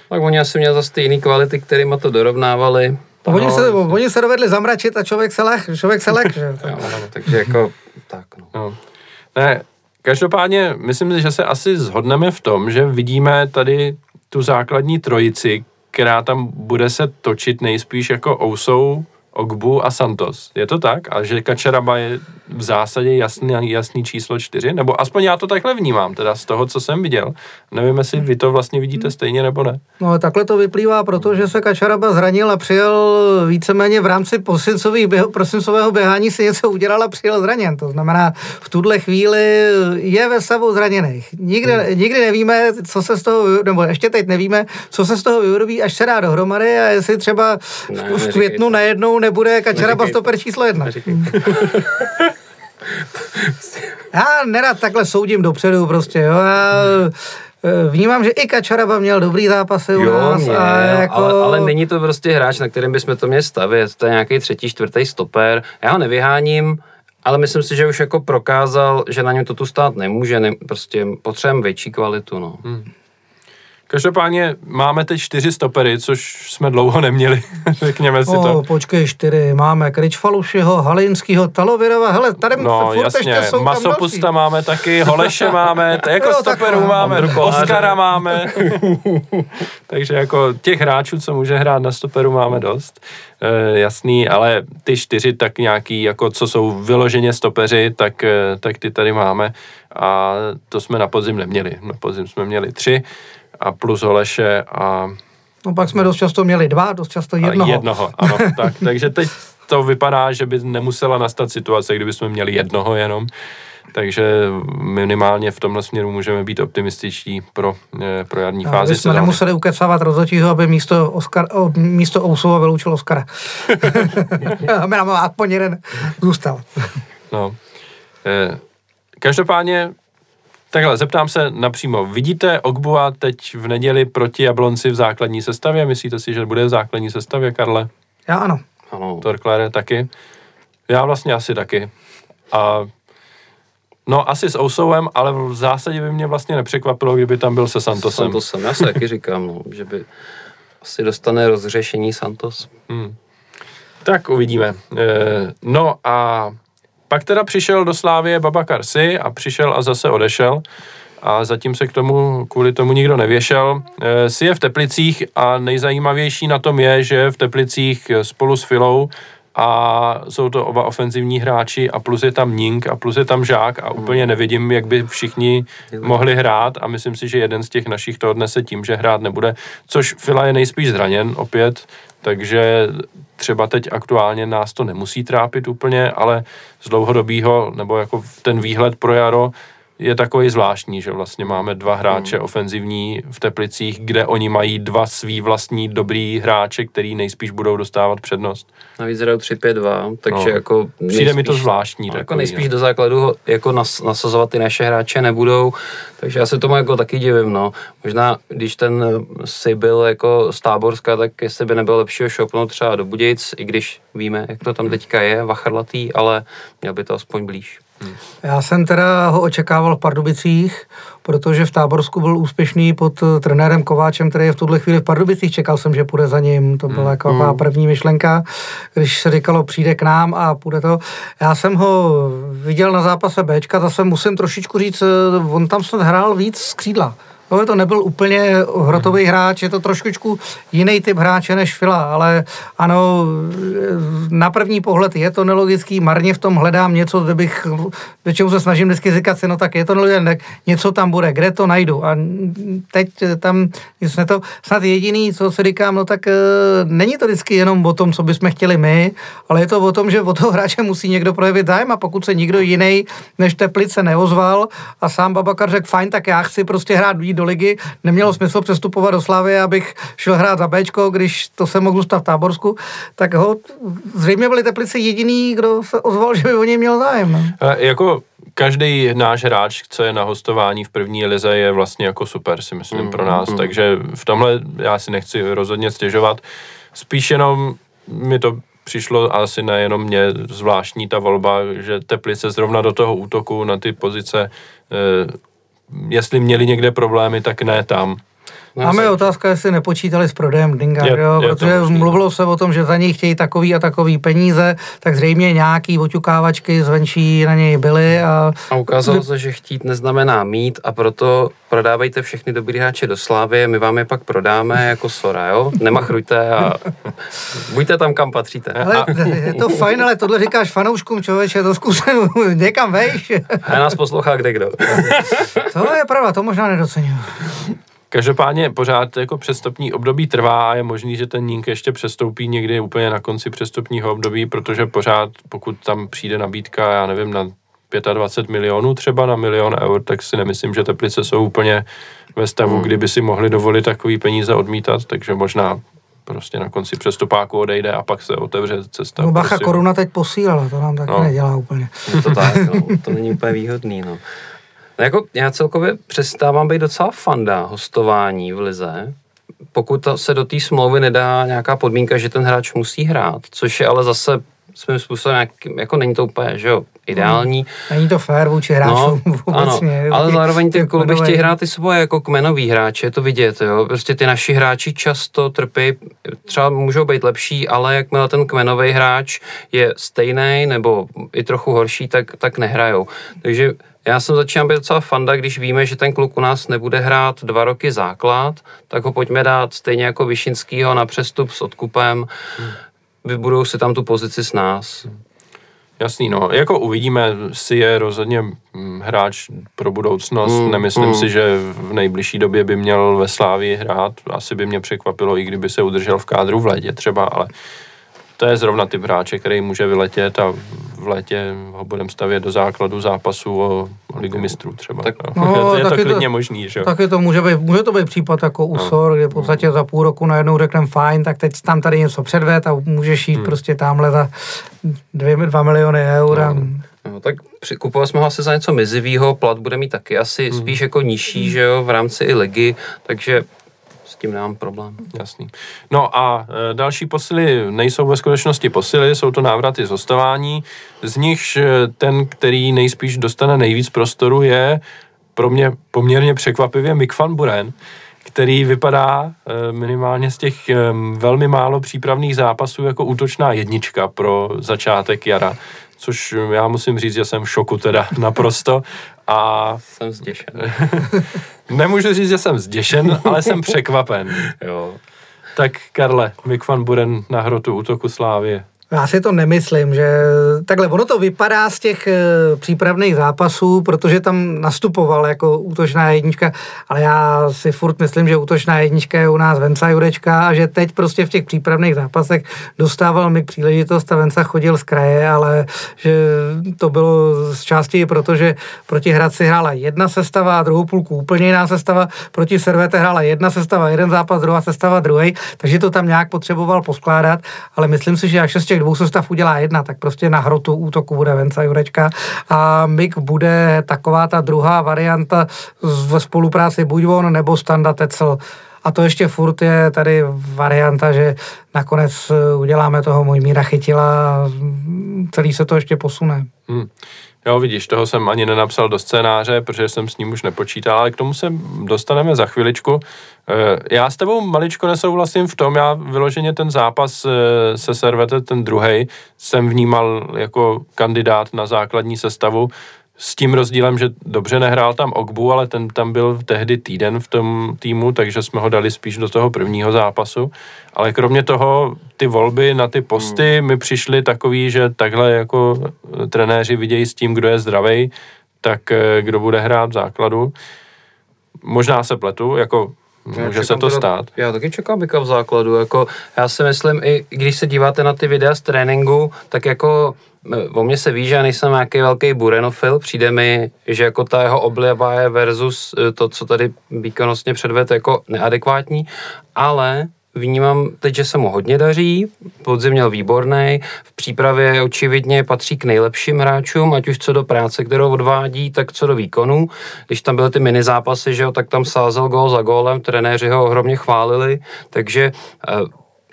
B: Tak oni asi měli zase stejné kvality, kterými to dorovnávali.
C: Oni, no, se, oni se dovedli zamračit a člověk se lech, člověk se lech, že?
B: jo, no, takže jako tak, no.
A: no. Ne, každopádně myslím, že se asi zhodneme v tom, že vidíme tady tu základní trojici, která tam bude se točit nejspíš jako Ousou, Ogbu a Santos. Je to tak? A že Kačaraba je v zásadě jasný, jasný číslo čtyři? Nebo aspoň já to takhle vnímám, teda z toho, co jsem viděl. Nevím, jestli vy to vlastně vidíte stejně nebo ne.
C: No takhle to vyplývá, protože se Kačaraba zranil a přijel víceméně v rámci prosincového běhání si něco udělal a přijel zraněn. To znamená, v tuhle chvíli je ve stavu zraněných. Nikdy, hmm. nikdy nevíme, co se z toho, nebo ještě teď nevíme, co se z toho vyrobí, až se dá dohromady a jestli třeba ne, v květnu najednou nebude Kačaraba stoper číslo jedna. Já nerad takhle soudím dopředu prostě, jo. Já eh, vnímám, že i Kačaraba měl dobrý zápasy u jo, nás. Mě, a jako...
B: ale, ale, není to prostě hráč, na kterém bychom to měli stavět. To je nějaký třetí, čtvrtý stoper. Já ho nevyháním, ale myslím si, že už jako prokázal, že na něm to tu stát nemůže. Ne, prostě potřebujeme větší kvalitu. No. Hmm.
A: Každopádně máme teď čtyři stopery, což jsme dlouho neměli, řekněme si to.
C: počkej, čtyři. Máme Kričfalušiho, Halinskýho, Talovirova, hele, tady
A: no,
C: furt
A: jasně.
C: ještě jsou
A: Masopusta máme taky, Holeše máme, t- jako jo, stoperů tak, máme, Oskara máme. Takže jako těch hráčů, co může hrát na stoperu, máme dost. E, jasný, ale ty čtyři tak nějaký, jako co jsou vyloženě stopeři, tak, eh, tak ty tady máme. A to jsme na podzim neměli. Na podzim jsme měli tři a plus Holeše a...
C: No pak jsme dost často měli dva, dost často jednoho.
A: A jednoho, ano. tak, takže teď to vypadá, že by nemusela nastat situace, kdyby jsme měli jednoho jenom. Takže minimálně v tomhle směru můžeme být optimističtí pro, eh, pro jarní no, fázi.
C: jsme nemuseli ukecávat rozhodčího, aby místo, Oscar, o, místo Ousova vyloučil Oscara. aby nám aspoň jeden zůstal.
A: no. Eh, každopádně Takhle, zeptám se napřímo. Vidíte Ogbua teď v neděli proti Jablonci v základní sestavě? Myslíte si, že bude v základní sestavě, Karle?
C: Já ano.
A: Ano. Torklére taky? Já vlastně asi taky. A No asi s Ousouem, ale v zásadě by mě vlastně nepřekvapilo, kdyby tam byl se Santosem.
B: Santosem, já se taky říkám, no, že by asi dostane rozřešení Santos. Hmm.
A: Tak uvidíme. E, no a pak teda přišel do Slávie Babakar Si a přišel a zase odešel a zatím se k tomu, kvůli tomu nikdo nevěšel. Eh, si je v Teplicích a nejzajímavější na tom je, že v Teplicích spolu s Filou a jsou to oba ofenzivní hráči a plus je tam Ning a plus je tam Žák a úplně hmm. nevidím, jak by všichni mohli hrát a myslím si, že jeden z těch našich to odnese tím, že hrát nebude, což Fila je nejspíš zraněn opět, takže třeba teď aktuálně nás to nemusí trápit úplně, ale z dlouhodobého, nebo jako ten výhled pro jaro, je takový zvláštní, že vlastně máme dva hráče hmm. ofenzivní v Teplicích, kde oni mají dva svý vlastní dobrý hráče, který nejspíš budou dostávat přednost.
B: Navíc hrajou 3-5-2, takže no. jako
A: nejspíš, Přijde mi to zvláštní.
B: No, jako nejspíš no. do základu jako nas, nasazovat ty naše hráče nebudou, takže já se tomu jako taky divím, no. Možná, když ten si byl jako z Táborska, tak jestli by nebylo lepší ho šopnout třeba do Budějic, i když víme, jak to tam teďka je, vachrlatý, ale měl by to aspoň blíž.
C: Hmm. Já jsem teda ho očekával v Pardubicích, protože v Táborsku byl úspěšný pod eh, trenérem Kováčem, který je v tuhle chvíli v Pardubicích. Čekal jsem, že půjde za ním. To byla hmm. jako hmm. první myšlenka, když se říkalo, přijde k nám a půjde to. Já jsem ho viděl na zápase Bčka, zase musím trošičku říct, eh, on tam snad hrál víc z křídla. No, to nebyl úplně hrotový hráč, je to trošičku jiný typ hráče než Fila, ale ano, na první pohled je to nelogický, marně v tom hledám něco, kde bych, většinou se snažím vždycky říkat si, no tak je to nelogické, něco tam bude, kde to najdu. A teď tam jsme to snad jediný, co si říkám, no tak e, není to vždycky jenom o tom, co bychom chtěli my, ale je to o tom, že o toho hráče musí někdo projevit zájem a pokud se nikdo jiný než Teplice neozval a sám Babakar řekl, fajn, tak já chci prostě hrát do ligy, nemělo smysl přestupovat do Slávy, abych šel hrát za Bčko, když to se mohl zůstat v Táborsku, tak ho, zřejmě byli Teplice jediný, kdo se ozval, že by o něj měl zájem. No.
A: E, jako každý náš hráč, co je na hostování v první lize, je vlastně jako super, si myslím, mm, pro nás. Mm. Takže v tomhle já si nechci rozhodně stěžovat. Spíš jenom mi to přišlo asi nejenom mě zvláštní ta volba, že Teplice zrovna do toho útoku na ty pozice, eh, jestli měli někde problémy, tak ne tam.
C: No, Máme je otázka, jestli nepočítali s prodejem Dinga, je, jo? Je protože možný, mluvilo no. se o tom, že za něj chtějí takový a takový peníze, tak zřejmě nějaký oťukávačky zvenčí na něj byly. A,
B: a ukázalo se, že chtít neznamená mít a proto prodávejte všechny dobrý hráče do Slávy, my vám je pak prodáme jako Sora, jo? Nemachrujte a buďte tam, kam patříte.
C: Ale je to fajn, ale tohle říkáš fanouškům, člověče, to zkusím někam vejš.
B: A nás poslouchá kde kdo.
C: to je pravda, to možná nedocenuju.
A: Každopádně pořád jako přestupní období trvá a je možný, že ten Nink ještě přestoupí někdy úplně na konci přestupního období, protože pořád, pokud tam přijde nabídka, já nevím, na 25 milionů třeba na milion eur, tak si nemyslím, že Teplice jsou úplně ve stavu, hmm. kdyby si mohli dovolit takový peníze odmítat, takže možná prostě na konci přestupáku odejde a pak se otevře cesta.
C: No bacha,
A: prostě.
C: koruna teď posílala, to nám taky no. nedělá úplně.
B: No to tak, no, to není úplně výhodný, no. No jako já celkově přestávám být docela fanda hostování v lize, pokud se do té smlouvy nedá nějaká podmínka, že ten hráč musí hrát, což je ale zase svým způsobem, jak, jako není to úplně, že jo, ideální.
C: Hmm. Není to fér vůči hráčům no,
B: obecně. Ano, ale zároveň ty kluby chtějí hrát ty svoje jako kmenový hráče, je to vidět, jo. Prostě ty naši hráči často trpí, třeba můžou být lepší, ale jakmile ten kmenový hráč je stejný nebo i trochu horší, tak, tak nehrajou. Takže já jsem začínal být docela fanda, když víme, že ten kluk u nás nebude hrát dva roky základ, tak ho pojďme dát stejně jako Vyšinskýho na přestup s odkupem. Hmm. Vybudou si tam tu pozici s nás.
A: Jasný, no. Jako uvidíme, si je rozhodně mm, hráč pro budoucnost. Mm, Nemyslím mm. si, že v nejbližší době by měl ve Slávii hrát. Asi by mě překvapilo, i kdyby se udržel v kádru v létě třeba, ale to je zrovna typ hráče, který může vyletět a v létě ho budeme stavět do základu zápasu o, o ligu mistrů třeba. Tak, no. No, je to klidně to, možný, že
C: Taky to může být, může to být případ jako USOR, no. kde v podstatě za půl roku najednou řekneme fajn, tak teď tam tady něco předved a můžeš jít hmm. prostě tamhle za dvě, dva miliony eur. No.
B: No, tak kupovali jsme ho asi za něco mizivýho, plat bude mít taky asi hmm. spíš jako nižší, že jo, v rámci i ligy, takže s tím nemám problém.
A: Jasný. No a e, další posily nejsou ve skutečnosti posily, jsou to návraty z hostování. Z nichž e, ten, který nejspíš dostane nejvíc prostoru, je pro mě poměrně překvapivě Mick van Buren, který vypadá e, minimálně z těch velmi málo přípravných zápasů jako útočná jednička pro začátek jara což já musím říct, že jsem v šoku teda naprosto. A...
B: Jsem zděšen.
A: Nemůžu říct, že jsem zděšen, ale jsem překvapen.
B: jo.
A: Tak Karle, Mick van Buren na hrotu útoku Slávě.
C: Já si to nemyslím, že takhle ono to vypadá z těch e, přípravných zápasů, protože tam nastupoval jako útočná jednička, ale já si furt myslím, že útočná jednička je u nás Venca Jurečka a že teď prostě v těch přípravných zápasech dostával mi příležitost a Venca chodil z kraje, ale že to bylo z části proto, že proti Hradci hrála jedna sestava a druhou půlku úplně jiná sestava, proti Servete hrála jedna sestava, jeden zápas, druhá sestava, druhý, takže to tam nějak potřeboval poskládat, ale myslím si, že až z těch dvou sestav udělá jedna, tak prostě na hrotu útoku bude Venca Jurečka a Mik bude taková ta druhá varianta ve spolupráci buď on nebo Standa Tecel. A to ještě furt je tady varianta, že nakonec uděláme toho můj míra chytila a celý se to ještě posune. Hmm.
A: Jo, vidíš, toho jsem ani nenapsal do scénáře, protože jsem s ním už nepočítal, ale k tomu se dostaneme za chviličku. Eh, já s tebou maličko nesouhlasím v tom, já vyloženě ten zápas eh, se Servete, ten druhý, jsem vnímal jako kandidát na základní sestavu, s tím rozdílem, že dobře nehrál tam Ogbu, ale ten tam byl tehdy týden v tom týmu, takže jsme ho dali spíš do toho prvního zápasu. Ale kromě toho, ty volby na ty posty hmm. mi přišly takový, že takhle jako trenéři vidějí s tím, kdo je zdravý, tak eh, kdo bude hrát v základu. Možná se pletu, jako Může se to stát.
B: Já taky čekám Bika v základu. Jako, já si myslím, i když se díváte na ty videa z tréninku, tak jako o mě se ví, že já nejsem nějaký velký burenofil, přijde mi, že jako ta jeho obliba je versus e, to, co tady výkonnostně předvede, jako neadekvátní, ale vnímám teď, že se mu hodně daří, podzim měl výborný, v přípravě očividně patří k nejlepším hráčům, ať už co do práce, kterou odvádí, tak co do výkonu. Když tam byly ty mini zápasy, že jo, tak tam sázel gól za gólem, trenéři ho ohromně chválili, takže e,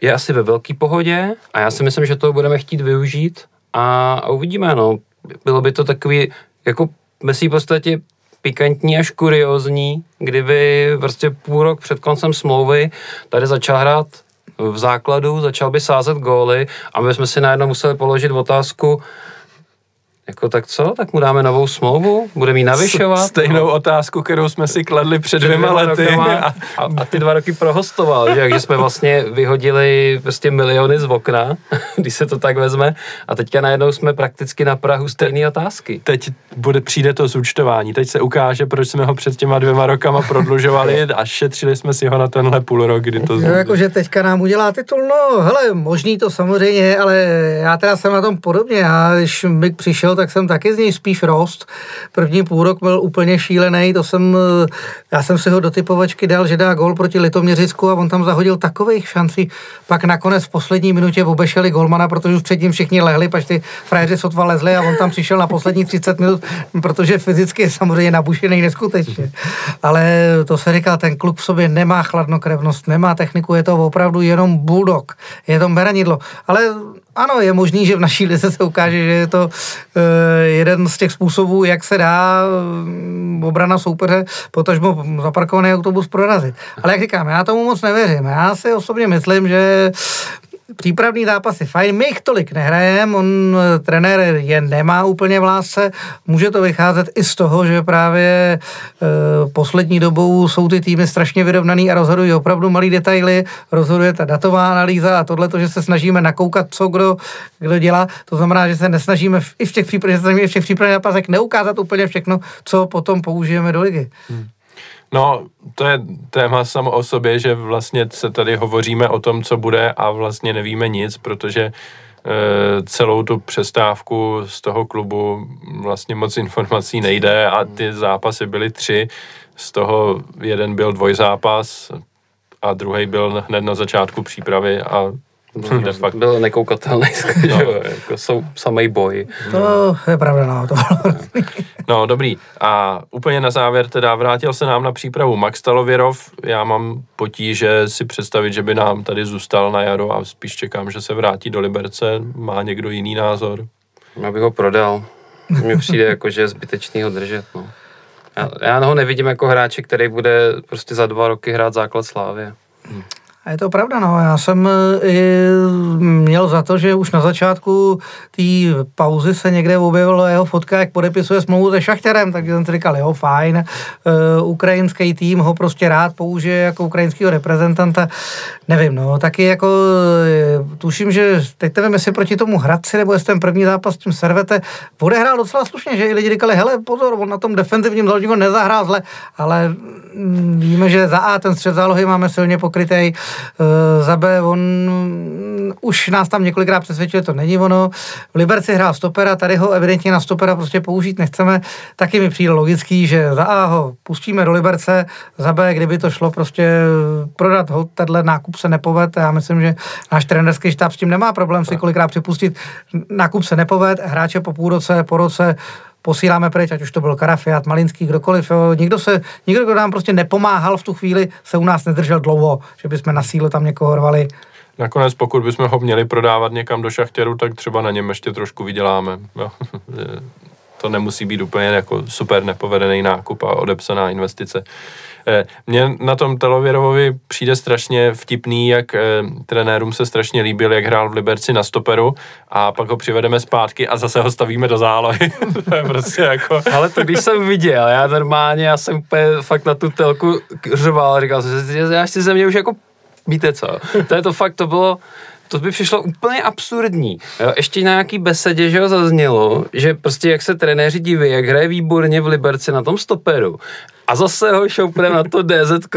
B: je asi ve velké pohodě a já si myslím, že to budeme chtít využít a, uvidíme, no. Bylo by to takový, jako ve v podstatě pikantní až kuriozní, kdyby prostě půl rok před koncem smlouvy tady začal hrát v základu, začal by sázet góly a my jsme si najednou museli položit otázku, jako tak co? Tak mu dáme novou smlouvu? Bude mi navyšovat?
A: Stejnou otázku, kterou jsme si kladli před, před dvěma, dvěma lety.
B: A, a, a, ty dva roky prohostoval, že? Takže jsme vlastně vyhodili prostě miliony z okna, když se to tak vezme. A teďka najednou jsme prakticky na Prahu stejné otázky.
A: Teď bude, přijde to zúčtování. Teď se ukáže, proč jsme ho před těma dvěma rokama prodlužovali a šetřili jsme si ho na tenhle půl rok, kdy to...
C: Jo, jakože teďka nám udělá titul, no hele, možný to samozřejmě, ale já teda jsem na tom podobně. Já, když mi přišel tak jsem taky z něj spíš rost. První půl rok byl úplně šílený, to jsem, já jsem si ho do typovačky dal, že dá gol proti Litoměřicku a on tam zahodil takových šancí. Pak nakonec v poslední minutě obešeli golmana, protože už předtím všichni lehli, pač ty frajeři sotva lezli a on tam přišel na poslední 30 minut, protože fyzicky je samozřejmě nabušený neskutečně. Ale to se říká, ten kluk v sobě nemá chladnokrevnost, nemá techniku, je to opravdu jenom bulldog, je to beranidlo. Ale ano, je možný, že v naší lize se ukáže, že je to uh, jeden z těch způsobů, jak se dá uh, obrana soupeře, potažmo zaparkovaný autobus prorazit. Ale jak říkám, já tomu moc nevěřím. Já si osobně myslím, že přípravný zápasy fajn, my jich tolik nehrajeme, on eh, trenér je nemá úplně v lásce, může to vycházet i z toho, že právě e, poslední dobou jsou ty týmy strašně vyrovnaný a rozhodují opravdu malý detaily, rozhoduje ta datová analýza a tohle, že se snažíme nakoukat, co kdo, kdo dělá, to znamená, že se nesnažíme v, i v těch přípravných, v těch přípravných zápasech neukázat úplně všechno, co potom použijeme do ligy. Hmm.
A: No, to je téma samo o sobě, že vlastně se tady hovoříme o tom, co bude a vlastně nevíme nic, protože e, celou tu přestávku z toho klubu vlastně moc informací nejde a ty zápasy byly tři, z toho jeden byl dvojzápas a druhý byl hned na začátku přípravy a
B: byl, de facto. byl nekoukatelný, no. jako jsou samý boj.
C: To je pravda, no. To
A: no, dobrý. A úplně na závěr teda vrátil se nám na přípravu Max Talověrov. Já mám potíže si představit, že by nám tady zůstal na jaro a spíš čekám, že se vrátí do Liberce. Má někdo jiný názor?
B: Já bych ho prodal. Mně přijde jako, že je zbytečný ho držet, no. Já, já ho nevidím jako hráče, který bude prostě za dva roky hrát základ Slávě. Hmm.
C: A je to pravda, no. Já jsem eh, měl za to, že už na začátku té pauzy se někde objevila jeho fotka, jak podepisuje smlouvu se Šachterem, takže jsem si říkal, jo, fajn, uh, ukrajinský tým ho prostě rád použije jako ukrajinského reprezentanta. Nevím, no, taky jako eh, tuším, že teď nevím, jestli proti tomu Hradci, nebo jestli ten první zápas s tím Servete odehrál docela slušně, že i lidi říkali, hele, pozor, on na tom defenzivním záložníku nezahrál zle, ale mm, víme, že za A ten střed zálohy máme silně pokrytý, Eh, za B, on už nás tam několikrát přesvědčil, že to není ono. V Liberci hrál stopera, tady ho evidentně na stopera prostě použít nechceme. Taky mi přijde logický, že za A ho pustíme do Liberce, za B, kdyby to šlo prostě prodat ho, tenhle nákup se nepoved. Já myslím, že náš trenerský štáb s tím nemá problém si kolikrát připustit. Nákup se nepoved, hráče po půl roce, po roce posíláme pryč, ať už to byl Karafiat, Malinský, kdokoliv. Jo. Nikdo, se, nikdo, kdo nám prostě nepomáhal v tu chvíli, se u nás nedržel dlouho, že bychom na sílu tam někoho rvali.
A: Nakonec, pokud bychom ho měli prodávat někam do šachtěru, tak třeba na něm ještě trošku vyděláme. Jo. To nemusí být úplně jako super nepovedený nákup a odepsaná investice. Eh, mně na tom Telověrovovi přijde strašně vtipný, jak eh, trenérům se strašně líbil, jak hrál v Liberci na stoperu a pak ho přivedeme zpátky a zase ho stavíme do zálohy. to je prostě jako...
B: Ale to když jsem viděl, já normálně, já jsem úplně fakt na tu telku řval, říkal jsem, že já si ze mě už jako víte co, to je to fakt, to bylo, to by přišlo úplně absurdní. Jo, ještě na nějaký besedě, že ho zaznělo, že prostě jak se trenéři diví, jak hraje výborně v Liberci na tom stoperu. A zase ho šoupne na to DZ,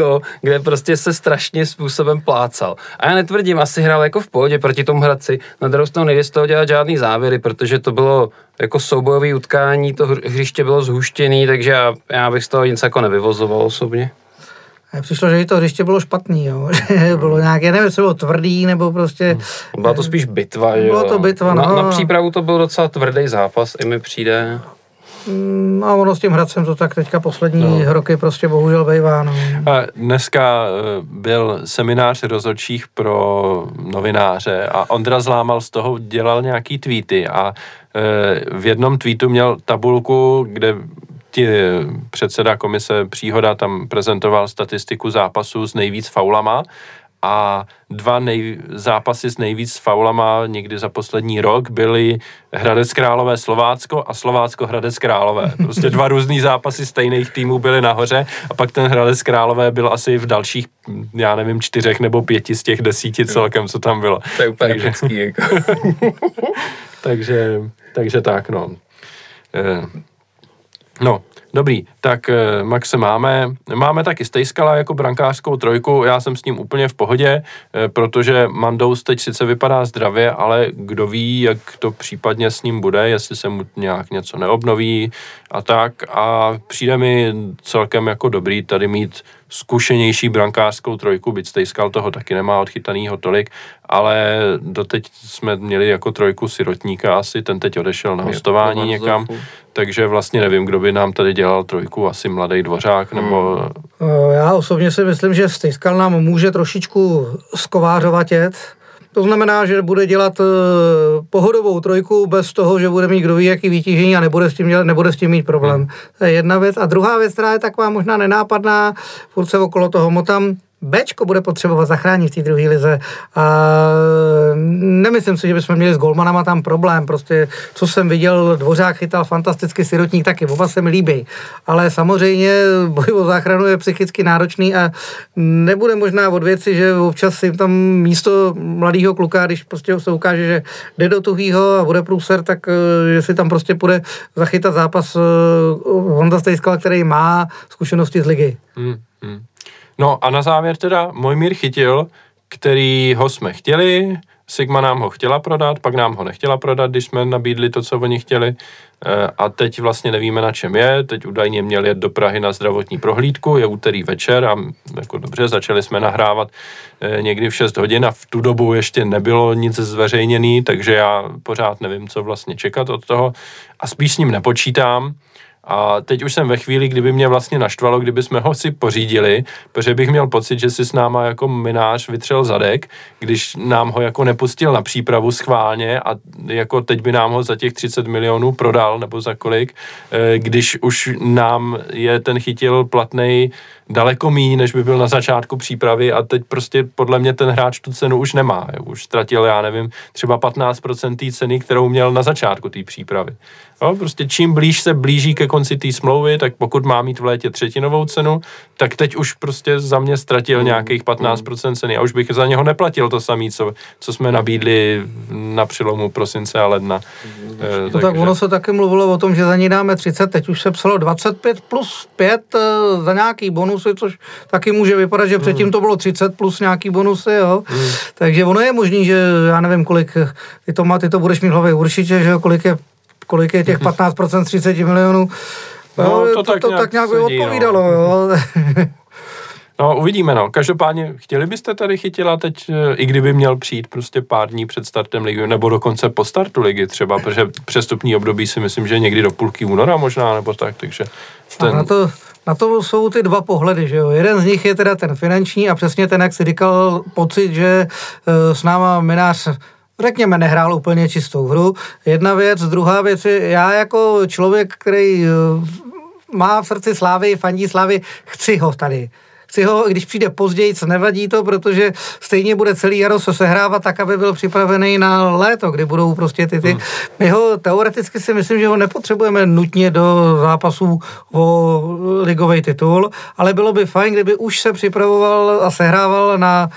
B: kde prostě se strašně způsobem plácal. A já netvrdím, asi hrál jako v pohodě proti tomu Hradci. Na druhou stranu nejde z toho dělat žádný závěry, protože to bylo jako soubojové utkání, to hřiště bylo zhuštěné, takže já, já bych z toho nic jako nevyvozoval osobně.
C: Přišlo, že i to hřiště bylo špatný, jo. že bylo nějaké, nevím, jestli bylo tvrdý, nebo prostě...
B: Byla to spíš bitva, že
C: Bylo to bitva,
B: na,
C: no.
B: na přípravu to byl docela tvrdý zápas, i mi přijde.
C: Mm, A ono s tím Hradcem to tak teďka poslední no. roky prostě bohužel bejvá, no.
A: A Dneska eh, byl seminář rozhodčích pro novináře a Ondra Zlámal z toho dělal nějaký tweety a eh, v jednom tweetu měl tabulku, kde ti předseda komise Příhoda tam prezentoval statistiku zápasů s nejvíc faulama a dva nej, zápasy s nejvíc faulama někdy za poslední rok byly Hradec Králové Slovácko a Slovácko Hradec Králové. Prostě dva různý zápasy stejných týmů byly nahoře a pak ten Hradec Králové byl asi v dalších, já nevím, čtyřech nebo pěti z těch desíti celkem, co tam bylo.
B: To je úplně
A: Takže-
B: epický, jako.
A: takže, takže tak, no. No, dobrý, tak eh, Maxe máme. Máme taky Stejskala jako brankářskou trojku, já jsem s ním úplně v pohodě, eh, protože Mandous teď sice vypadá zdravě, ale kdo ví, jak to případně s ním bude, jestli se mu nějak něco neobnoví a tak. A přijde mi celkem jako dobrý tady mít zkušenější brankářskou trojku, byť Stejskal toho taky nemá odchytanýho tolik, ale doteď jsme měli jako trojku sirotníka asi, ten teď odešel na hostování někam, takže vlastně nevím, kdo by nám tady dělal trojku, asi mladý dvořák, nebo
C: Eh, Já osobně si myslím, že Stejskal nám může trošičku skovářovatět. To znamená, že bude dělat eh, pohodovou trojku bez toho, že bude mít kdo ví jaký vytížení a nebude s tím, dělat, nebude s tím mít problém. To je jedna věc. A druhá věc, která je taková možná nenápadná, furt se okolo toho motám, Bčko bude potřebovat zachránit v té druhé lize. A nemyslím si, že bychom měli s golmanama tam problém. Prostě, co jsem viděl, Dvořák chytal fantasticky, Sirotník taky, oba se mi líbí. Ale samozřejmě boj o záchranu je psychicky náročný a nebude možná od věci, že občas jim tam místo mladého kluka, když prostě se ukáže, že jde do tuhýho a bude průser, tak eh, že si tam prostě půjde zachytat zápas eh, Honza Stejskala, který má zkušenosti z ligy.
A: Hmm, hmm. No a na závěr teda Mojmír chytil, který ho jsme chtěli, Sigma nám ho chtěla prodat, pak nám ho nechtěla prodat, když jsme nabídli to, co oni chtěli. Eh, A teď vlastně nevíme, na čem je. Teď údajně měl jet do Prahy na zdravotní prohlídku, je úterý večer a jako dobře, začali jsme nahrávat eh, někdy v 6 hodin a v tu dobu ještě nebylo nic zveřejněný, takže já pořád nevím, co vlastně čekat od toho a spíš s ním nepočítám. A teď už jsem ve chvíli, kdyby mě vlastně naštvalo, kdyby jsme ho si pořídili, protože bych měl pocit, že si s náma jako minář vytřel zadek, když nám ho jako nepustil na přípravu schválně a jako teď by nám ho za těch 30 milionů prodal, nebo za kolik, eh, když už nám je ten chytil platnej daleko míň, než by byl na začátku přípravy a teď prostě podle mě ten hráč tu cenu už nemá. jo. Už ztratil, já nevím, třeba 15% té ceny, kterou měl na začátku té přípravy. Jo, prostě čím blíž se blíží ke konci té smlouvy, tak pokud má mít v létě třetinovou cenu, tak teď už prostě za mě ztratil nějakých 15% ceny a už bych za něho neplatil to samé, co, co jsme nabídli na přelomu prosince a ledna. Eh,
C: No tak ono se taky mluvilo o tom, že za ní dáme 30, teď už se psalo 25 plus 5 eh, za nějaký bonusy, což taky může vypadat, že předtím to bylo 30 plus nějaký bonusy, jo. Takže ono je možný, že já nevím, kolik, ty to, má, ty to budeš mít v hlavě určitě, že kolik je, kolik je těch 15% z 30 milionů.
A: No,
C: Jo,
A: to tak
C: to,
A: nějak
C: tak nějak by
A: no.
C: odpovídalo, jo.
A: No, uvidíme, no. Každopádně, chtěli byste tady chytila teď, eh, i kdyby měl přijít prostě pár dní před startem ligy, nebo dokonce po startu ligy třeba, protože přestupní období si myslím, že někdy do půlky února možná, nebo tak, takže
C: A na
A: ten,
C: to, na to jsou ty dva pohledy, že jo. Jeden z nich je teda ten finanční a přesně ten, jak si říkal, pocit, že eh, s náma minář řekněme, nehrál úplně čistou hru. Jedna věc, druhá věc já jako člověk, který eh, má v srdci slávy, fandí slávy, chci ho tady. Chci ho, když přijde později, nevadí to, protože stejně bude celý jaro se sehrávat tak, aby byl připravený na léto, kdy budou prostě ty ty. Hmm. My ho teoreticky si myslím, že ho nepotřebujeme nutně do zápasů o ligový titul, ale bylo by fajn, kdyby už se připravoval a sehrával na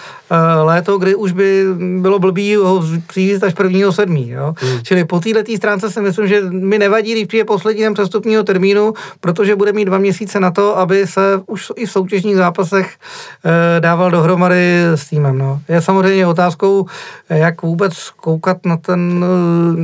C: léto, kdy už by bylo blbý ho přijít až prvního sedmí. Jo? Hmm. Čili po této stránce si myslím, že mi nevadí, když přijde poslední den přestupního termínu, protože bude mít dva měsíce na to, aby se už i v soutěžních zápasech uh, dával dohromady s týmem. No. Je samozřejmě otázkou, jak vůbec koukat na ten,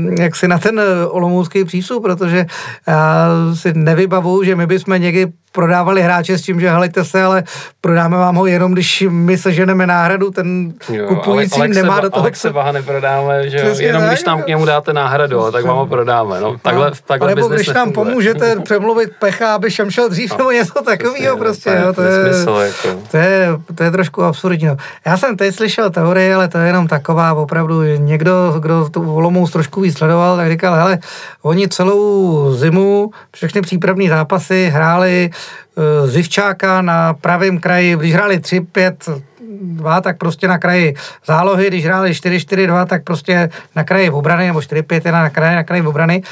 C: uh, jak si na ten olomoucký přístup, protože já si nevybavu, že my bychom někdy prodávali hráče s tím, že helejte se, ale prodáme vám ho jenom, když my seženeme náhradu, ten jo, kupující
B: Alexe,
C: nemá do toho...
B: Alexe Vaha neprodáme, že jo? jenom když tam k němu dáte náhradu, tak vám ho prodáme. No, takhle, no, takhle
C: nebo když nám pomůžete přemluvit Pecha, aby šem šel dřív, no, nebo něco takového prostě. Jo, to, je, smysl, jako. to, je, to je trošku absurdní. No. Já jsem teď slyšel teorii, ale to je jenom taková opravdu někdo, kdo tu Olomouc trošku víc sledoval, tak říkal, hele, oni celou zimu, všechny přípravní zápasy hráli Eh, Zivčáka na pravém kraji, když hráli 3-5, 2, tak prostě na kraji zálohy, když hráli 4-4-2, tak prostě na kraji obrany, nebo 4-5 na kraji, na kraji obrany.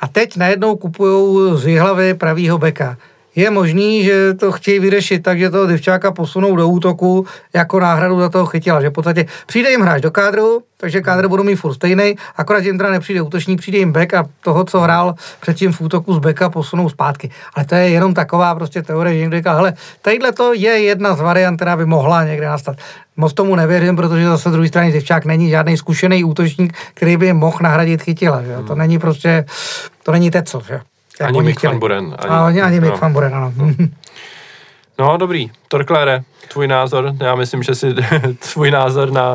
C: A teď najednou kupují z hlavy pravýho beka je možný, že to chtějí vyřešit tak, že toho Divčáka posunou do útoku jako náhradu za toho chytila. Že v podstatě přijde jim hráč do kádru, takže kádr budou mít furt stejný, akorát jim teda nepřijde útočník, přijde jim back a toho, co hrál předtím v útoku z beka, posunou zpátky. Ale to je jenom taková prostě teorie, že někdo říká, hele, tadyhle to je jedna z variant, která by mohla někde nastat. Moc tomu nevěřím, protože zase druhé straně Divčák není žádný zkušený útočník, který by mohl nahradit chytila. Že? To není prostě, to není tecl. Že?
A: Ani Mick van Buren.
C: Ani, ani, ani Mick no. van Buren, ano.
A: No, dobrý. Torklére, tvůj názor? Já myslím, že si tvůj názor na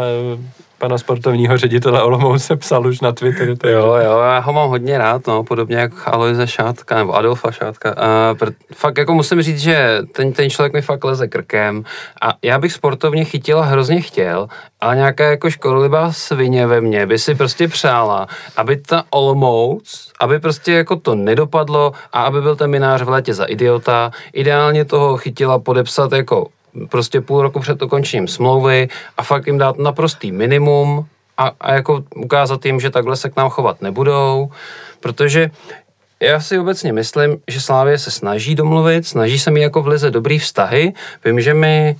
A: pana sportovního ředitele Olomouce psal už na Twitteru.
B: Takže... Jo, jo, já ho mám hodně rád, no, podobně jak Aloise Šátka, nebo Adolfa Šátka. Uh, pr- fakt jako musím říct, že ten, ten člověk mi fakt leze krkem a já bych sportovně chytil a hrozně chtěl, ale nějaká jako škodlivá svině ve mně by si prostě přála, aby ta Olomouc, aby prostě jako to nedopadlo a aby byl ten minář v létě za idiota, ideálně toho chytila podepsat jako prostě půl roku před ukončením smlouvy a fakt jim dát naprostý minimum a, a jako ukázat jim, že takhle se k nám chovat nebudou, protože já si obecně myslím, že Slávě se snaží domluvit, snaží se mi jako v lize dobrý vztahy. Vím, že mi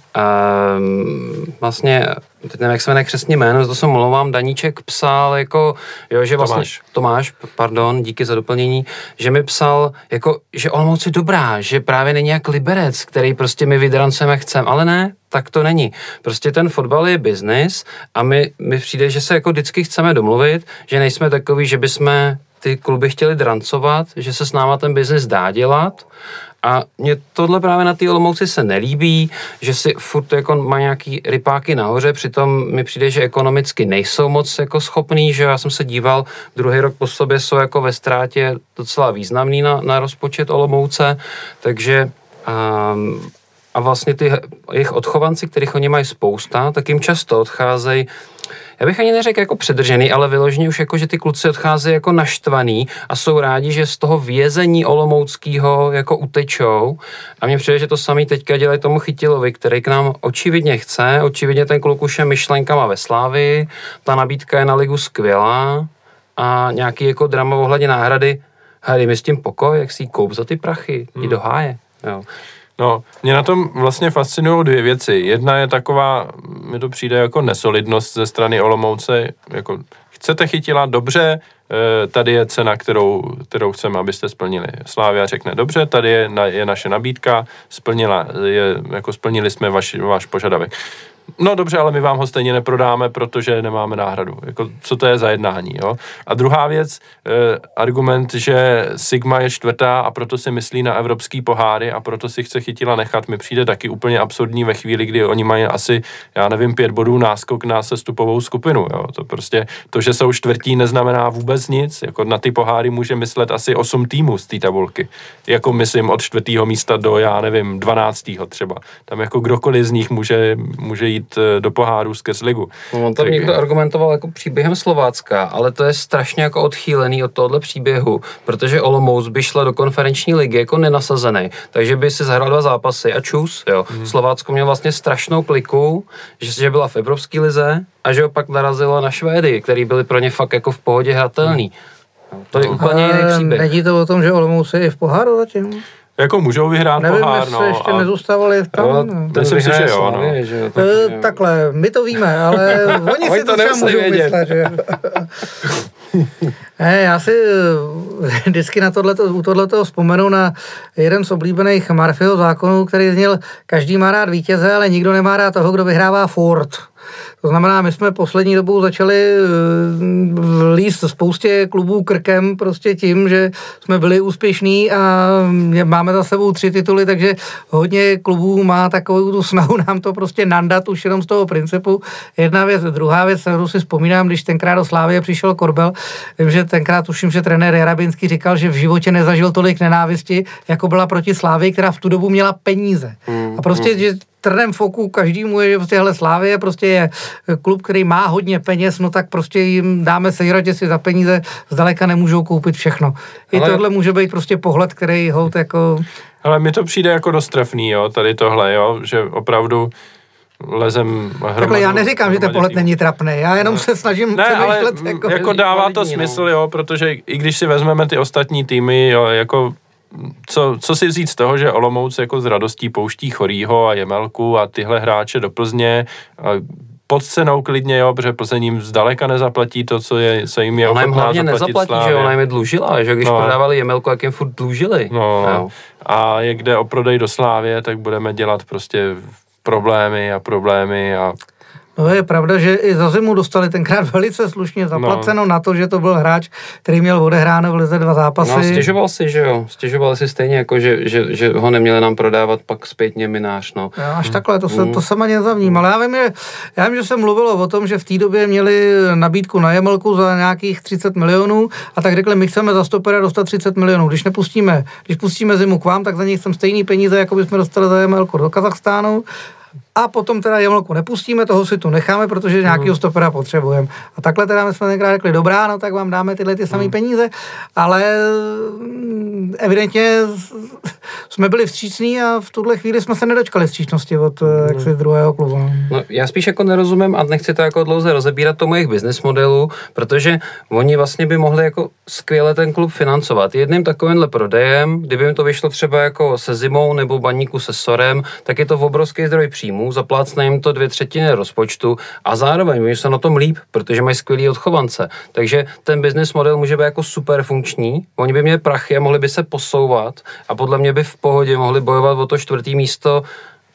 B: um, vlastně, teď nevím, jak se jmenuje křesně jméno, to jsem mluvám, Daníček psal jako, jo, že vlastně, Tomáš. Tomáš, pardon, díky za doplnění, že mi psal jako, že Olomouc je dobrá, že právě není jak Liberec, který prostě my vydrancujeme chcem, ale ne, tak to není. Prostě ten fotbal je biznis a my, my přijde, že se jako vždycky chceme domluvit, že nejsme takový, že bychom ty kluby chtěli drancovat, že se s náma ten biznis dá dělat. A mně tohle právě na té Olomouci se nelíbí, že si furt jako má nějaký rypáky nahoře, přitom mi přijde, že ekonomicky nejsou moc jako schopný, že já jsem se díval, druhý rok po sobě jsou jako ve ztrátě docela významný na, na rozpočet Olomouce, takže um, a vlastně ty jejich odchovanci, kterých oni mají spousta, tak jim často odcházejí já bych ani neřekl jako předržený, ale vyloženě už jako, že ty kluci odcházejí jako naštvaný a jsou rádi, že z toho vězení olomouckého jako utečou. A mně přijde, že to samý teďka dělají tomu Chytilovi, který k nám očividně chce, očividně ten kluk už je myšlenkama ve slávy, ta nabídka je na ligu skvělá a nějaký jako drama ohledně náhrady, hej, mi s tím pokoj, jak si koup za ty prachy, hmm. i do háje. Jo.
A: No, mě na tom vlastně fascinují dvě věci. Jedna je taková, mi to přijde jako nesolidnost ze strany Olomouce, jako chcete chytila, dobře, eh, tady je cena, kterou, kterou chceme, abyste splnili. Slávia řekne, dobře, tady je, je naše nabídka, splnila, je, jako splnili jsme vaš, váš požadavek. No dobře, ale my vám ho stejně neprodáme, protože nemáme náhradu. Jako, co to je za jednání, jo? A druhá věc, eh, argument, že Sigma je čtvrtá a proto si myslí na evropský poháry a proto si chce chytila nechat, mi přijde taky úplně absurdní ve chvíli, kdy oni mají asi, já nevím, pět bodů náskok na sestupovou skupinu, jo? To prostě, to, že jsou čtvrtí, neznamená vůbec nic. Jako na ty poháry může myslet asi osm týmů z té tabulky. Jako myslím od čtvrtého místa do, já nevím, dvanáctého třeba. Tam jako kdokoliv z nich může, může jít jít eh, do poháru skrz ligu.
B: No, on tam tak... někdo argumentoval jako příběhem Slovácka, ale to je strašně jako odchýlený od tohohle příběhu, protože Olomouc by šla do konferenční ligy jako nenasazený, takže by si zahrál dva zápasy a čus, jo. Hmm. Slovácko mělo vlastně strašnou kliku, že, že byla v Evropské lize a že opak narazila na Švédy, který byli pro ně fakt jako v pohodě hratelný. Hmm. To je úplně jiný příběh.
C: Není to o tom, že Olomouc je v poháru zatím?
A: Jako můžou vyhrát
C: Nevím,
A: pohár,
C: jestli
A: no.
C: ještě
A: a-
C: nezůstávali tam.
B: Jo,
C: no.
B: ten
A: Myslím si,
B: vyhraje
A: že jo, no.
B: že
C: Eh,
B: takže-
C: Takhle, my to víme, ale oni
B: Oni
C: si
B: to
C: to třeba můžou
B: vědět.
C: myslet, že jo. Ne, já si eh, vždycky na tohleto, u tohleto vzpomenu na jeden z oblíbených Murphyho zákonů, který zněl, každý má rád vítěze, ale nikdo nemá rád toho, kdo vyhrává Ford. To znamená, my jsme poslední dobou začali eh, líst spoustě klubů krkem prostě tím, že jsme byli úspěšní a máme za sebou tři tituly, takže hodně klubů má takovou tu snahu nám to prostě nandat už jenom z toho principu. Jedna věc, druhá věc, kterou si vzpomínám, když tenkrát do Slávie přišel Korbel, vím, že tenkrát tuším, že trenér Jarabinský říkal, že v životě nezažil tolik nenávisti, jako byla proti Slávii, která v tu dobu měla peníze. A prostě, že trnem v oku každému je, že prostě hele, Slávie prostě je klub, který má hodně peněz, no tak prostě jim dáme sejrat, že si za peníze zdaleka nemůžou koupit všechno. I
B: Ale-
C: tohle může být prostě pohled, který hold jako...
A: Ale mi to přijde jako dost trefný, jo, tady tohle, jo, že opravdu lezem hromadu,
C: Takhle já neříkám, že ten pohled není trapný, já jenom se snažím
A: Ne, ale jako,
C: jako...
A: dává to
B: validní, no.
A: smysl, jo, protože i když si vezmeme ty ostatní týmy, jo, jako co, co si vzít z toho, že Olomouc jako s radostí pouští Chorýho a Jemelku a tyhle hráče do Plzně a pod cenou klidně, jo, protože Plzeň jim zdaleka nezaplatí to, co je, se jim je
B: Ona
A: ochotná
B: hlavně
A: zaplatit
B: nezaplatí, že
A: Slávě.
B: ona jim je dlužila, že když
A: No.
B: no. prodávali Jemelku, jak jim furt dlužili.
A: No,
B: Jo.
A: a jak jde o prodej do Slávě, tak budeme dělat prostě problémy a problémy a
C: No je pravda, že i za zimu dostali tenkrát velice slušně zaplaceno no. na to, že to byl hráč, který měl odehráno v lize dva zápasy.
B: No, stěžoval si, že jo. Stěžoval si stejně, jako že, že, že ho neměli nám prodávat pak zpětně minář, no.
C: Jo, až takhle, to, se, to jsem ani nezavnímal. Já vím, že, já vím, že se mluvilo o tom, že v té době měli nabídku na Jemelku za nějakých 30 milionů a tak řekli, my chceme za stopera dostat 30 milionů. Když nepustíme, když pustíme zimu k vám, tak za něj chceme stejný peníze, jako bychom dostali za Jemelku do Kazachstánu. A potom teda Jemelku nepustíme, toho si tu necháme, protože nějakého stopera potřebujeme. A takhle teda my jsme tenkrát řekli, dobrá, no tak vám dáme tyhle ty samé peníze, ale mm, evidentně jsme byli vstřícní a v tuhle chvíli jsme se nedočkali vstřícnosti od mm. jaksi druhého klubu. no.
B: No, já spíš jako nerozumím a nechci to jako dlouze rozebírat tomu jejich business modelu, protože oni vlastně by mohli jako skvěle ten klub financovat. Jedným takovýmhle prodejem, kdyby jim to vyšlo třeba jako se zimou nebo baníku se sorem, tak je to obrovský zdroj příjmů, zaplácne jim to dvě třetiny rozpočtu a zároveň oni se na tom líp, protože mají skvělý odchovance. Takže ten business model může být jako super funkční, oni by měli prachy a mohli by se posouvat a podle mě by v pohodě mohli bojovat o to čtvrtý místo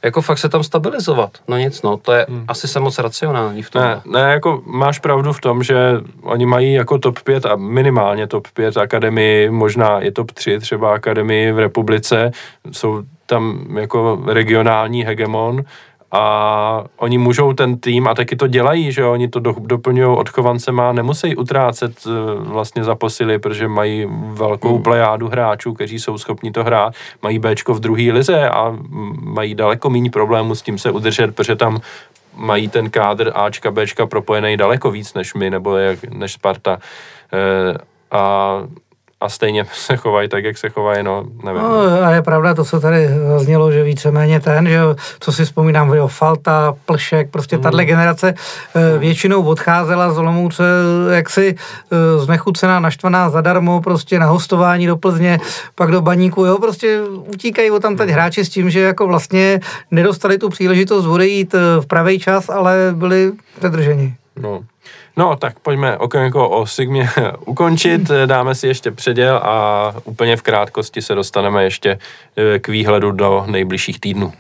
B: jako fakt se tam stabilizovat. No nic, no, to je hmm. asi se moc racionální v tom.
A: Ne, ne, jako máš pravdu v tom, že oni mají jako top 5 a minimálně top 5 akademii, možná i top 3 třeba akademii v republice, jsou tam jako regionální hegemon a oni můžou ten tým, a taky to dělají, že oni to do, doplňují odchovancema, nemusí utrácet eh, vlastně za posily, protože mají velkou hmm. plejádu hráčů, kteří jsou schopni to hrát, mají Bčko v druhé lize a mají daleko méně problémů s tím se udržet, protože tam mají ten kádr Ačka, Bčka propojený daleko víc než my, nebo jak, než Sparta. E, a, a stejně se chovají tak, jak se chovají, no, nevím.
C: No, a je pravda, to, co tady zaznělo, že víceméně ten, že co si vzpomínám, jo, Falta, Plšek, prostě tahle generace eh, většinou odcházela z Olomouce jaksi eh, znechucená, naštvaná zadarmo, prostě na hostování do Plzně, pak do baníku, jo, prostě utíkají o tam teď hráči s tím, že jako vlastně nedostali tu příležitost odejít eh, v pravý čas, ale byli zadrženi.
A: No. No, tak pojďme okénko o Sigmě ukončit, dáme si ještě předěl a úplně v krátkosti se dostaneme ještě eh, k výhledu do nejbližších týdnů.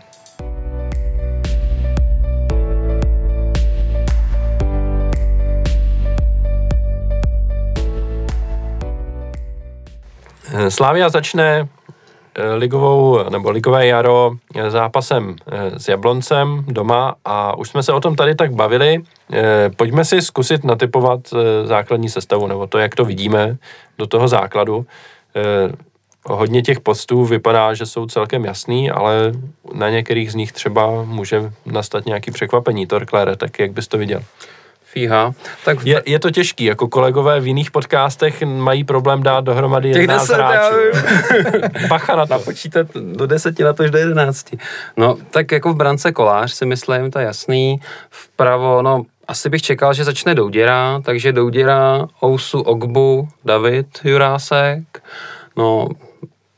A: Eh, Slávia začne ligovou, nebo ligové jaro eh, zápasem eh, s Jabloncem doma a už jsme se o tom tady tak bavili. Eh, Pojďme si zkusit natypovat eh, základní sestavu, nebo to, jak to vidíme do toho základu. Eh, Hodně těch postů vypadá, že jsou celkem jasný, ale na některých z nich třeba může nastat nějaký překvapení. Torklere, tak jak bys to viděl?
B: Fíha. Tak v...
A: Je, je to těžký, jako kolegové v jiných podcastech mají problém dát dohromady
B: Těch
A: 11
B: deset, já
A: hráčů.
B: vím.
A: Bacha na to.
B: napočítat do deseti, na to až do jedenácti. No, tak jako v brance kolář si myslím, to je jasný. Vpravo, no, asi bych čekal, že začne Douděra, takže Douděra, Ousu, Ogbu, David, Jurásek, no,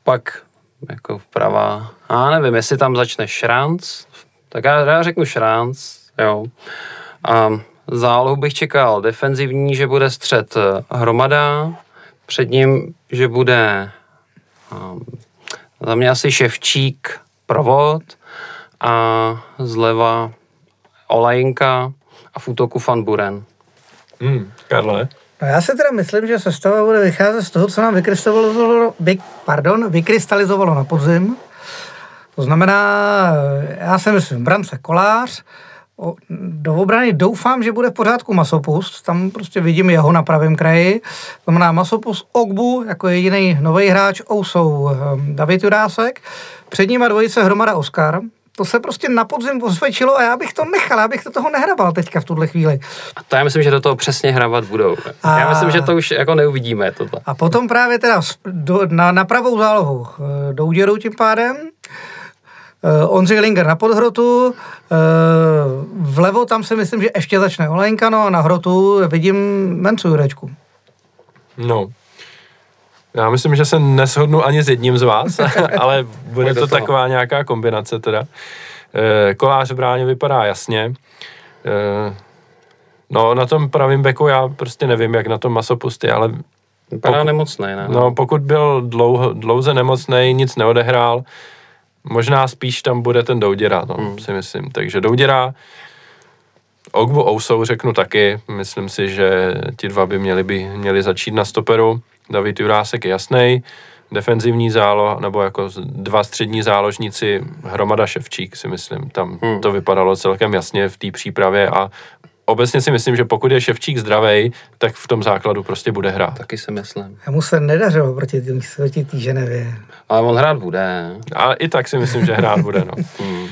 B: pak jako vprava. A nevím, jestli tam začne Šranc, tak já, já řeknu Šranc, jo. A zálohu bych čekal defenzivní, že bude střed eh, Hromada, před ním, že bude um, za mě asi Ševčík provod a zleva Olajinka a v útoku Van Buren.
A: Hmm, Karle?
C: No já si teda myslím, že sestava bude vycházet z toho, co nám vykrystalizovalo, vy, pardon, vykrystalizovalo na podzim. To znamená, já si myslím, brance Kolář, do obrany doufám, že bude v pořádku Masopust, tam prostě vidím jeho na pravém kraji. To znamená Masopust Ogbu jako jediný nový hráč, Ousou um, David Jurásek, před ním dvojice Hromada Oscar, to se prostě na podzim osvědčilo a já bych to nechal, já bych to toho nehrabal teďka v tuhle chvíli.
B: A to já myslím, že do toho přesně hrabat budou. A... Já myslím, že to už jako neuvidíme. Tohle.
C: A potom právě teda do, na, na pravou zálohu eh, do úděru tím pádem, Ondřej Linger na podhrotu, uh, vlevo tam si myslím, že ještě začne Olejnka, no a na hrotu vidím Mencu Jurečku.
A: No, já myslím, že se neshodnu ani s jedním z vás, ale bude to taková nějaká kombinace teda. E, kolář v bráně vypadá jasně. No, na tom pravým beku já prostě nevím, jak na tom masopusty, ale...
B: Vypadá nemocný, ne?
A: No, pokud byl dlouho, dlouze nemocný, nic neodehrál, možná spíš tam bude ten Douděra, no, hmm. si myslím. Takže Douděra, Ogbu Ousou řeknu taky, myslím si, že ti dva by měli, by měli začít na stoperu. David Jurásek je jasný, defenzivní zálo, nebo jako dva střední záložníci, Hromada Ševčík si myslím, tam hmm. to vypadalo celkem jasně v té přípravě a obecně si myslím, že pokud je Ševčík zdravý, tak v tom základu prostě bude hrát.
B: Taky si myslím.
C: A mu se nedařilo proti té Ženevě.
B: Ale on hrát bude.
A: A i tak si myslím, že hrát bude, no. hmm.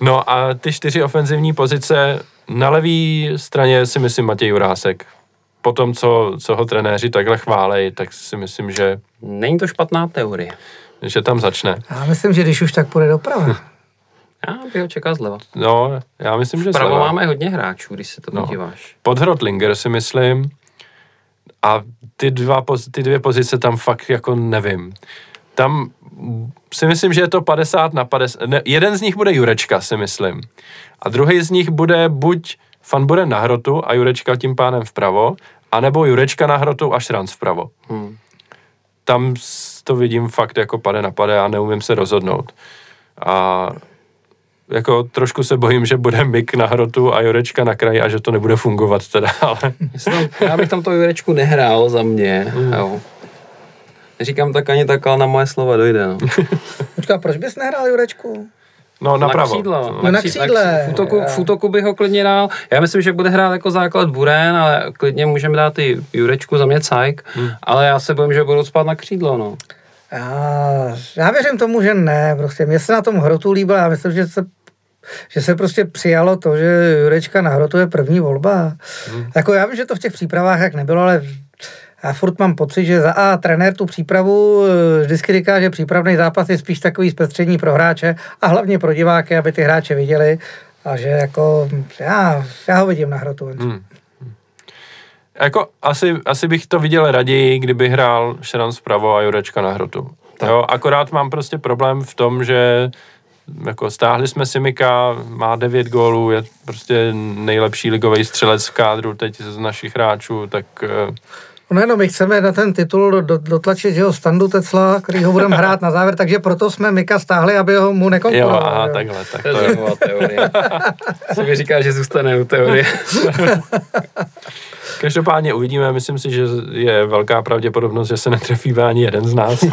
A: No a ty čtyři ofenzivní pozice, na levé straně si myslím Matěj Jurásek po tom, co, co ho trenéři takhle chválej, tak si myslím, že...
B: Není to špatná teorie.
A: Že tam začne.
C: Já myslím, že když už tak půjde doprava.
B: Já bych ho čekal zleva.
A: No, já myslím, že
B: Vpravo zleva. máme hodně hráčů, když se to no. podíváš.
A: Pod Hrotlinger si myslím. A ty, dva, ty dvě pozice tam fakt jako nevím. Tam si myslím, že je to 50 na 50. Ne, jeden z nich bude Jurečka, si myslím. A druhý z nich bude buď Fan bude na hrotu a Jurečka tím pánem vpravo, anebo Jurečka na hrotu a Šranc vpravo. Hmm. Tam to vidím fakt jako pade na pade a neumím se rozhodnout. A jako trošku se bojím, že bude Mik na hrotu a Jurečka na kraji a že to nebude fungovat teda, ale...
B: Já bych tam to Jurečku nehrál za mě, mm. jo. Neříkám tak ani tak, ale na moje slova dojde, no.
C: Počká, proč bys nehrál Jurečku?
A: No, napravo.
B: Na křídlo.
C: No, na křídle.
B: V útoku, v útoku bych ho klidně dal. Já myslím, že bude hrát jako základ Buren, ale klidně můžeme dát i Jurečku za mě Cajk, hmm. ale já se bojím, že budou spát na křídlo, no.
C: Já, já věřím tomu, že ne. Prostě mě se na tom hrotu líbilo. Já myslím, že se že se prostě přijalo to, že Jurečka na hrotu je první volba. Hmm. Jako já vím, že to v těch přípravách jak nebylo, ale já furt mám pocit, že za A trenér tu přípravu eh, vždycky říká, že přípravný zápas je spíš takový zpestření pro hráče a hlavně pro diváky, aby ty hráče viděli a že jako já, já ho vidím na hrotu. Hmm.
A: Jako asi, asi bych to viděl raději, kdyby hrál Šeran zpravo a Jurečka na hrotu. Jo, akorát mám prostě problém v tom, že jako stáhli jsme Simika, má devět gólů, je prostě nejlepší ligový střelec v kádru teď z našich hráčů, tak eh,
C: No no, my chceme na ten titul dotlačit jeho standu Tecla, který ho budeme hrát na závěr, takže proto jsme Mika stáhli, aby ho mu nekonkuroval.
A: Jo, aha, jo. takhle, tak
B: to je. teorie. Co mi říká, že zůstane u teorie.
A: Každopádně uvidíme, myslím si, že je velká pravděpodobnost, že se netrefí ani jeden z nás.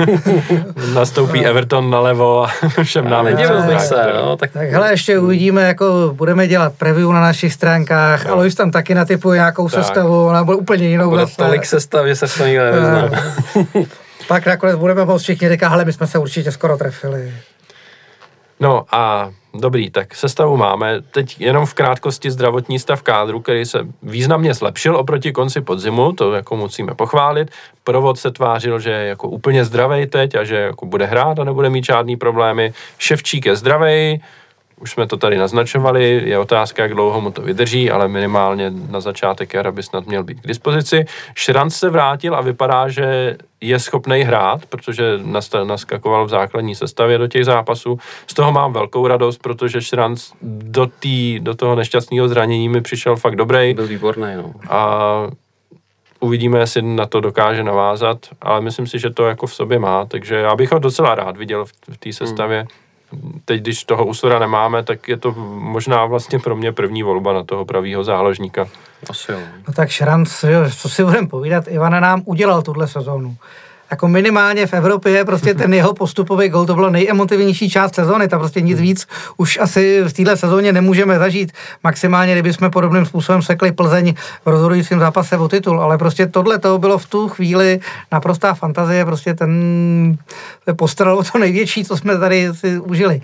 A: Nastoupí Everton nalevo a všem nám
C: ne, se, no, tak... tak hele, ještě uvidíme, jako budeme dělat preview na našich stránkách, no. Alois tam taky natypuje nějakou tak. sestavu, nebo úplně jinou.
B: Bude tolik sestav, že se v tom nikdo nevyzná.
C: Pak nakonec budeme moct všichni říkat, hele, my jsme se určitě skoro trefili.
A: No a dobrý, tak sestavu máme. Teď jenom v krátkosti zdravotní stav kádru, který se významně zlepšil oproti konci podzimu, to jako musíme pochválit. Provod se tvářil, že je jako úplně zdravý teď a že jako bude hrát a nebude mít žádný problémy. Ševčík je zdravý, už jsme to tady naznačovali, je otázka, jak dlouho mu to vydrží, ale minimálně na začátek jara by snad měl být k dispozici. Šranc se vrátil a vypadá, že je schopný hrát, protože naskakoval v základní sestavě do těch zápasů. Z toho mám velkou radost, protože Šranc do, tý, do toho nešťastného zranění mi přišel fakt dobrý.
B: Byl výborný, no.
A: A uvidíme, jestli na to dokáže navázat, ale myslím si, že to jako v sobě má, takže já bych ho docela rád viděl v, v té sestavě. Hmm teď, když toho Usura nemáme, tak je to možná vlastně pro mě první volba na toho pravýho záložníka.
B: Asi jo.
C: No tak Šranc, co si budeme povídat, Ivana nám udělal tuhle sezónu jako minimálně v Evropě prostě ten jeho postupový gol, to bylo nejemotivnější část sezóny, tam prostě nic víc už asi v téhle sezóně nemůžeme zažít. Maximálně, kdyby jsme podobným způsobem sekli Plzeň v rozhodujícím zápase o titul, ale prostě tohle to bylo v tu chvíli naprostá fantazie, prostě ten postaralo to největší, co jsme tady si užili.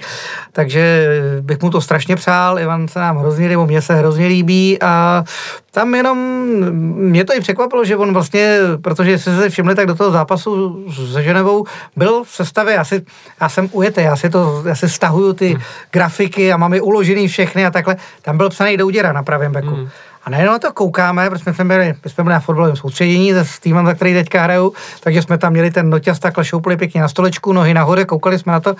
C: Takže bych mu to strašně přál, Ivan se nám hrozně, nebo mě se hrozně líbí a tam jenom mě to i překvapilo, že on vlastně, protože jestli se všimli, tak do toho zápasu se Ženevou byl v sestavě, já, si, já jsem ujetý, já si to, já si stahuju ty hmm. grafiky a mám je uložený všechny a takhle. Tam byl psaný Douděra na pravém beku. Hmm. A najednou na to koukáme, protože jsme byli, my jsme byli na fotbalovém soustředění s týmem, za který teďka hraju, takže jsme tam měli ten noťas takhle šoupli pěkně na stolečku, nohy nahoře, koukali jsme na to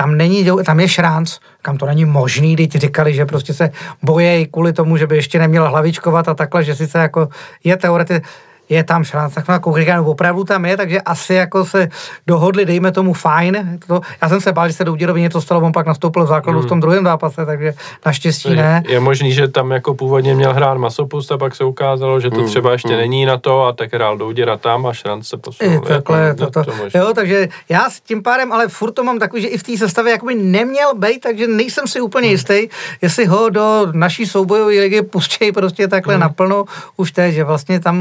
C: tam není, tam je šránc, kam to není možný, teď říkali, že prostě se boje kvůli tomu, že by ještě neměl hlavičkovat a takhle, že sice jako je teoreticky, je tam šránc, tak jako říkám, opravdu tam je, takže asi jako se dohodli, dejme tomu fajn. To, já jsem se bál, že se Douděrovi něco stalo, on pak nastoupil v základu hmm. v tom druhém zápase, takže naštěstí ne.
A: Je, je možný, že tam jako původně měl hrát Masopust a pak se ukázalo, že to hmm. třeba ještě hmm. není na to a tak hrál Douděra tam a šránc se posunul.
C: I, takhle, jako, to, to, to jo, takže já s tím pádem, ale furt to mám takový, že i v té sestavě jakoby neměl být, takže nejsem si úplně hmm. jistý, jestli ho do naší soubojové ligy pustí prostě takhle hmm. naplno už teď, že vlastně tam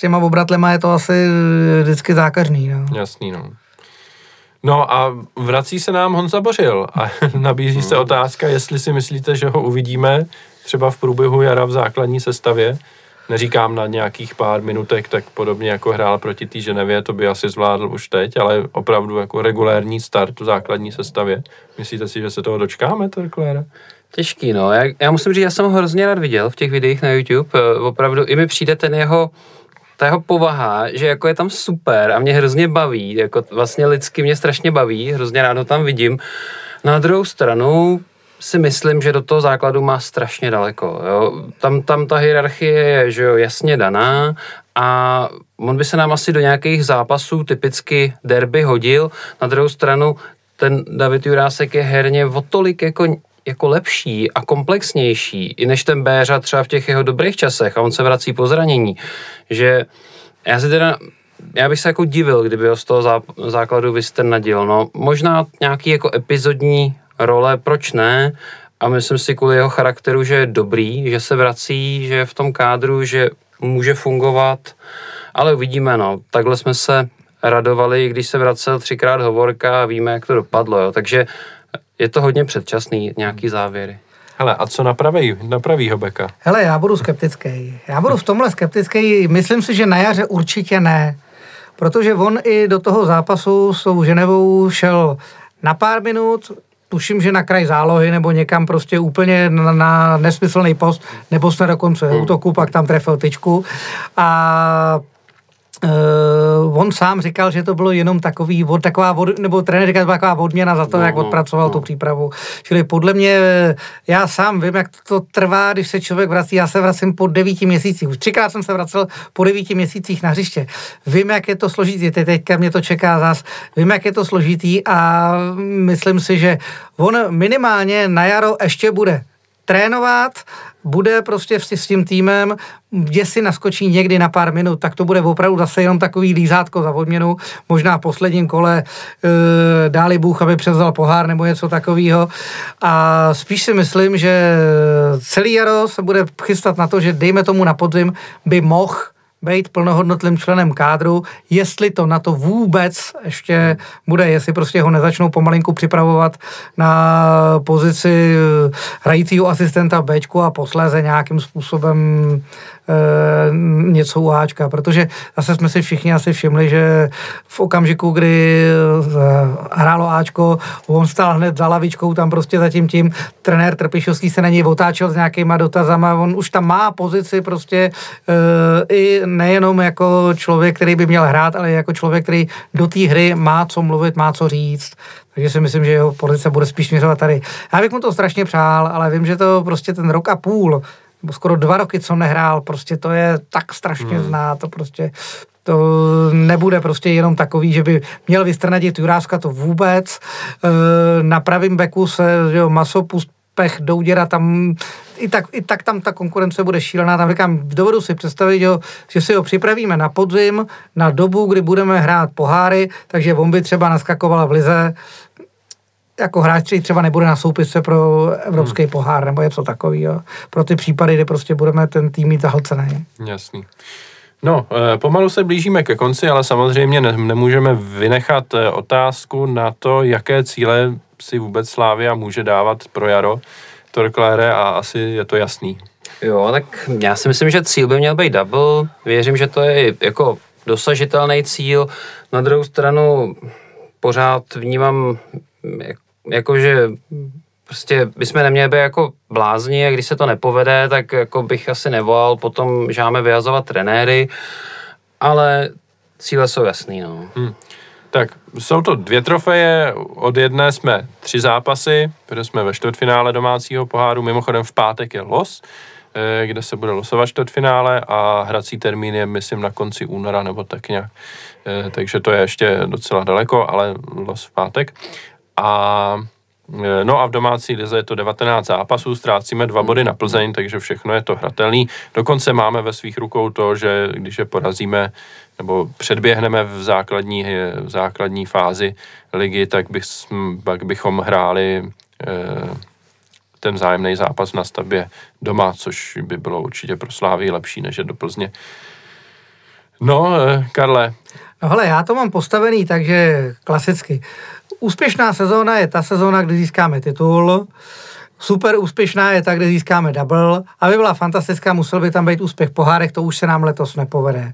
C: těma obratlema je to asi vždycky zákařný. No.
A: Jasný, no. No a vrací se nám Honza Bořil a nabízí se otázka, jestli si myslíte, že ho uvidíme třeba v průběhu jara v základní sestavě. Neříkám na nějakých pár minutek, tak podobně jako hrál proti té Ženevě, to by asi zvládl už teď, ale opravdu jako regulérní start v základní sestavě. Myslíte si, že se toho dočkáme, Torklére?
B: Těžký, no. Já, já musím říct, já jsem ho hrozně rád viděl v těch videích na YouTube. Eh, opravdu i mi přijde ten jeho ta jeho povaha, že jako je tam super a mě hrozně baví, jako vlastně lidsky mě strašně baví, hrozně rád ho tam vidím. Na druhou stranu si myslím, že do toho základu má strašně daleko. Jo. Tam, tam ta hierarchie je že jo, jasně daná a on by se nám asi do nějakých zápasů typicky derby hodil. Na druhou stranu ten David Jurásek je herně o tolik jako jako lepší a komplexnější, i než ten Béřa třeba v těch jeho dobrých časech a on se vrací po zranění, že já si teda já bych se jako divil, kdyby ho z toho základu vystrnadil. No, možná nějaký jako epizodní role, proč ne? A myslím si kvůli jeho charakteru, že je dobrý, že se vrací, že je v tom kádru, že může fungovat, ale uvidíme, no. Takhle jsme se radovali, když se vracel třikrát hovorka a víme, jak to dopadlo, jo. Takže je to hodně předčasný, nějaký závěry.
A: Hele, a co napraví, napraví ho beka?
C: Hele, já budu skeptický. Já budu v tomhle skeptický. Myslím si, že na jaře určitě ne. Protože on i do toho zápasu s tou Ženevou šel na pár minut, tuším, že na kraj zálohy nebo někam prostě úplně na, na nesmyslný post, nebo se dokonce hmm. útoku, pak tam trefil tyčku. A Uh, on sám říkal, že to bylo jenom takový, od, taková, vod, nebo trenér říkal, taková odměna za to, no, jak no, odpracoval no. tu přípravu. Čili podle mě, já sám vím, jak to trvá, když se člověk vrací. Já se vracím po devíti měsících. Už třikrát jsem se vracel po devíti měsících na hřiště. Vím, jak je to složitý. Teď, teďka mě to čeká zás. Vím, jak je to složitý a myslím si, že on minimálně na jaro ještě bude trénovat, bude prostě s tím týmem, kde si naskočí někdy na pár minut, tak to bude opravdu zase jenom takový lízátko za odměnu, možná v posledním kole e, dáli Bůh, aby převzal pohár nebo něco takového. A spíš si myslím, že celý jaro se bude chystat na to, že dejme tomu na podzim by mohl být plnohodnotným členem kádru, jestli to na to vůbec ještě bude, jestli prostě ho nezačnou pomalinku připravovat na pozici hrajícího asistenta Bčku a posléze nějakým způsobem něco u Ačka, protože zase jsme si všichni asi všimli, že v okamžiku, kdy hrálo Ačko, on stál hned za lavičkou, tam prostě zatím tím trenér Trpišovský se na něj otáčel s nějakýma dotazama, on už tam má pozici prostě i nejenom jako člověk, který by měl hrát, ale jako člověk, který do té hry má co mluvit, má co říct. Takže si myslím, že jeho pozice bude spíš směřovat tady. Já bych mu to strašně přál, ale vím, že to prostě ten rok a půl, nebo skoro dva roky, co nehrál, prostě to je tak strašně hmm. zná, to prostě to nebude prostě jenom takový, že by měl vystrnadit Juráska to vůbec. E, na pravém beku se že jo, Masopust Pech, Douděra, tam i tak, i tak tam ta konkurence bude šílená. Tam říkám, dovedu si představit, jo, že si ho připravíme na podzim, na dobu, kdy budeme hrát poháry, takže on by třeba naskakovala v lize jako hráč, který třeba nebude na soupisce pro evropský hmm. pohár nebo něco takového. Pro ty případy, kde prostě budeme ten tým mít zahlcený.
A: Jasný. No, eh, pomalu se blížíme ke konci, ale samozřejmě ne, nemůžeme vynechat eh, otázku na to, jaké cíle si vůbec Slávia může dávat pro jaro. Torklére a asi je to jasný.
B: Jo, tak já si myslím, že cíl by měl být double. Věřím, že to je jako dosažitelný cíl. Na druhou stranu pořád vnímám jakože prostě bychom neměli být jako blázni a když se to nepovede, tak jako bych asi nevolal, potom žáme vyjazovat trenéry, ale cíle jsou jasný, no. Hmm.
A: Tak jsou to dvě trofeje, od jedné jsme tři zápasy, protože jsme ve čtvrtfinále domácího poháru, mimochodem v pátek je los, eh, kde se bude losovat čtvrtfinále a hrací termín je, myslím, na konci února nebo tak nějak. Eh, takže to je ještě docela daleko, ale los v pátek. A e, No a v domácí lize je to 19 zápasů, ztrácíme dva body na Plzeň, takže všechno je to hratelný. Dokonce máme ve svých rukou to, že když je porazíme nebo předběhneme v základní, v základní fázi ligy, tak, bych, tak bychom hráli e, ten zájemný zápas na stavbě doma, což by bylo určitě pro Slávy lepší, než je do Plzně. No, e, Karle.
C: No hele, já to mám postavený, takže klasicky. Úspěšná sezóna je ta sezóna, kdy získáme titul. Super úspěšná je ta, kde získáme double. Aby byla fantastická, musel by tam být úspěch pohárek, to už se nám letos nepovede.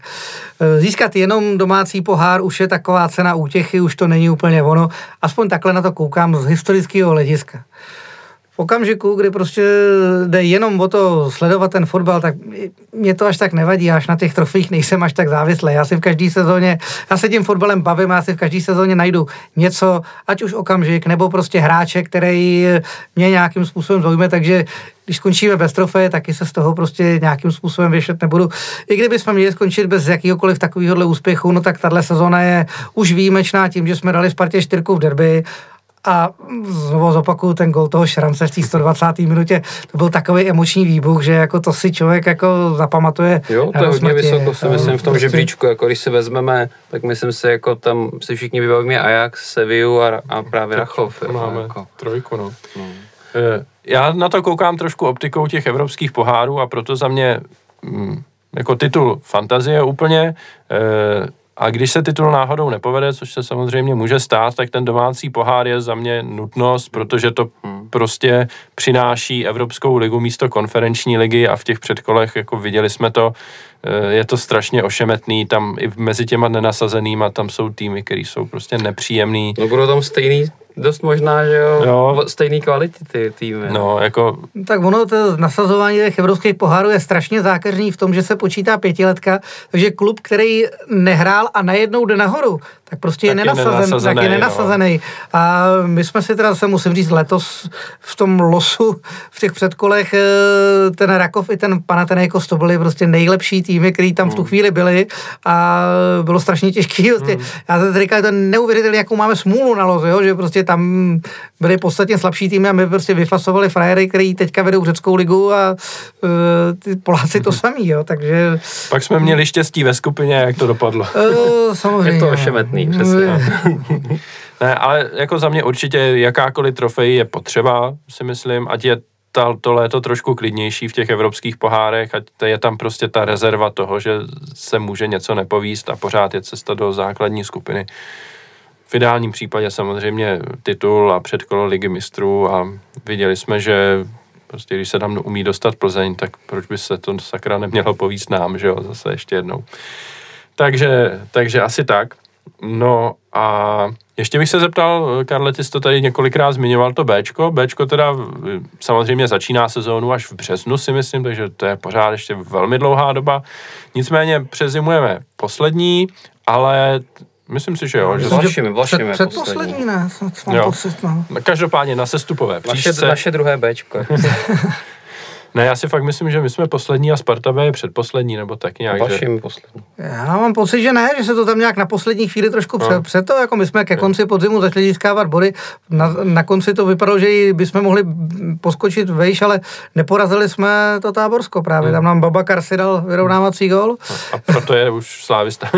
C: E, získat jenom domácí pohár už je taková cena útěchy, už to není úplně ono. Aspoň takhle na to koukám z historického hlediska okamžiku, kdy prostě jde jenom o to sledovat ten fotbal, tak mě to až tak nevadí, až na těch trofích nejsem až tak závislý. Já si v každé sezóně, já se tím fotbalem bavím, já si v každé sezóně najdu něco, ať už okamžik, nebo prostě hráče, který mě nějakým způsobem zaujme, takže když skončíme bez trofeje, taky se z toho prostě nějakým způsobem věšet nebudu. I kdyby jsme měli skončit bez jakýhokoliv takového úspěchu, no tak tahle sezóna je už výjimečná tím, že jsme dali Spartě čtyřku v derby a znovu zopakuju ten gol toho Šrance v té 120. minutě. To byl takový emoční výbuch, že jako to si člověk jako zapamatuje.
B: Jo, to je hodně vysoko, si myslím, v tom prostě... žebříčku. Jako když si vezmeme, tak myslím si, jako tam si všichni vybavíme Ajax, Sevillu a, a právě Rachov.
A: Máme jako. trojku, no. no. Eh, já na to koukám trošku optikou těch evropských pohárů a proto za mě mm, jako titul fantazie úplně. Eh, a když se titul náhodou nepovede, což se samozřejmě může stát, tak ten domácí pohár je za mě nutnost, protože to hmm. prostě přináší Evropskou ligu místo konferenční ligy a v těch předkolech, jako viděli jsme to, eh, je to strašně ošemetný, tam i mezi těma nenasazenýma, tam jsou týmy, které jsou prostě nepříjemný.
B: No budou tam stejný dost možná, že jo, jo. stejný kvality ty týmy.
A: No, jako...
C: Tak ono, to nasazování těch evropských pohárů je strašně zákeřný v tom, že se počítá pětiletka, takže klub, který nehrál a najednou jde nahoru, tak prostě tak je, nenasazen, tak je nenasazený. No. A my jsme si teda, se musím říct, letos v tom losu, v těch předkolech, eh, ten Rakov i ten Panathinaikos, to byly prostě nejlepší týmy, který tam v tu hmm. chvíli byli a bylo strašně těžký. Prostě. Hmm. Já se říkal, je to neuvěřitelné, jakou máme smůlu na loze, jo? že prostě tam byly podstatně slabší týmy a my prostě vyfasovali frajery, který teďka vedou řeckou ligu a uh, ty Poláci to samý, jo, takže...
A: Pak jsme měli štěstí ve skupině, jak to dopadlo.
C: Uh, samozřejmě.
B: Je to ošemetný, přesně.
A: ne, ale jako za mě určitě jakákoliv trofej je potřeba, si myslím, ať je ta, to léto trošku klidnější v těch evropských pohárech, ať je tam prostě ta rezerva toho, že se může něco nepovíst a pořád je cesta do základní skupiny. V ideálním případě samozřejmě titul a předkolo ligy mistrů a viděli jsme, že Prostě když se tam umí dostat Plzeň, tak proč by se to sakra nemělo povíst nám, že jo, zase ještě jednou. Takže, takže asi tak. No a ještě bych se zeptal, Karle, ty jsi to tady několikrát zmiňoval, to Bčko. Bčko teda samozřejmě začíná sezónu až v březnu, si myslím, takže to je pořád ještě velmi dlouhá doba. Nicméně přezimujeme poslední, ale Myslím si, že jo. Že
B: Vlašimi, Vlašimi
C: před, předposlední ne, mám jo. pocit, no.
A: Každopádně na sestupové
B: příšce. Naše, naše druhé Bčko.
A: Ne, já si fakt myslím, že my jsme poslední a Sparta B je předposlední, nebo tak nějak.
B: Vaším že... poslední.
C: Já mám pocit, že ne, že se to tam nějak na poslední chvíli trošku no. před, před to, jako my jsme ke konci podzimu začali získávat body. Na, na konci to vypadalo, že bychom mohli poskočit vejš, ale neporazili jsme to táborsko právě. Hmm. Tam nám Babakar si dal vyrovnávací gol.
A: A proto je už slávista.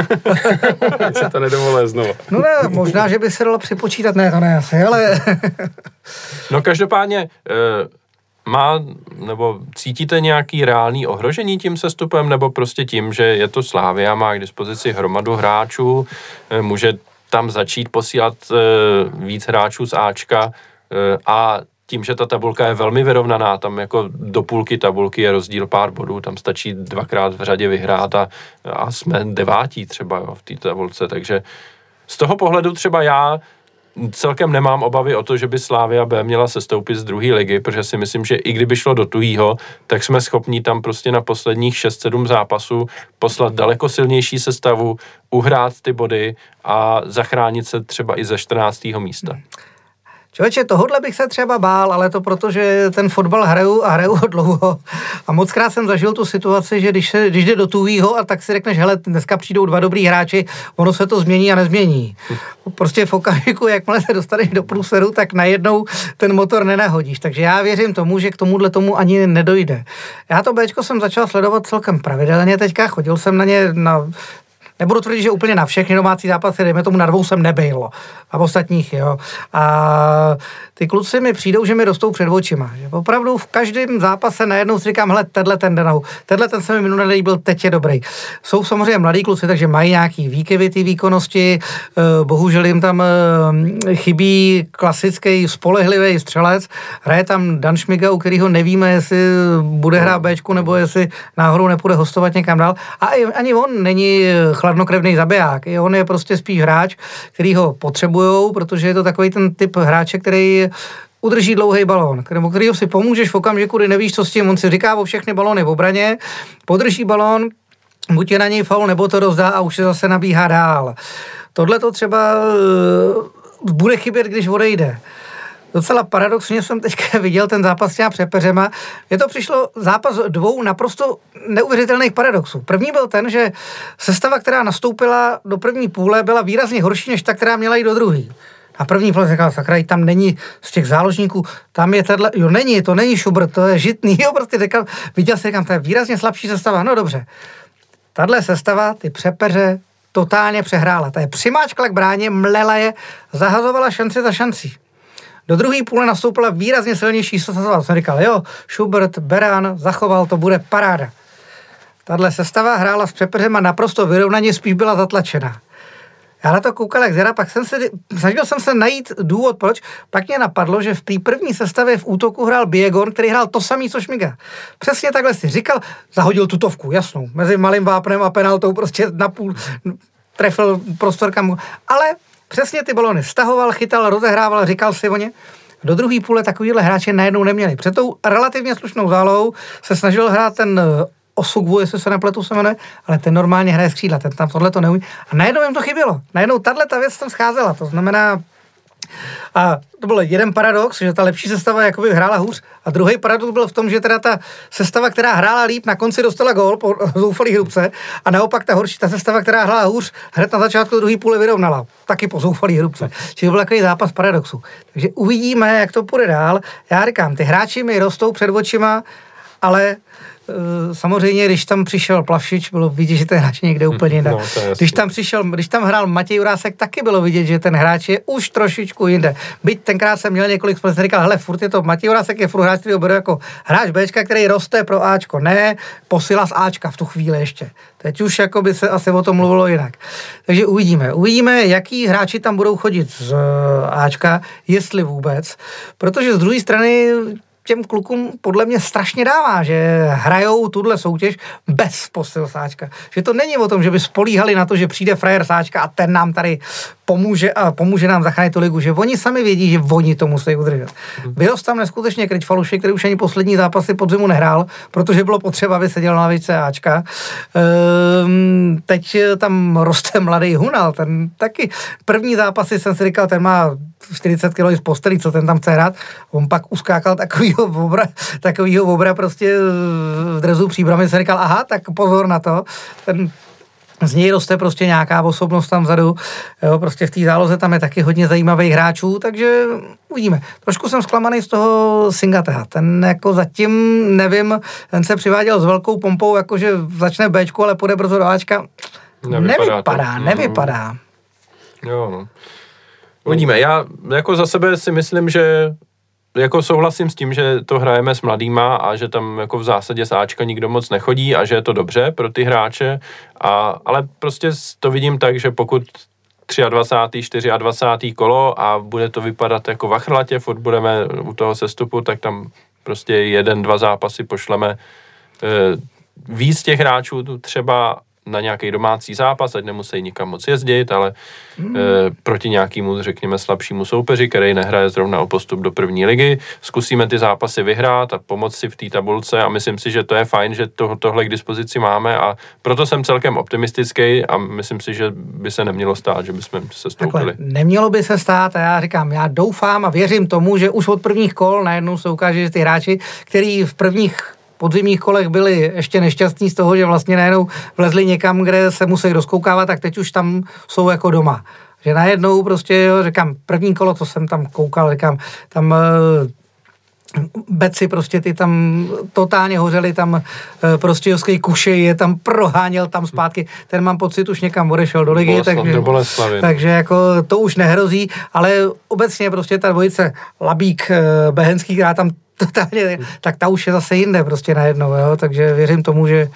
B: se to nedovolé znovu.
C: No ne, možná, že by se dalo připočítat, ne, to ne asi, ale...
A: no každopádně, uh, má, nebo cítíte nějaký reálný ohrožení tím sestupem, nebo prostě tím, že je to Slávia, má k dispozici hromadu hráčů, eh, může tam začít posílat eh, víc hráčů z Ačka eh, a tím, že ta tabulka je velmi vyrovnaná, tam jako do půlky tabulky je rozdíl pár bodů, tam stačí dvakrát v řadě vyhrát a, a jsme devátí třeba jo, v té tabulce, takže z toho pohledu třeba já celkem nemám obavy o to, že by Slávia B měla sestoupit z druhé ligy, protože si myslím, že i kdyby šlo do tuhýho, tak jsme schopni tam prostě na posledních 6-7 zápasů poslat daleko silnější sestavu, uhrát ty body a zachránit se třeba i ze 14. místa.
C: Člověče, tohodle bych se třeba bál, ale to proto, že ten fotbal hraju a hraju ho dlouho. A moc krát jsem zažil tu situaci, že když, se, když jde do tuhýho a tak si řekneš, hele, dneska přijdou dva dobrý hráči, ono se to změní a nezmění. Prostě v okamžiku, jakmile se dostaneš do průseru, tak najednou ten motor nenahodíš. Takže já věřím tomu, že k tomuhle tomu ani nedojde. Já to Bčko jsem začal sledovat celkem pravidelně teďka, chodil jsem na ně na Nebudu tvrdit, že úplně na všechny domácí zápasy, dejme tomu na dvou jsem nebyl. A v ostatních, jo. A ty kluci mi přijdou, že mi rostou před očima. Že opravdu v každém zápase najednou si říkám, hele, tenhle ten denou, tenhle ten se mi minulý nelíbil, teď je dobrý. Jsou samozřejmě mladí kluci, takže mají nějaký výkyvy ty výkonnosti, eh, bohužel jim tam eh, chybí klasický spolehlivý střelec, hraje tam Dan Šmiga, u kterého nevíme, jestli bude hrát Bčku, nebo jestli náhodou nepůjde hostovat někam dál. A ani on není chladnokrevný zabiják, on je prostě spíš hráč, který ho potřebují, protože je to takový ten typ hráče, který udrží dlouhý balón, nebo kterýho si pomůžeš v okamžiku, kdy nevíš, co s tím. On si říká o všechny balony v obraně, podrží balón, buď je na něj faul, nebo to rozdá a už se zase nabíhá dál. Tohle to třeba uh, bude chybět, když odejde. Docela paradoxně jsem teďka viděl ten zápas s těma přepeřema. Je to přišlo zápas dvou naprosto neuvěřitelných paradoxů. První byl ten, že sestava, která nastoupila do první půle, byla výrazně horší než ta, která měla jít do druhé. A první pole říkal, sakra, tam není z těch záložníků, tam je tenhle, jo není, to není šubr, to je žitný, jo, prostě říkal, viděl jsem, říkám, to je výrazně slabší sestava, no dobře. Tahle sestava, ty přepeře, totálně přehrála. To je přimáčkla k bráně, mlela je, zahazovala šanci za šancí. Do druhé půle nastoupila výrazně silnější sestava. Jsem říkal, jo, Schubert, Beran, zachoval, to bude paráda. Tahle sestava hrála s přepeřem a naprosto vyrovnaně spíš byla zatlačená. Já na to koukal jak zera, pak jsem se, snažil jsem se najít důvod, proč. Pak mě napadlo, že v té první sestavě v útoku hrál Biegon, který hrál to samý, co Šmiga. Přesně takhle si říkal, zahodil tutovku, jasnou, mezi malým vápnem a penaltou prostě na půl trefil prostor kam. Ale přesně ty balony stahoval, chytal, rozehrával, říkal si o ně. Do druhé půle takovýhle hráče najednou neměli. Před tou relativně slušnou zálohou se snažil hrát ten Osugvu, jestli se nepletu se jmenuje, ale ten normálně hraje skřídla, ten tam tohle to neumí. A najednou jim to chybělo. Najednou tahle ta věc tam scházela. To znamená, a to byl jeden paradox, že ta lepší sestava jakoby hrála hůř. A druhý paradox byl v tom, že teda ta sestava, která hrála líp, na konci dostala gól po zoufalý hrubce a naopak ta horší, ta sestava, která hrála hůř, hned na začátku druhé půle vyrovnala. Taky po zoufalý hrubce. Čili byl takový zápas paradoxu. Takže uvidíme, jak to půjde dál. Já říkám, ty hráči mi rostou před očima, ale samozřejmě, když tam přišel Plavšič, bylo vidět, že ten hráč je někde úplně jinak. No, když tam přišel, když tam hrál Matěj Urásek, taky bylo vidět, že ten hráč je už trošičku jinde. Byť tenkrát jsem měl několik jsem říkal, hele, furt je to, Matěj Urásek je furt hráč, který beru jako hráč Bčka, který roste pro Ačko, ne posila z Ačka v tu chvíli ještě. Teď už jako by se asi o tom mluvilo jinak. Takže uvidíme. Uvidíme, jaký hráči tam budou chodit z eh, Ačka, jestli vůbec. Protože z druhé strany těm klukům podle mě strašně dává, že hrajou tuhle soutěž bez posil sáčka. Že to není o tom, že by spolíhali na to, že přijde frajer sáčka a ten nám tady pomůže a pomůže nám zachránit tu ligu, že oni sami vědí, že oni to musí udržet. Mm. Byl tam neskutečně Kryť Falušek, který už ani poslední zápasy podzimu nehrál, protože bylo potřeba, aby seděl na lavice Ačka. Ehm, teď tam roste mladý Hunal, ten taky první zápasy jsem si říkal, ten má 40 kg z postelí, co ten tam chce hrát. On pak uskákal takovýho obra, takovýho obra prostě v drezu příbramy, se říkal, aha, tak pozor na to. Ten z něj roste prostě nějaká osobnost tam vzadu. Jo, prostě v té záloze tam je taky hodně zajímavých hráčů, takže uvidíme. Trošku jsem zklamaný z toho Singatea. Ten jako zatím, nevím, ten se přiváděl s velkou pompou, jakože začne Bčku, ale půjde brzo do Ačka. Nevypadá, nevypadá, to. nevypadá. Mm.
A: Jo, no. Uvidíme. Já jako za sebe si myslím, že jako souhlasím s tím, že to hrajeme s mladýma a že tam jako v zásadě sáčka nikdo moc nechodí a že je to dobře pro ty hráče, a, ale prostě to vidím tak, že pokud 23. 24. kolo a bude to vypadat jako vachrlatě, furt budeme u toho sestupu, tak tam prostě jeden, dva zápasy pošleme e, víc těch hráčů třeba na nějaký domácí zápas, ať nemusí nikam moc jezdit, ale mm. e, proti nějakému, řekněme, slabšímu soupeři, který nehraje zrovna o postup do první ligy. Zkusíme ty zápasy vyhrát a pomoct si v té tabulce a myslím si, že to je fajn, že to, tohle k dispozici máme a proto jsem celkem optimistický a myslím si, že by se nemělo stát, že bychom se stoupili. Takhle,
C: nemělo by se stát a já říkám, já doufám a věřím tomu, že už od prvních kol najednou se ukáže, že ty hráči, který v prvních podzimních kolech byli ještě nešťastní z toho, že vlastně najednou vlezli někam, kde se musí rozkoukávat, tak teď už tam jsou jako doma. Že najednou prostě, jo, říkám, první kolo, co jsem tam koukal, říkám, tam eh, Beci prostě ty tam totálně hořeli, tam eh, prostě Joskej Kušej je tam proháněl tam zpátky, ten mám pocit už někam odešel do ligy, takže, takže jako to už nehrozí, ale obecně prostě ta dvojice Labík, eh, Behenský, která tam totálně, tak ta už je zase jinde prostě najednou, jo? takže věřím tomu, že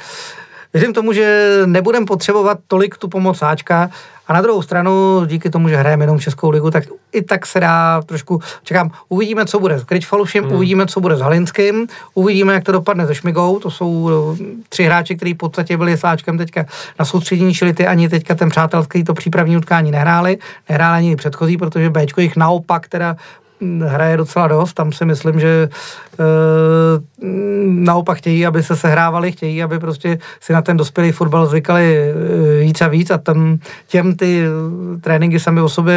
C: Věřím tomu, že nebudem potřebovat tolik tu pomoc Ačka a na druhou stranu, díky tomu, že hrajeme jenom Českou ligu, tak i tak se dá trošku, čekám, uvidíme, co bude s Kryčfalušem, hmm. uvidíme, co bude s Halinským, uvidíme, jak to dopadne se Šmigou, to jsou eh, tři hráči, kteří v podstatě byli s Ačkem teďka na soustředění, čili ty ani teďka ten přátelský to přípravní utkání nehráli, nehráli ani předchozí, protože Bčko jich naopak teda hraje docela dost. Tam si myslím, že naopak chtějí, aby se sehrávali, chtějí, aby prostě si na ten dospělý fotbal zvykali e, víc a víc a tam těm ty tréninky sami o sobě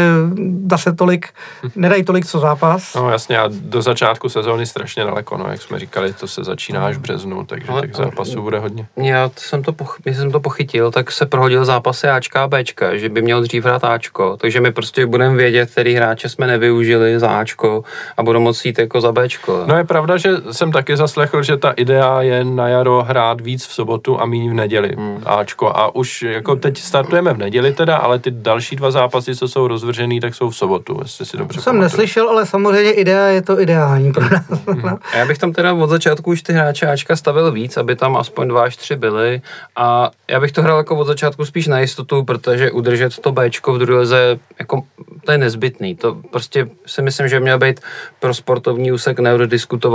C: se tolik, nedají tolik co zápas.
A: No jasně a do začátku sezóny strašně daleko, no jak jsme říkali, to se začíná až v březnu, takže těch zápasů bude hodně.
B: Já jsem to, poch- jsem to pochytil, tak se prohodil zápasy Ačka a Bčka, že by měl dřív hrát Ačko, takže my prostě budeme vědět, který hráče jsme nevyužili za Ačko a budou moci jít jako za Bčko.
A: No je pravda, že jsem taky zaslechl, že ta idea je na jaro hrát víc v sobotu a méně v neděli. Hmm. Ačko. A už jako teď startujeme v neděli teda, ale ty další dva zápasy, co jsou rozvržený, tak jsou v sobotu, jestli si dobře
C: Jsem pamatuju. neslyšel, ale samozřejmě idea je to ideální pro nás. Hmm.
B: A já bych tam teda od začátku už ty hráče Ačka stavil víc, aby tam aspoň dva až tři byly a já bych to hrál jako od začátku spíš na jistotu, protože udržet to Bčko v druhé lize, jako to je nezbytný. To prostě si myslím, že měl být pro sportovní úsek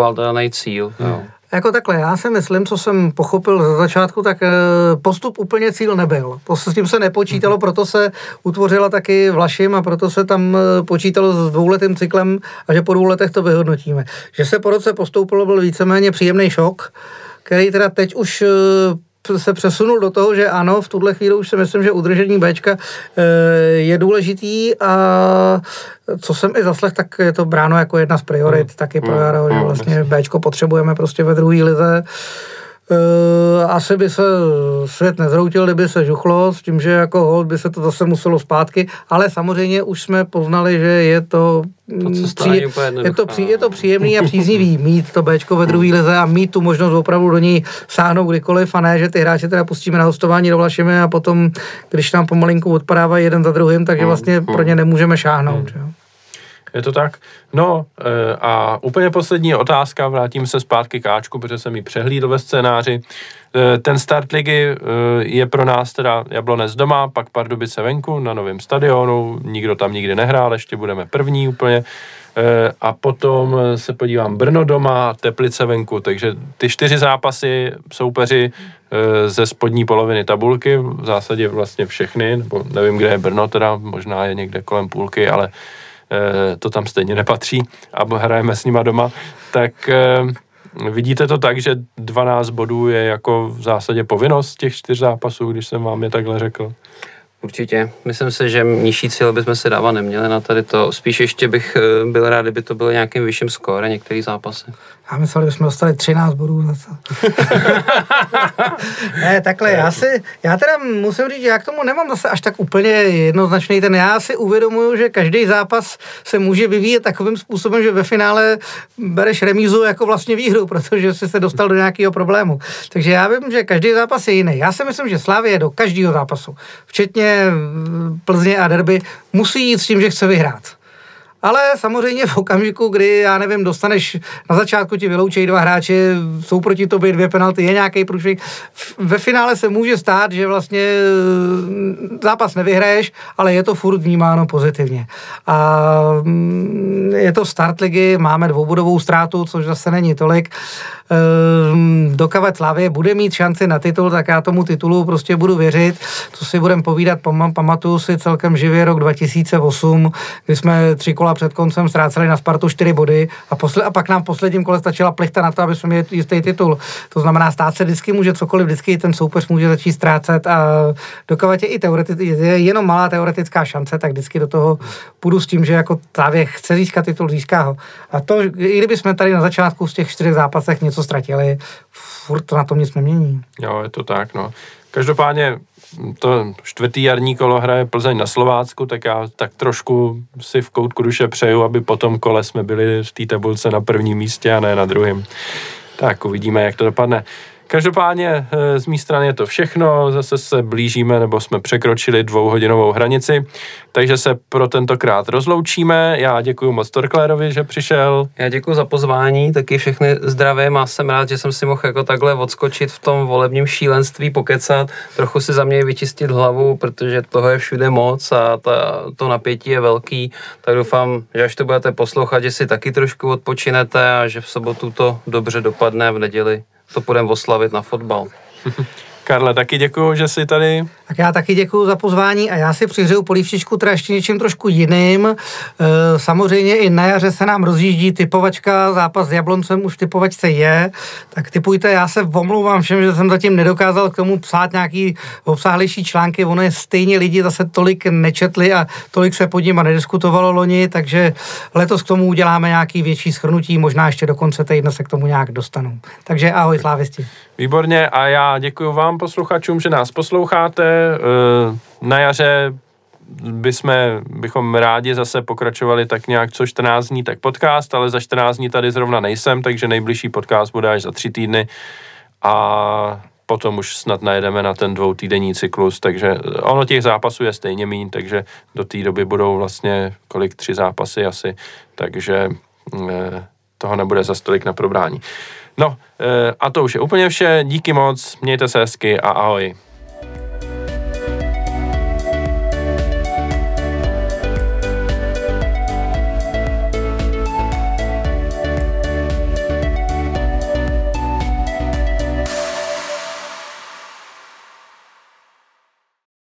B: neodiskutovatelný cíl. Jo.
C: Jako takhle, já si myslím, co jsem pochopil za začátku, tak eh, postup úplně cíl nebyl. To se s tím se nepočítalo, proto se utvořila taky Vlašim a proto se tam eh, počítalo s dvouletým cyklem a že po dvou letech to vyhodnotíme. Že se po roce postoupilo, byl víceméně příjemný šok, který teda teď už eh, se přesunul do toho, že ano, v tuhle chvíli už si myslím, že udržení Bčka je důležitý a co jsem i zaslech, tak je to bráno jako jedna z priorit hmm. taky pro. Jaro, že hmm. vlastně Bčko potřebujeme prostě ve druhé lize. Uh, asi by se svět nezroutil, kdyby se žuchlo, s tím, že jako hold by se to zase muselo zpátky, ale samozřejmě už jsme poznali, že je to,
B: to pří,
C: je, to pří, je to příjemný a příznivý mít to Bčko ve druhé lize a mít tu možnost opravdu do ní sáhnout kdykoliv a ne, že ty hráče teda pustíme na hostování do Vlašimi a potom, když nám pomalinku odpadávají jeden za druhým, takže vlastně pro ně nemůžeme šáhnout. Že?
A: Je to tak? No eh, a úplně poslední otázka, vrátím se zpátky k Ačku, protože jsem ji přehlídl ve scénáři. Eh, ten start ligy eh, je pro nás teda Jablonec doma, pak Pardubice venku na novém stadionu, nikdo tam nikdy nehrál, ještě budeme první úplně. A potom se podívám Brno doma, Teplice venku, takže ty čtyři zápasy soupeři ze spodní poloviny tabulky, v zásadě vlastně všechny, nebo nevím, kde je Brno teda, možná je někde kolem půlky, ale to tam stejně nepatří a hrajeme s nima doma, tak eh, vidíte to tak, že 12 bodů je jako v zásadě povinnost těch čtyř zápasů, když jsem vám je takhle řekl?
B: Určitě. Myslím si, že nižší cíl bychom se dávat neměli na tady to. Spíš ještě bych eh, byl rád, kdyby to bylo nějakým vyšším skóre některý zápasy.
C: Já myslel, že jsme dostali 13 bodů za to. ne, takhle, já si, já teda musím říct, že já k tomu nemám zase až tak úplně jednoznačný ten. Já si uvědomuju, že každý zápas se může vyvíjet takovým způsobem, že ve finále bereš remízu jako vlastně výhru, protože jsi se dostal do nějakého problému. Takže já vím, že každý zápas je jiný. Já si myslím, že Slávě do každého zápasu, včetně Plzně a Derby, musí jít s tím, že chce vyhrát. Ale samozřejmě v okamžiku, kdy, já nevím, dostaneš na začátku ti vyloučejí dva hráče, jsou proti tobě dvě penalty, je nějaký průšvih. Ve finále se může stát, že vlastně mm, zápas nevyhraješ, ale je to furt vnímáno pozitivně. A mm, je to start ligy, máme dvoubodovou ztrátu, což zase není tolik. Ehm, dokavat Slavě bude mít šanci na titul, tak já tomu titulu prostě budu věřit. Co si budem povídat, pamatuju si celkem živě rok 2008, kdy jsme tři kola před koncem ztráceli na Spartu čtyři body a, posle, a pak nám v posledním kole stačila plechta na to, aby jsme měli jistý titul. To znamená, stát se vždycky může cokoliv, vždycky ten soupeř může začít ztrácet a dokavat je i teoreticky, je jenom malá teoretická šance, tak vždycky do toho půjdu s tím, že jako Slávě chce získat titul, získá ho. A to, i kdyby jsme tady na začátku z těch čtyřech zápasech něco ztratili, furt na tom nic nemění.
A: Jo, je to tak, no. Každopádně to čtvrtý jarní kolo hraje Plzeň na Slovácku, tak já tak trošku si v koutku duše přeju, aby po tom kole jsme byli v té tabulce na prvním místě a ne na druhém. Tak uvidíme, jak to dopadne. Každopádně eh, z mé strany je to všechno, zase se blížíme nebo jsme překročili dvouhodinovou hranici, takže se pro tentokrát rozloučíme. Já děkuji moc Torklérovi, že přišel.
B: Já děkuji za pozvání, taky všechny zdravím a jsem rád, že jsem si mohl jako takhle odskočit v tom volebním šílenství, pokecat, trochu si za mě vyčistit hlavu, protože toho je všude moc a ta, to napětí je velký, tak doufám, že až to budete poslouchat, že si taky trošku odpočinete a že v sobotu to dobře dopadne v neděli to půjdeme oslavit na fotbal.
A: Karle, taky děkuji, že jsi tady.
C: Tak já taky děkuji za pozvání a já si přihřeju polívčičku teda ještě něčím trošku jiným. E, samozřejmě i na jaře se nám rozjíždí typovačka, zápas s Jabloncem už typovačce je, tak typujte, já se omlouvám všem, že jsem zatím nedokázal k tomu psát nějaký obsáhlejší články, ono je stejně lidi zase tolik nečetli a tolik se pod nima nediskutovalo loni, takže letos k tomu uděláme nějaký větší schrnutí, možná ještě do konce týdne se k tomu nějak dostanu. Takže ahoj slávisti.
A: Výborně a já děkuji vám posluchačům, že nás posloucháte. Eh, na jaře bychom, bychom rádi zase pokračovali tak nějak co 14 dní, tak podcast, ale za 14 dní tady zrovna nejsem, takže nejbližší podcast bude až za tři týdny a potom už snad najedeme na ten dvoutýdenní cyklus, takže ono těch zápasů je stejně méně, takže do té doby budou vlastně kolik tři zápasy asi, takže eh, toho nebude za stolik na probrání. No, eh, a to už je úplně vše, díky moc, mějte se hezky a ahoj.